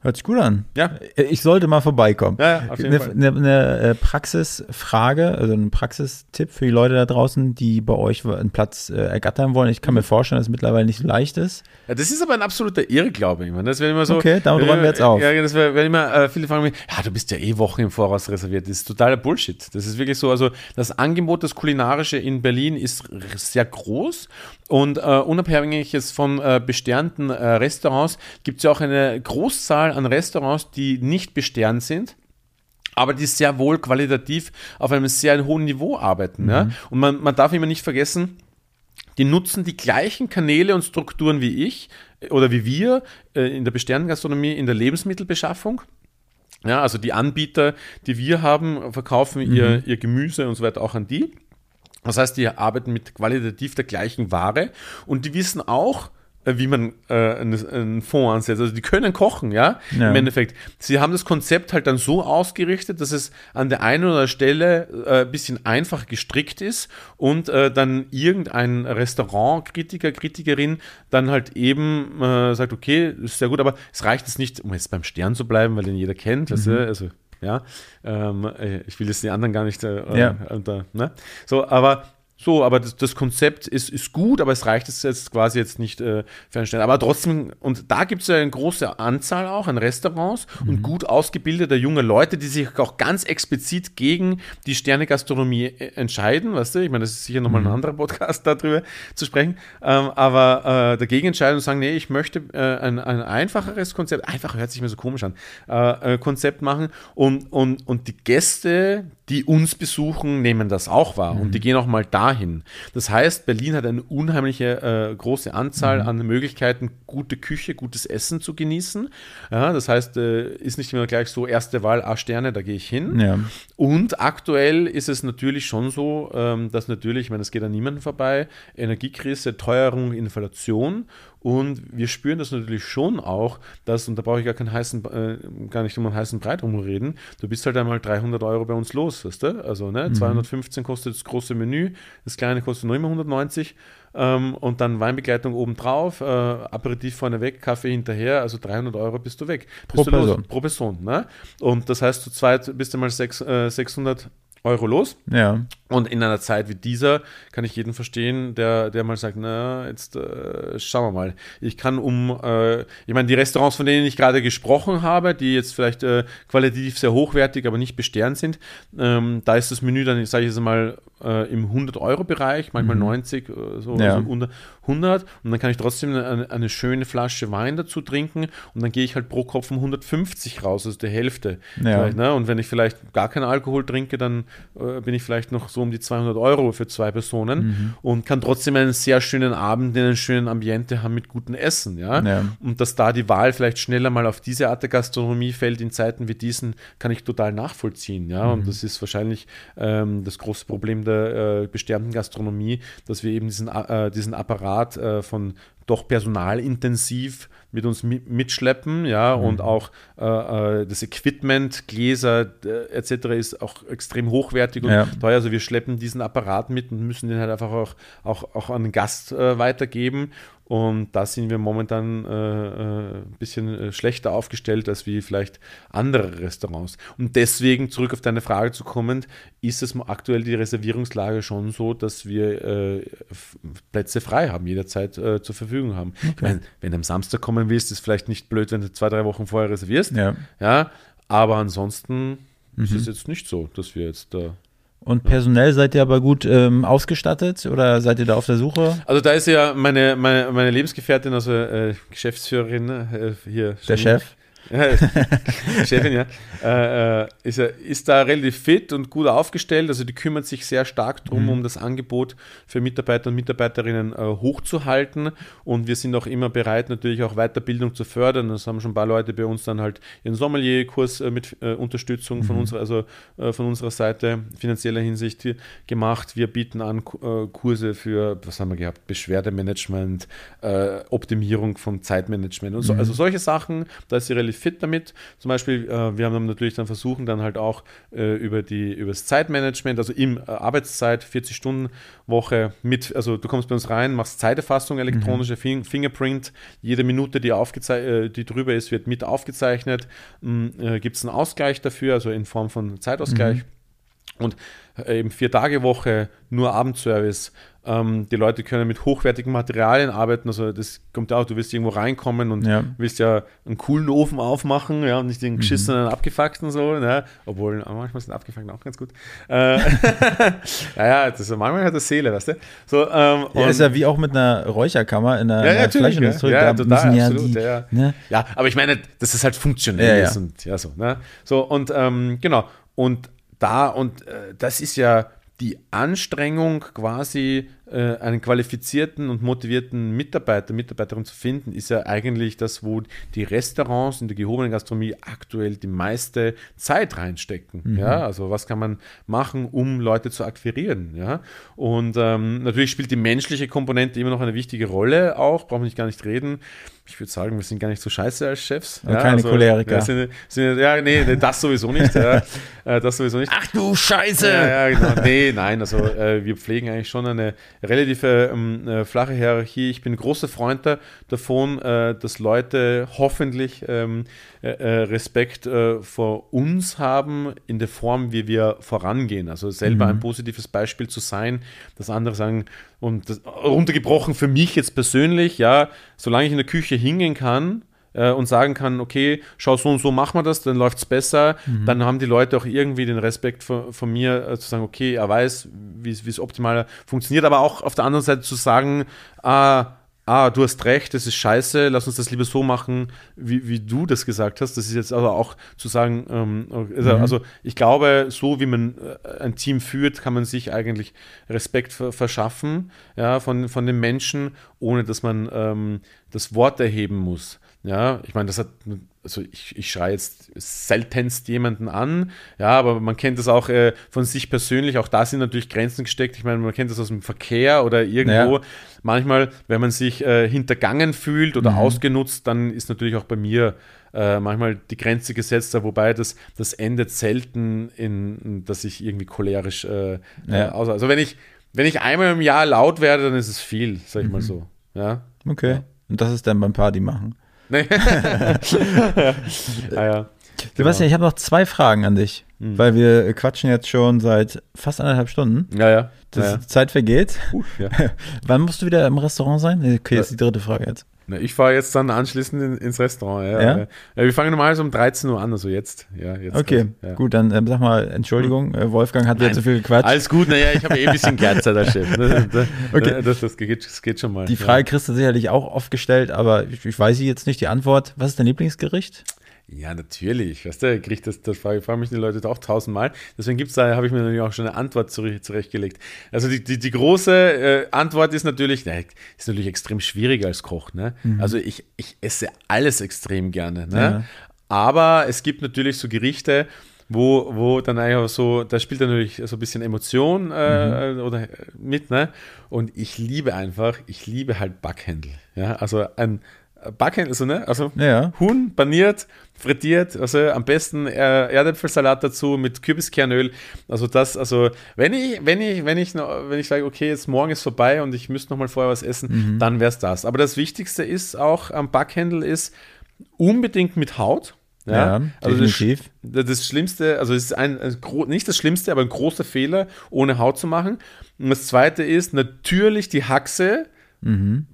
Hört sich gut an. Ja. Ich sollte mal vorbeikommen. Ja, auf jeden eine, Fall. Eine, eine äh, Praxisfrage, also ein Praxistipp für die Leute da draußen, die bei euch einen Platz äh, ergattern wollen. Ich kann mir vorstellen, dass es mittlerweile nicht so leicht ist. Ja, das ist aber ein absoluter Irrglaube. Ich meine, das wird immer so. Okay, damit räumen wir jetzt auf. Ja, das werden immer äh, viele fragen mich, ja, du bist ja eh Wochen im Voraus reserviert. Das ist totaler Bullshit. Das ist wirklich so. Also das Angebot, das kulinarische in Berlin ist sehr groß und äh, unabhängig jetzt von äh, besternten äh, Restaurants gibt es ja auch eine Großzahl an Restaurants, die nicht besternt sind aber die sehr wohl qualitativ auf einem sehr hohen Niveau arbeiten. Ja? Und man, man darf immer nicht vergessen, die nutzen die gleichen Kanäle und Strukturen wie ich äh, oder wie wir äh, in der Besternengastronomie, in der Lebensmittelbeschaffung. Ja, also die Anbieter, die wir haben, verkaufen ihr, ihr Gemüse und so weiter auch an die. Das heißt, die arbeiten mit qualitativ der gleichen Ware und die wissen auch, wie man äh, einen, einen Fond ansetzt. Also die können kochen, ja, Ja. im Endeffekt. Sie haben das Konzept halt dann so ausgerichtet, dass es an der einen oder anderen Stelle äh, ein bisschen einfach gestrickt ist und äh, dann irgendein Restaurantkritiker, Kritikerin dann halt eben äh, sagt, okay, ist sehr gut, aber es reicht jetzt nicht, um jetzt beim Stern zu bleiben, weil den jeder kennt, weißt du, also ja, ähm, äh, ich will jetzt die anderen gar nicht äh, Ja. unter, ne? So, aber so, aber das, das Konzept ist, ist gut, aber es reicht jetzt, jetzt quasi jetzt nicht äh, für einen Stern. Aber trotzdem, und da gibt es ja eine große Anzahl auch an Restaurants und gut ausgebildete junge Leute, die sich auch ganz explizit gegen die Sternegastronomie äh, entscheiden, weißt du? Ich meine, das ist sicher nochmal ein anderer Podcast darüber zu sprechen, ähm, aber äh, dagegen entscheiden und sagen, nee, ich möchte äh, ein, ein einfacheres Konzept, einfach hört sich mir so komisch an, äh, äh, Konzept machen. Und, und, und die Gäste, die uns besuchen, nehmen das auch wahr. Und die gehen auch mal dahin. Das heißt, Berlin hat eine unheimliche äh, große Anzahl an Möglichkeiten, gute Küche, gutes Essen zu genießen. Ja, das heißt, äh, ist nicht immer gleich so erste Wahl A Sterne, da gehe ich hin. Ja. Und aktuell ist es natürlich schon so, ähm, dass natürlich, ich meine, es geht an niemanden vorbei, Energiekrise, Teuerung, Inflation. Und wir spüren das natürlich schon auch, dass, und da brauche ich gar keinen heißen, äh, gar nicht um einen heißen Breit rumreden, du bist halt einmal 300 Euro bei uns los, weißt du? Also, ne, 215 kostet das große Menü, das kleine kostet nur immer 190 ähm, und dann Weinbegleitung obendrauf, äh, Aperitif vorneweg, Kaffee hinterher, also 300 Euro bist du weg. Pro bist du los. Person. Pro Person, ne? Und das heißt, zu zweit bist du mal sechs, äh, 600 Euro los. Ja. Und in einer Zeit wie dieser kann ich jeden verstehen, der, der mal sagt, na, jetzt äh, schauen wir mal. Ich kann um, äh, ich meine, die Restaurants, von denen ich gerade gesprochen habe, die jetzt vielleicht äh, qualitativ sehr hochwertig, aber nicht besternt sind, ähm, da ist das Menü dann, sage ich jetzt mal, äh, im 100-Euro-Bereich, manchmal 90, äh, so Ja. also unter 100. Und dann kann ich trotzdem eine, eine schöne Flasche Wein dazu trinken und dann gehe ich halt pro Kopf um 150 raus, also die Hälfte. Ja. Ne? Und wenn ich vielleicht gar keinen Alkohol trinke, dann äh, bin ich vielleicht noch so um die 200 Euro für zwei Personen Mhm. und kann trotzdem einen sehr schönen Abend in einem schönen Ambiente haben mit gutem Essen. Ja? Ja. Und dass da die Wahl vielleicht schneller mal auf diese Art der Gastronomie fällt in Zeiten wie diesen, kann ich total nachvollziehen. Ja? Mhm. Und das ist wahrscheinlich ähm, das große Problem der äh, besternten Gastronomie, dass wir eben diesen, äh, diesen Apparat äh, von doch personalintensiv mit uns mi- mitschleppen, ja, Mhm. und auch äh, äh, das Equipment, Gläser äh, etc. ist auch extrem hochwertig und Ja. teuer. Also wir schleppen diesen Apparat mit und müssen den halt einfach auch, auch, auch an den Gast äh, weitergeben. Und da sind wir momentan äh, äh, ein bisschen äh, schlechter aufgestellt als wie vielleicht andere Restaurants. Und deswegen, zurück auf deine Frage zu kommen, ist es aktuell die Reservierungslage schon so, dass wir äh, Plätze frei haben, jederzeit äh, zur Verfügung haben. Ich meine, wenn du am Samstag kommen willst, ist vielleicht nicht blöd, wenn du zwei, drei Wochen vorher reservierst. Ja. Ja, aber ansonsten ist es jetzt nicht so, dass wir jetzt da. Und personell seid ihr aber gut ähm, ausgestattet oder seid ihr da auf der Suche? Also da ist ja meine, meine, meine Lebensgefährtin, also äh, Geschäftsführerin äh, hier. Der Chef? Chefin, ja, äh, äh, ist, ist da relativ fit und gut aufgestellt. Also die kümmert sich sehr stark darum, Mhm. um das Angebot für Mitarbeiter und Mitarbeiterinnen äh, hochzuhalten. Und wir sind auch immer bereit, natürlich auch Weiterbildung zu fördern. Das haben schon ein paar Leute bei uns dann halt ihren Sommelier-Kurs äh, mit äh, Unterstützung von, unserer, also, äh, von unserer Seite finanzieller Hinsicht gemacht. Wir bieten an Ku- Kurse für, was haben wir gehabt, Beschwerdemanagement, Optimierung vom Zeitmanagement und so. Also solche Sachen, da ist sie relativ fit damit. Zum Beispiel, äh, wir haben dann natürlich dann versuchen, dann halt auch äh, über, die, über das Zeitmanagement, also im äh, Arbeitszeit, 40-Stunden-Woche mit, also du kommst bei uns rein, machst Zeiterfassung, elektronische Fin Fingerprint, jede Minute, die, aufgezei- äh, die drüber ist, wird mit aufgezeichnet. Äh, Gibt es einen Ausgleich dafür, also in Form von Zeitausgleich. Und äh, eben vier Tage Woche, nur Abendservice. Ähm, die Leute können mit hochwertigen Materialien arbeiten. Also das kommt ja auch, du willst irgendwo reinkommen und Ja. willst ja einen coolen Ofen aufmachen, ja, und nicht den geschissenen, abgefuckten so, ne? Obwohl, manchmal sind abgefuckten auch ganz gut. Äh, naja, das ist, manchmal hat das Seele, weißt du? So, ähm, Ja, ist ja wie auch mit einer Räucherkammer in der, ja. Ja, Fleischindustrie. ja, Da total, ja absolut. die, ja, ja. Ne? ja, aber ich meine, dass es halt funktionell Ja, ja. ist und ja, so. Ne? So, und ähm, genau. Und da, und äh, das ist ja die Anstrengung, quasi einen qualifizierten und motivierten Mitarbeiter, Mitarbeiterin zu finden, ist ja eigentlich das, wo die Restaurants in der gehobenen Gastronomie aktuell die meiste Zeit reinstecken. Ja, also was kann man machen, um Leute zu akquirieren? Ja, und ähm, natürlich spielt die menschliche Komponente immer noch eine wichtige Rolle auch, brauchen wir nicht gar nicht reden. Ich würde sagen, wir sind gar nicht so scheiße als Chefs. Aber keine Choleriker. Ja, sind, sind, ja nee, das sowieso nicht. ja, äh, das sowieso nicht. Ach du Scheiße! Ja, ja, genau. Nee, nein, also äh, wir pflegen eigentlich schon eine relative ähm, äh, flache Hierarchie. Ich bin großer Freund da, davon, äh, dass Leute hoffentlich ähm, äh, äh, Respekt äh, vor uns haben in der Form, wie wir vorangehen. Also selber ein positives Beispiel zu sein, dass andere sagen, und das, runtergebrochen für mich jetzt persönlich, ja, solange ich in der Küche hingehen kann, und sagen kann, okay, schau, so und so machen wir das, dann läuft es besser, dann haben die Leute auch irgendwie den Respekt von, von mir, äh, zu sagen, okay, er weiß, wie es wie es optimal funktioniert, aber auch auf der anderen Seite zu sagen, ah, ah, du hast recht, das ist scheiße, lass uns das lieber so machen, wie, wie du das gesagt hast. Das ist jetzt aber auch zu sagen, ähm, also, also ich glaube, so wie man äh, ein Team führt, kann man sich eigentlich Respekt ver verschaffen ja, von, von den Menschen, ohne dass man ähm, das Wort erheben muss. Ja, ich meine, das hat, also ich, ich schreie jetzt seltenst jemanden an, ja, aber man kennt das auch äh, von sich persönlich, auch da sind natürlich Grenzen gesteckt. Ich meine, man kennt das aus dem Verkehr oder irgendwo. Ja. Manchmal, wenn man sich äh, hintergangen fühlt oder ausgenutzt, dann ist natürlich auch bei mir äh, manchmal die Grenze gesetzt, wobei das, das endet selten in, dass ich irgendwie cholerisch äh, Ja. äh, aus. Also wenn ich, wenn ich einmal im Jahr laut werde, dann ist es viel, sag ich mal so. Ja. Okay. Und das ist dann beim Party machen. Nee. ah, ja. Sebastian, ich habe noch zwei Fragen an dich, Mhm. weil wir quatschen jetzt schon seit fast anderthalb Stunden. Ja, ja. Das ja, ja. Zeit vergeht. Uh, ja. Wann musst du wieder im Restaurant sein? Okay, jetzt die dritte Frage jetzt. Na, ich fahre jetzt dann anschließend in, ins Restaurant. Ja, Ja? ja? ja, wir fangen normalerweise um 13 Uhr an, also jetzt. Ja, jetzt Okay, grad, gut, dann ähm, sag mal Entschuldigung, äh, Wolfgang hat wieder Nein, zu viel gequatscht. Alles gut, naja, ich habe eh ein bisschen Geizer, der Chef. Das, das, Okay. das, das, geht, das geht schon mal. die Frage kriegst du sicherlich auch oft gestellt, aber ich, ich weiß sie jetzt nicht die Antwort. Was ist dein Lieblingsgericht? Ja, natürlich. Weißt du, kriegt das, das frage, fragen mich die Leute auch tausendmal. Deswegen gibt's da, habe ich mir natürlich auch schon eine Antwort zurecht, zurechtgelegt. Also die, die, die große äh, Antwort ist natürlich, na, ist natürlich extrem schwierig als Koch. Ne? Also ich, ich esse alles extrem gerne. Ne? Ja. Aber es gibt natürlich so Gerichte, wo, wo dann einfach so, da spielt dann natürlich so ein bisschen Emotion äh, oder mit, ne? Und ich liebe einfach, ich liebe halt Backhändel. Ja, also ein Backhändel, also, ne? Also Ja. Huhn paniert, frittiert, also am besten äh, Erdäpfelsalat dazu mit Kürbiskernöl. Also das, also wenn ich, wenn ich, wenn ich, noch, wenn ich sage, okay, jetzt morgen ist vorbei und ich müsste noch mal vorher was essen, dann wäre es das. Aber das Wichtigste ist auch am Backhändel ist unbedingt mit Haut. Ja, also das, definitiv. das das Schlimmste, also es ist ein, ein nicht das Schlimmste, aber ein großer Fehler, ohne Haut zu machen. Und das zweite ist natürlich die Haxe.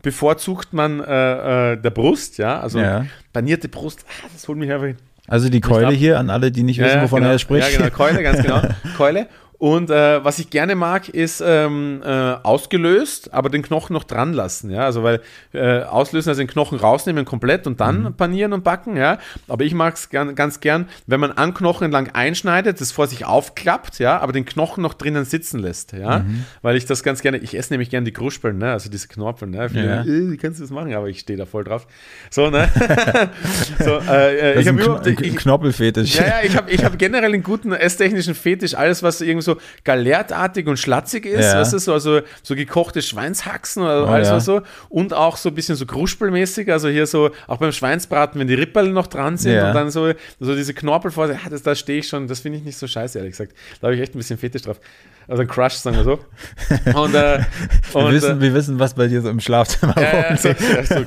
Bevorzugt man äh, äh, der Brust, ja, also Ja. panierte Brust, ah, das holt mich einfach hin. Also die Keule hier an alle, die nicht wissen, wovon genau. er spricht. Ja, genau, Keule, ganz genau. Keule. Und äh, was ich gerne mag, ist ähm, äh, ausgelöst, aber den Knochen noch dran lassen. Ja, also weil äh, auslösen, also den Knochen rausnehmen komplett und dann panieren und backen. Ja, aber ich mag es gern, ganz gern, wenn man an Knochen entlang einschneidet, das vor sich aufklappt, ja, aber den Knochen noch drinnen sitzen lässt. Ja, weil ich das ganz gerne. Ich esse nämlich gern die Kruspeln, ne, also diese Knorpeln. Ne, Ja. äh, wie kannst du das machen? Aber ich stehe da voll drauf. So ne. so, äh, äh, ich habe Kn Knoppelfetisch. ja, ja, ich habe ich hab generell einen guten esstechnischen Fetisch. Alles, was irgendwie so galertartig und schlatzig ist, Ja. weißt du, so, also, so gekochte Schweinshaxen oder Oh, alles ja. so. Und auch so ein bisschen so Kruspelmäßig. Also hier so, auch beim Schweinsbraten, wenn die Ripperl noch dran sind Ja. und dann so, so diese Knorpel vor ah, das, da stehe ich schon. Das finde ich nicht so scheiße, ehrlich gesagt. Da habe ich echt ein bisschen Fetisch drauf. Also ein Crush, sagen wir so. Und, äh, Wir, und, wissen, äh, wir wissen, was bei dir so im Schlafzimmer rumgeht. so,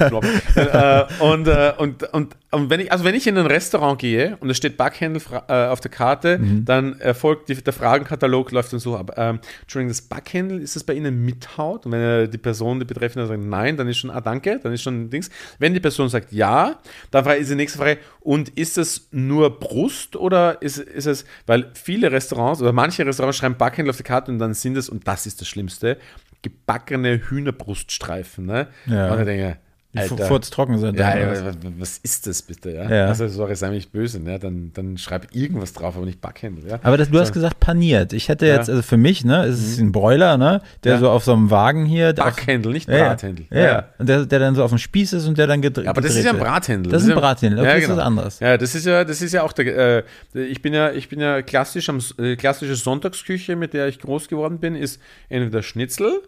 so äh, und, äh, und, und, und wenn ich, also wenn ich in ein Restaurant gehe und es steht Backhändel fra- äh, auf der Karte, Mhm. dann erfolgt die, der Fragenkatalog läuft dann so ab. Ähm, Entschuldigung, das Backhändel, ist das bei Ihnen mit Haut? Und wenn äh, die Person, die Betreffende sagt nein, dann ist schon, ah danke, dann ist schon Dings. Wenn die Person sagt ja, dann ist die nächste Frage, und ist es nur Brust oder ist, ist es, weil viele Restaurants oder manche Restaurants schreiben Backhändel auf die Karte und dann sind es, und das ist das Schlimmste, gebackene Hühnerbruststreifen. Ne? Ja. Und ich denke, Die Alter, furztrocken sind. ja, ja, was- ist das bitte? Ja? Ja. Also, sorry, sei mich böse, ne? dann, dann schreib irgendwas drauf, aber nicht Backhändel. Ja? Aber das, du hast gesagt paniert. Ich hätte jetzt. Mhm. also für mich, ne, es ist ein Broiler, ne, der so auf so einem Wagen hier. Backhändel, nicht. Brathändel. Ja. Und der, der dann so auf dem Spieß ist und der dann gedreht aber das ist ja ein Brathändel. Das ist ein Brathändel, okay, ja, das ist genau. was anderes. Ja, das ist ja, das ist ja auch der, äh, ich bin ja, ich bin ja klassisch am, äh, klassische Sonntagsküche, mit der ich groß geworden bin, ist entweder Schnitzel,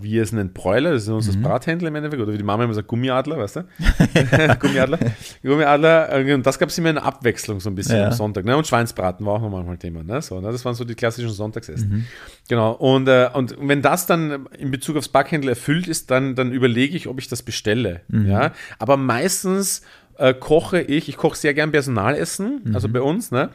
wie es nennt, Bräuler, das ist Mhm. unser Brathändel im Endeffekt, oder wie die Mama immer sagt, Gummiadler, weißt du? Gummiadler. Gummiadler, äh, und das gab es immer in Abwechslung so ein bisschen Ja. am Sonntag. Ne? Und Schweinsbraten war auch noch manchmal Thema. Ne? So, ne? Das waren so die klassischen Sonntagsessen. Mhm. Genau. Und, äh, und wenn das dann in Bezug aufs Backhändel erfüllt ist, dann, dann überlege ich, ob ich das bestelle. Mhm. Ja? Aber meistens äh, koche ich, ich koche sehr gern Personalessen, Mhm. also bei uns, ne?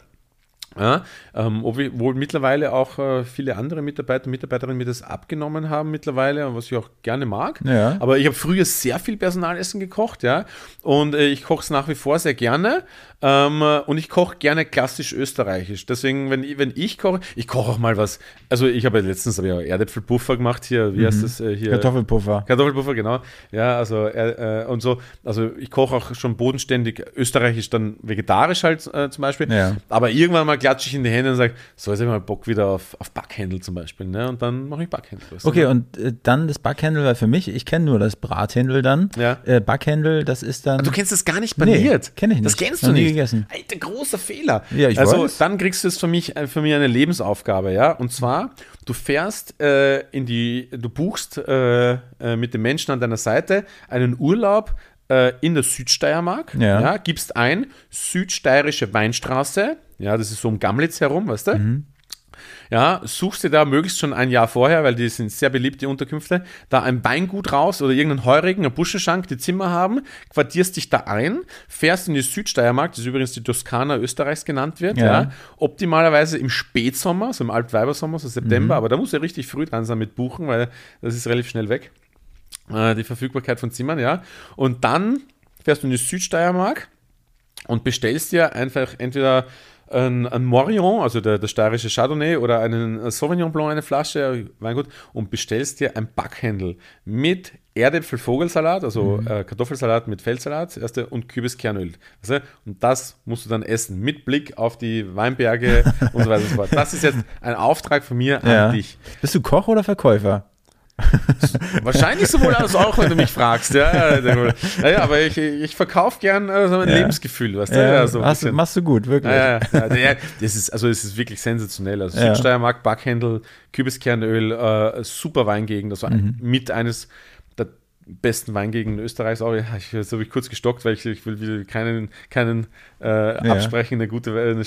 Ja, ähm, obwohl mittlerweile auch äh, viele andere Mitarbeiter und Mitarbeiterinnen mir das abgenommen haben mittlerweile, was ich auch gerne mag. Ja. Aber ich habe früher sehr viel Personalessen gekocht, ja. Und äh, ich koche es nach wie vor sehr gerne. Ähm, äh, und ich koche gerne klassisch österreichisch. Deswegen, wenn ich, wenn ich koche, ich koche auch mal was. Also ich habe ja letztens hab auch Erdäpfelpuffer gemacht hier. Wie heißt das äh, hier? Kartoffelpuffer. Kartoffelpuffer, genau. Ja, also äh, äh, und so. Also ich koche auch schon bodenständig österreichisch, dann vegetarisch halt äh, zum Beispiel. Ja. Aber irgendwann mal klatsche ich in die Hände und sage, so jetzt habe ich mal Bock wieder auf, auf Backhändel zum Beispiel. Ne? Und dann mache ich du, Okay, ne? und äh, dann das Backhändel, weil für mich, ich kenne nur das Brathändel dann. Ja. Äh, Backhändel, das ist dann. Du kennst das gar nicht paniert. Nee, kenn ich Das nicht. kennst Noch du nicht. gegessen. Alter, großer Fehler. Ja, ich also weiß. dann kriegst du es für mich, äh, für mich eine Lebensaufgabe, ja. Und zwar, du fährst äh, in die, du buchst äh, äh, mit dem Menschen an deiner Seite einen Urlaub in der Südsteiermark, Ja. gibst ein, Südsteirische Weinstraße, ja, das ist so um Gamlitz herum, weißt du? Mhm. Ja, suchst dir da möglichst schon ein Jahr vorher, weil die sind sehr beliebt, die Unterkünfte, da ein Weingut raus oder irgendeinen Heurigen, einen Buschenschank, die Zimmer haben, quartierst dich da ein, fährst in die Südsteiermark, das übrigens die Toskana Österreichs genannt wird, Ja. ja. optimalerweise im Spätsommer, so im Altweibersommer, so September, aber da musst du richtig früh dran sein mit buchen, weil das ist relativ schnell weg, äh, die Verfügbarkeit von Zimmern, ja. Und dann fährst du in die Südsteiermark, und bestellst dir einfach entweder ein, ein Morion, also der, der steirische Chardonnay, oder einen Sauvignon Blanc, eine Flasche Weingut, und bestellst dir ein Backhändel mit Erdäpfel-Vogelsalat, also äh, Kartoffelsalat mit Feldsalat, erste, und Kürbiskernöl. Also, und das musst du dann essen, mit Blick auf die Weinberge und so weiter und so fort. Das ist jetzt ein Auftrag von mir an ja. dich. Bist du Koch oder Verkäufer? Wahrscheinlich sowohl als auch, wenn du mich fragst. Ja, ja, ja aber ich, ich verkaufe gern äh, so ein Ja. Lebensgefühl, weißt du? Ja, so bisschen. machst du gut, wirklich. Ja, ja, das ist, also es ist wirklich sensationell. Also Ja. Südsteiermark, Backhändel, Kürbiskernöl, äh, super Weingegend, also Mhm. mit eines der besten Weingegenden Österreichs. Auch, ja, ich, jetzt habe ich kurz gestockt, weil ich, ich will keinen, keinen äh, absprechen, eine gute, eine,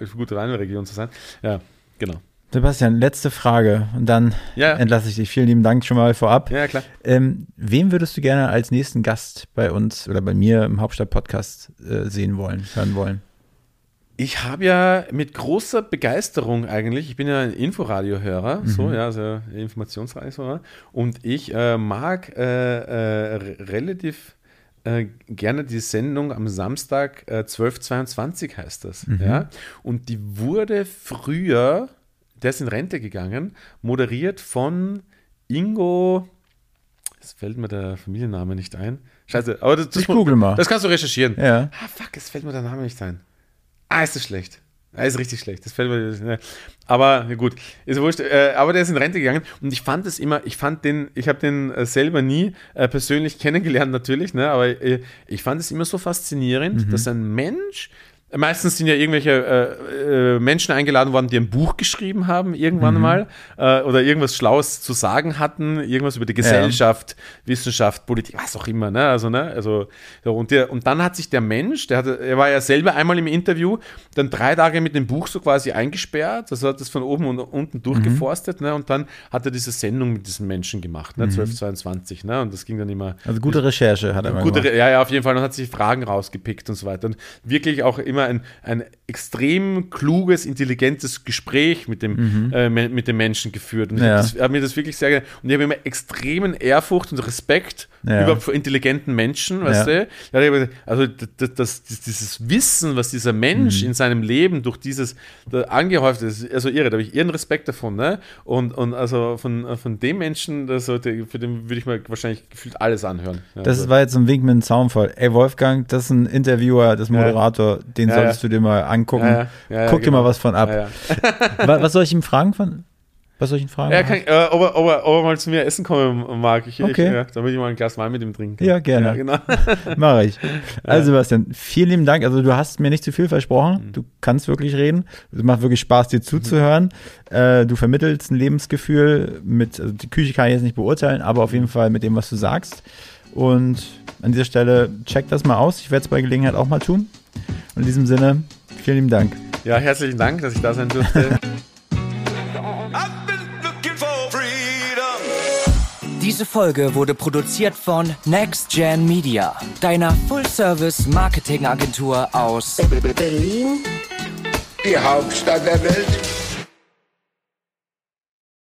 äh, gute Weinregion zu sein. Ja, genau. Sebastian, letzte Frage und dann Ja. entlasse ich dich. Vielen lieben Dank schon mal vorab. Ja, klar. Ähm, wen würdest du gerne als nächsten Gast bei uns oder bei mir im Hauptstadt-Podcast äh, sehen wollen, hören wollen? Ich habe ja mit großer Begeisterung eigentlich, ich bin ja ein Inforadio-Hörer, so, ja, also Informationsreisehörer, und ich äh, mag äh, äh, re- relativ äh, gerne die Sendung am Samstag äh, 1222 heißt das, ja, und die wurde früher der ist in Rente gegangen, moderiert von Ingo, jetzt fällt mir der Familienname nicht ein. Scheiße, aber das, das, Ich google mal. das kannst du recherchieren. Ja. Ah, fuck, jetzt fällt mir der Name nicht ein. Ah, ist das schlecht. Ah, ist richtig schlecht. Das fällt mir. Ne. Aber gut, ist wurscht. Äh, aber der ist in Rente gegangen und ich fand es immer, ich fand den, ich habe den äh, selber nie äh, persönlich kennengelernt, natürlich, ne, aber äh, ich fand es immer so faszinierend, dass ein Mensch. Meistens sind ja irgendwelche äh, äh, Menschen eingeladen worden, die ein Buch geschrieben haben, irgendwann mal, äh, oder irgendwas Schlaues zu sagen hatten, irgendwas über die Gesellschaft, Wissenschaft, Politik, was auch immer, ne? Also, ne? Also, so, und, der, und dann hat sich der Mensch, der hatte, er war ja selber einmal im Interview, dann drei Tage mit dem Buch so quasi eingesperrt, also hat das von oben und unten durchgeforstet, ne? Und dann hat er diese Sendung mit diesen Menschen gemacht, ne? 1222, ne? Und das ging dann immer. Also gute Recherche hat er Gute, gemacht. Ja, ja, auf jeden Fall. Und hat sich Fragen rausgepickt und so weiter. Und wirklich auch immer ein, ein extrem kluges, intelligentes Gespräch mit dem, äh, me- mit dem Menschen geführt. Und ich Ja. hab das, hab mir das wirklich sehr ge- Und ich habe immer extremen Ehrfurcht und Respekt Ja. überhaupt vor intelligenten Menschen, weißt Ja. du? Ich also das, das, dieses Wissen, was dieser Mensch in seinem Leben durch dieses angehäuft ist, also irre, da habe ich ihren Respekt davon. Ne? Und, und also von, von dem Menschen, das sollte, für den würde ich mir wahrscheinlich gefühlt alles anhören. Das also. war jetzt ein Wink mit dem Zaunfall. Ey, Wolfgang, das ist ein Interviewer, das. Moderator, den Ja, solltest du dir mal angucken. Guck dir genau. mal was von ab. Ja, ja. Wa- Was soll ich ihm fragen von? Was soll ich ihn fragen? Ja, kann, äh, ob, er, ob, er, ob er mal zu mir essen kommen mag. Ich, Okay. ich, ja, damit ich mal ein Glas Wein mit ihm trinken kann. Ja, gerne. Ja, genau. Mache ich. Also, Sebastian, vielen lieben Dank. Also, du hast mir nicht zu viel versprochen. Mhm. Du kannst wirklich reden. Es macht wirklich Spaß, dir zuzuhören. Äh, du vermittelst ein Lebensgefühl mit, also die Küche kann ich jetzt nicht beurteilen, aber auf jeden Fall mit dem, was du sagst. Und an dieser Stelle, check das mal aus. Ich werde es bei Gelegenheit auch mal tun. Und in diesem Sinne, vielen lieben Dank. Ja, herzlichen Dank, dass ich da sein durfte. Diese Folge wurde produziert von Next Gen Media, deiner Full-Service-Marketing-Agentur aus Berlin, die Hauptstadt der Welt.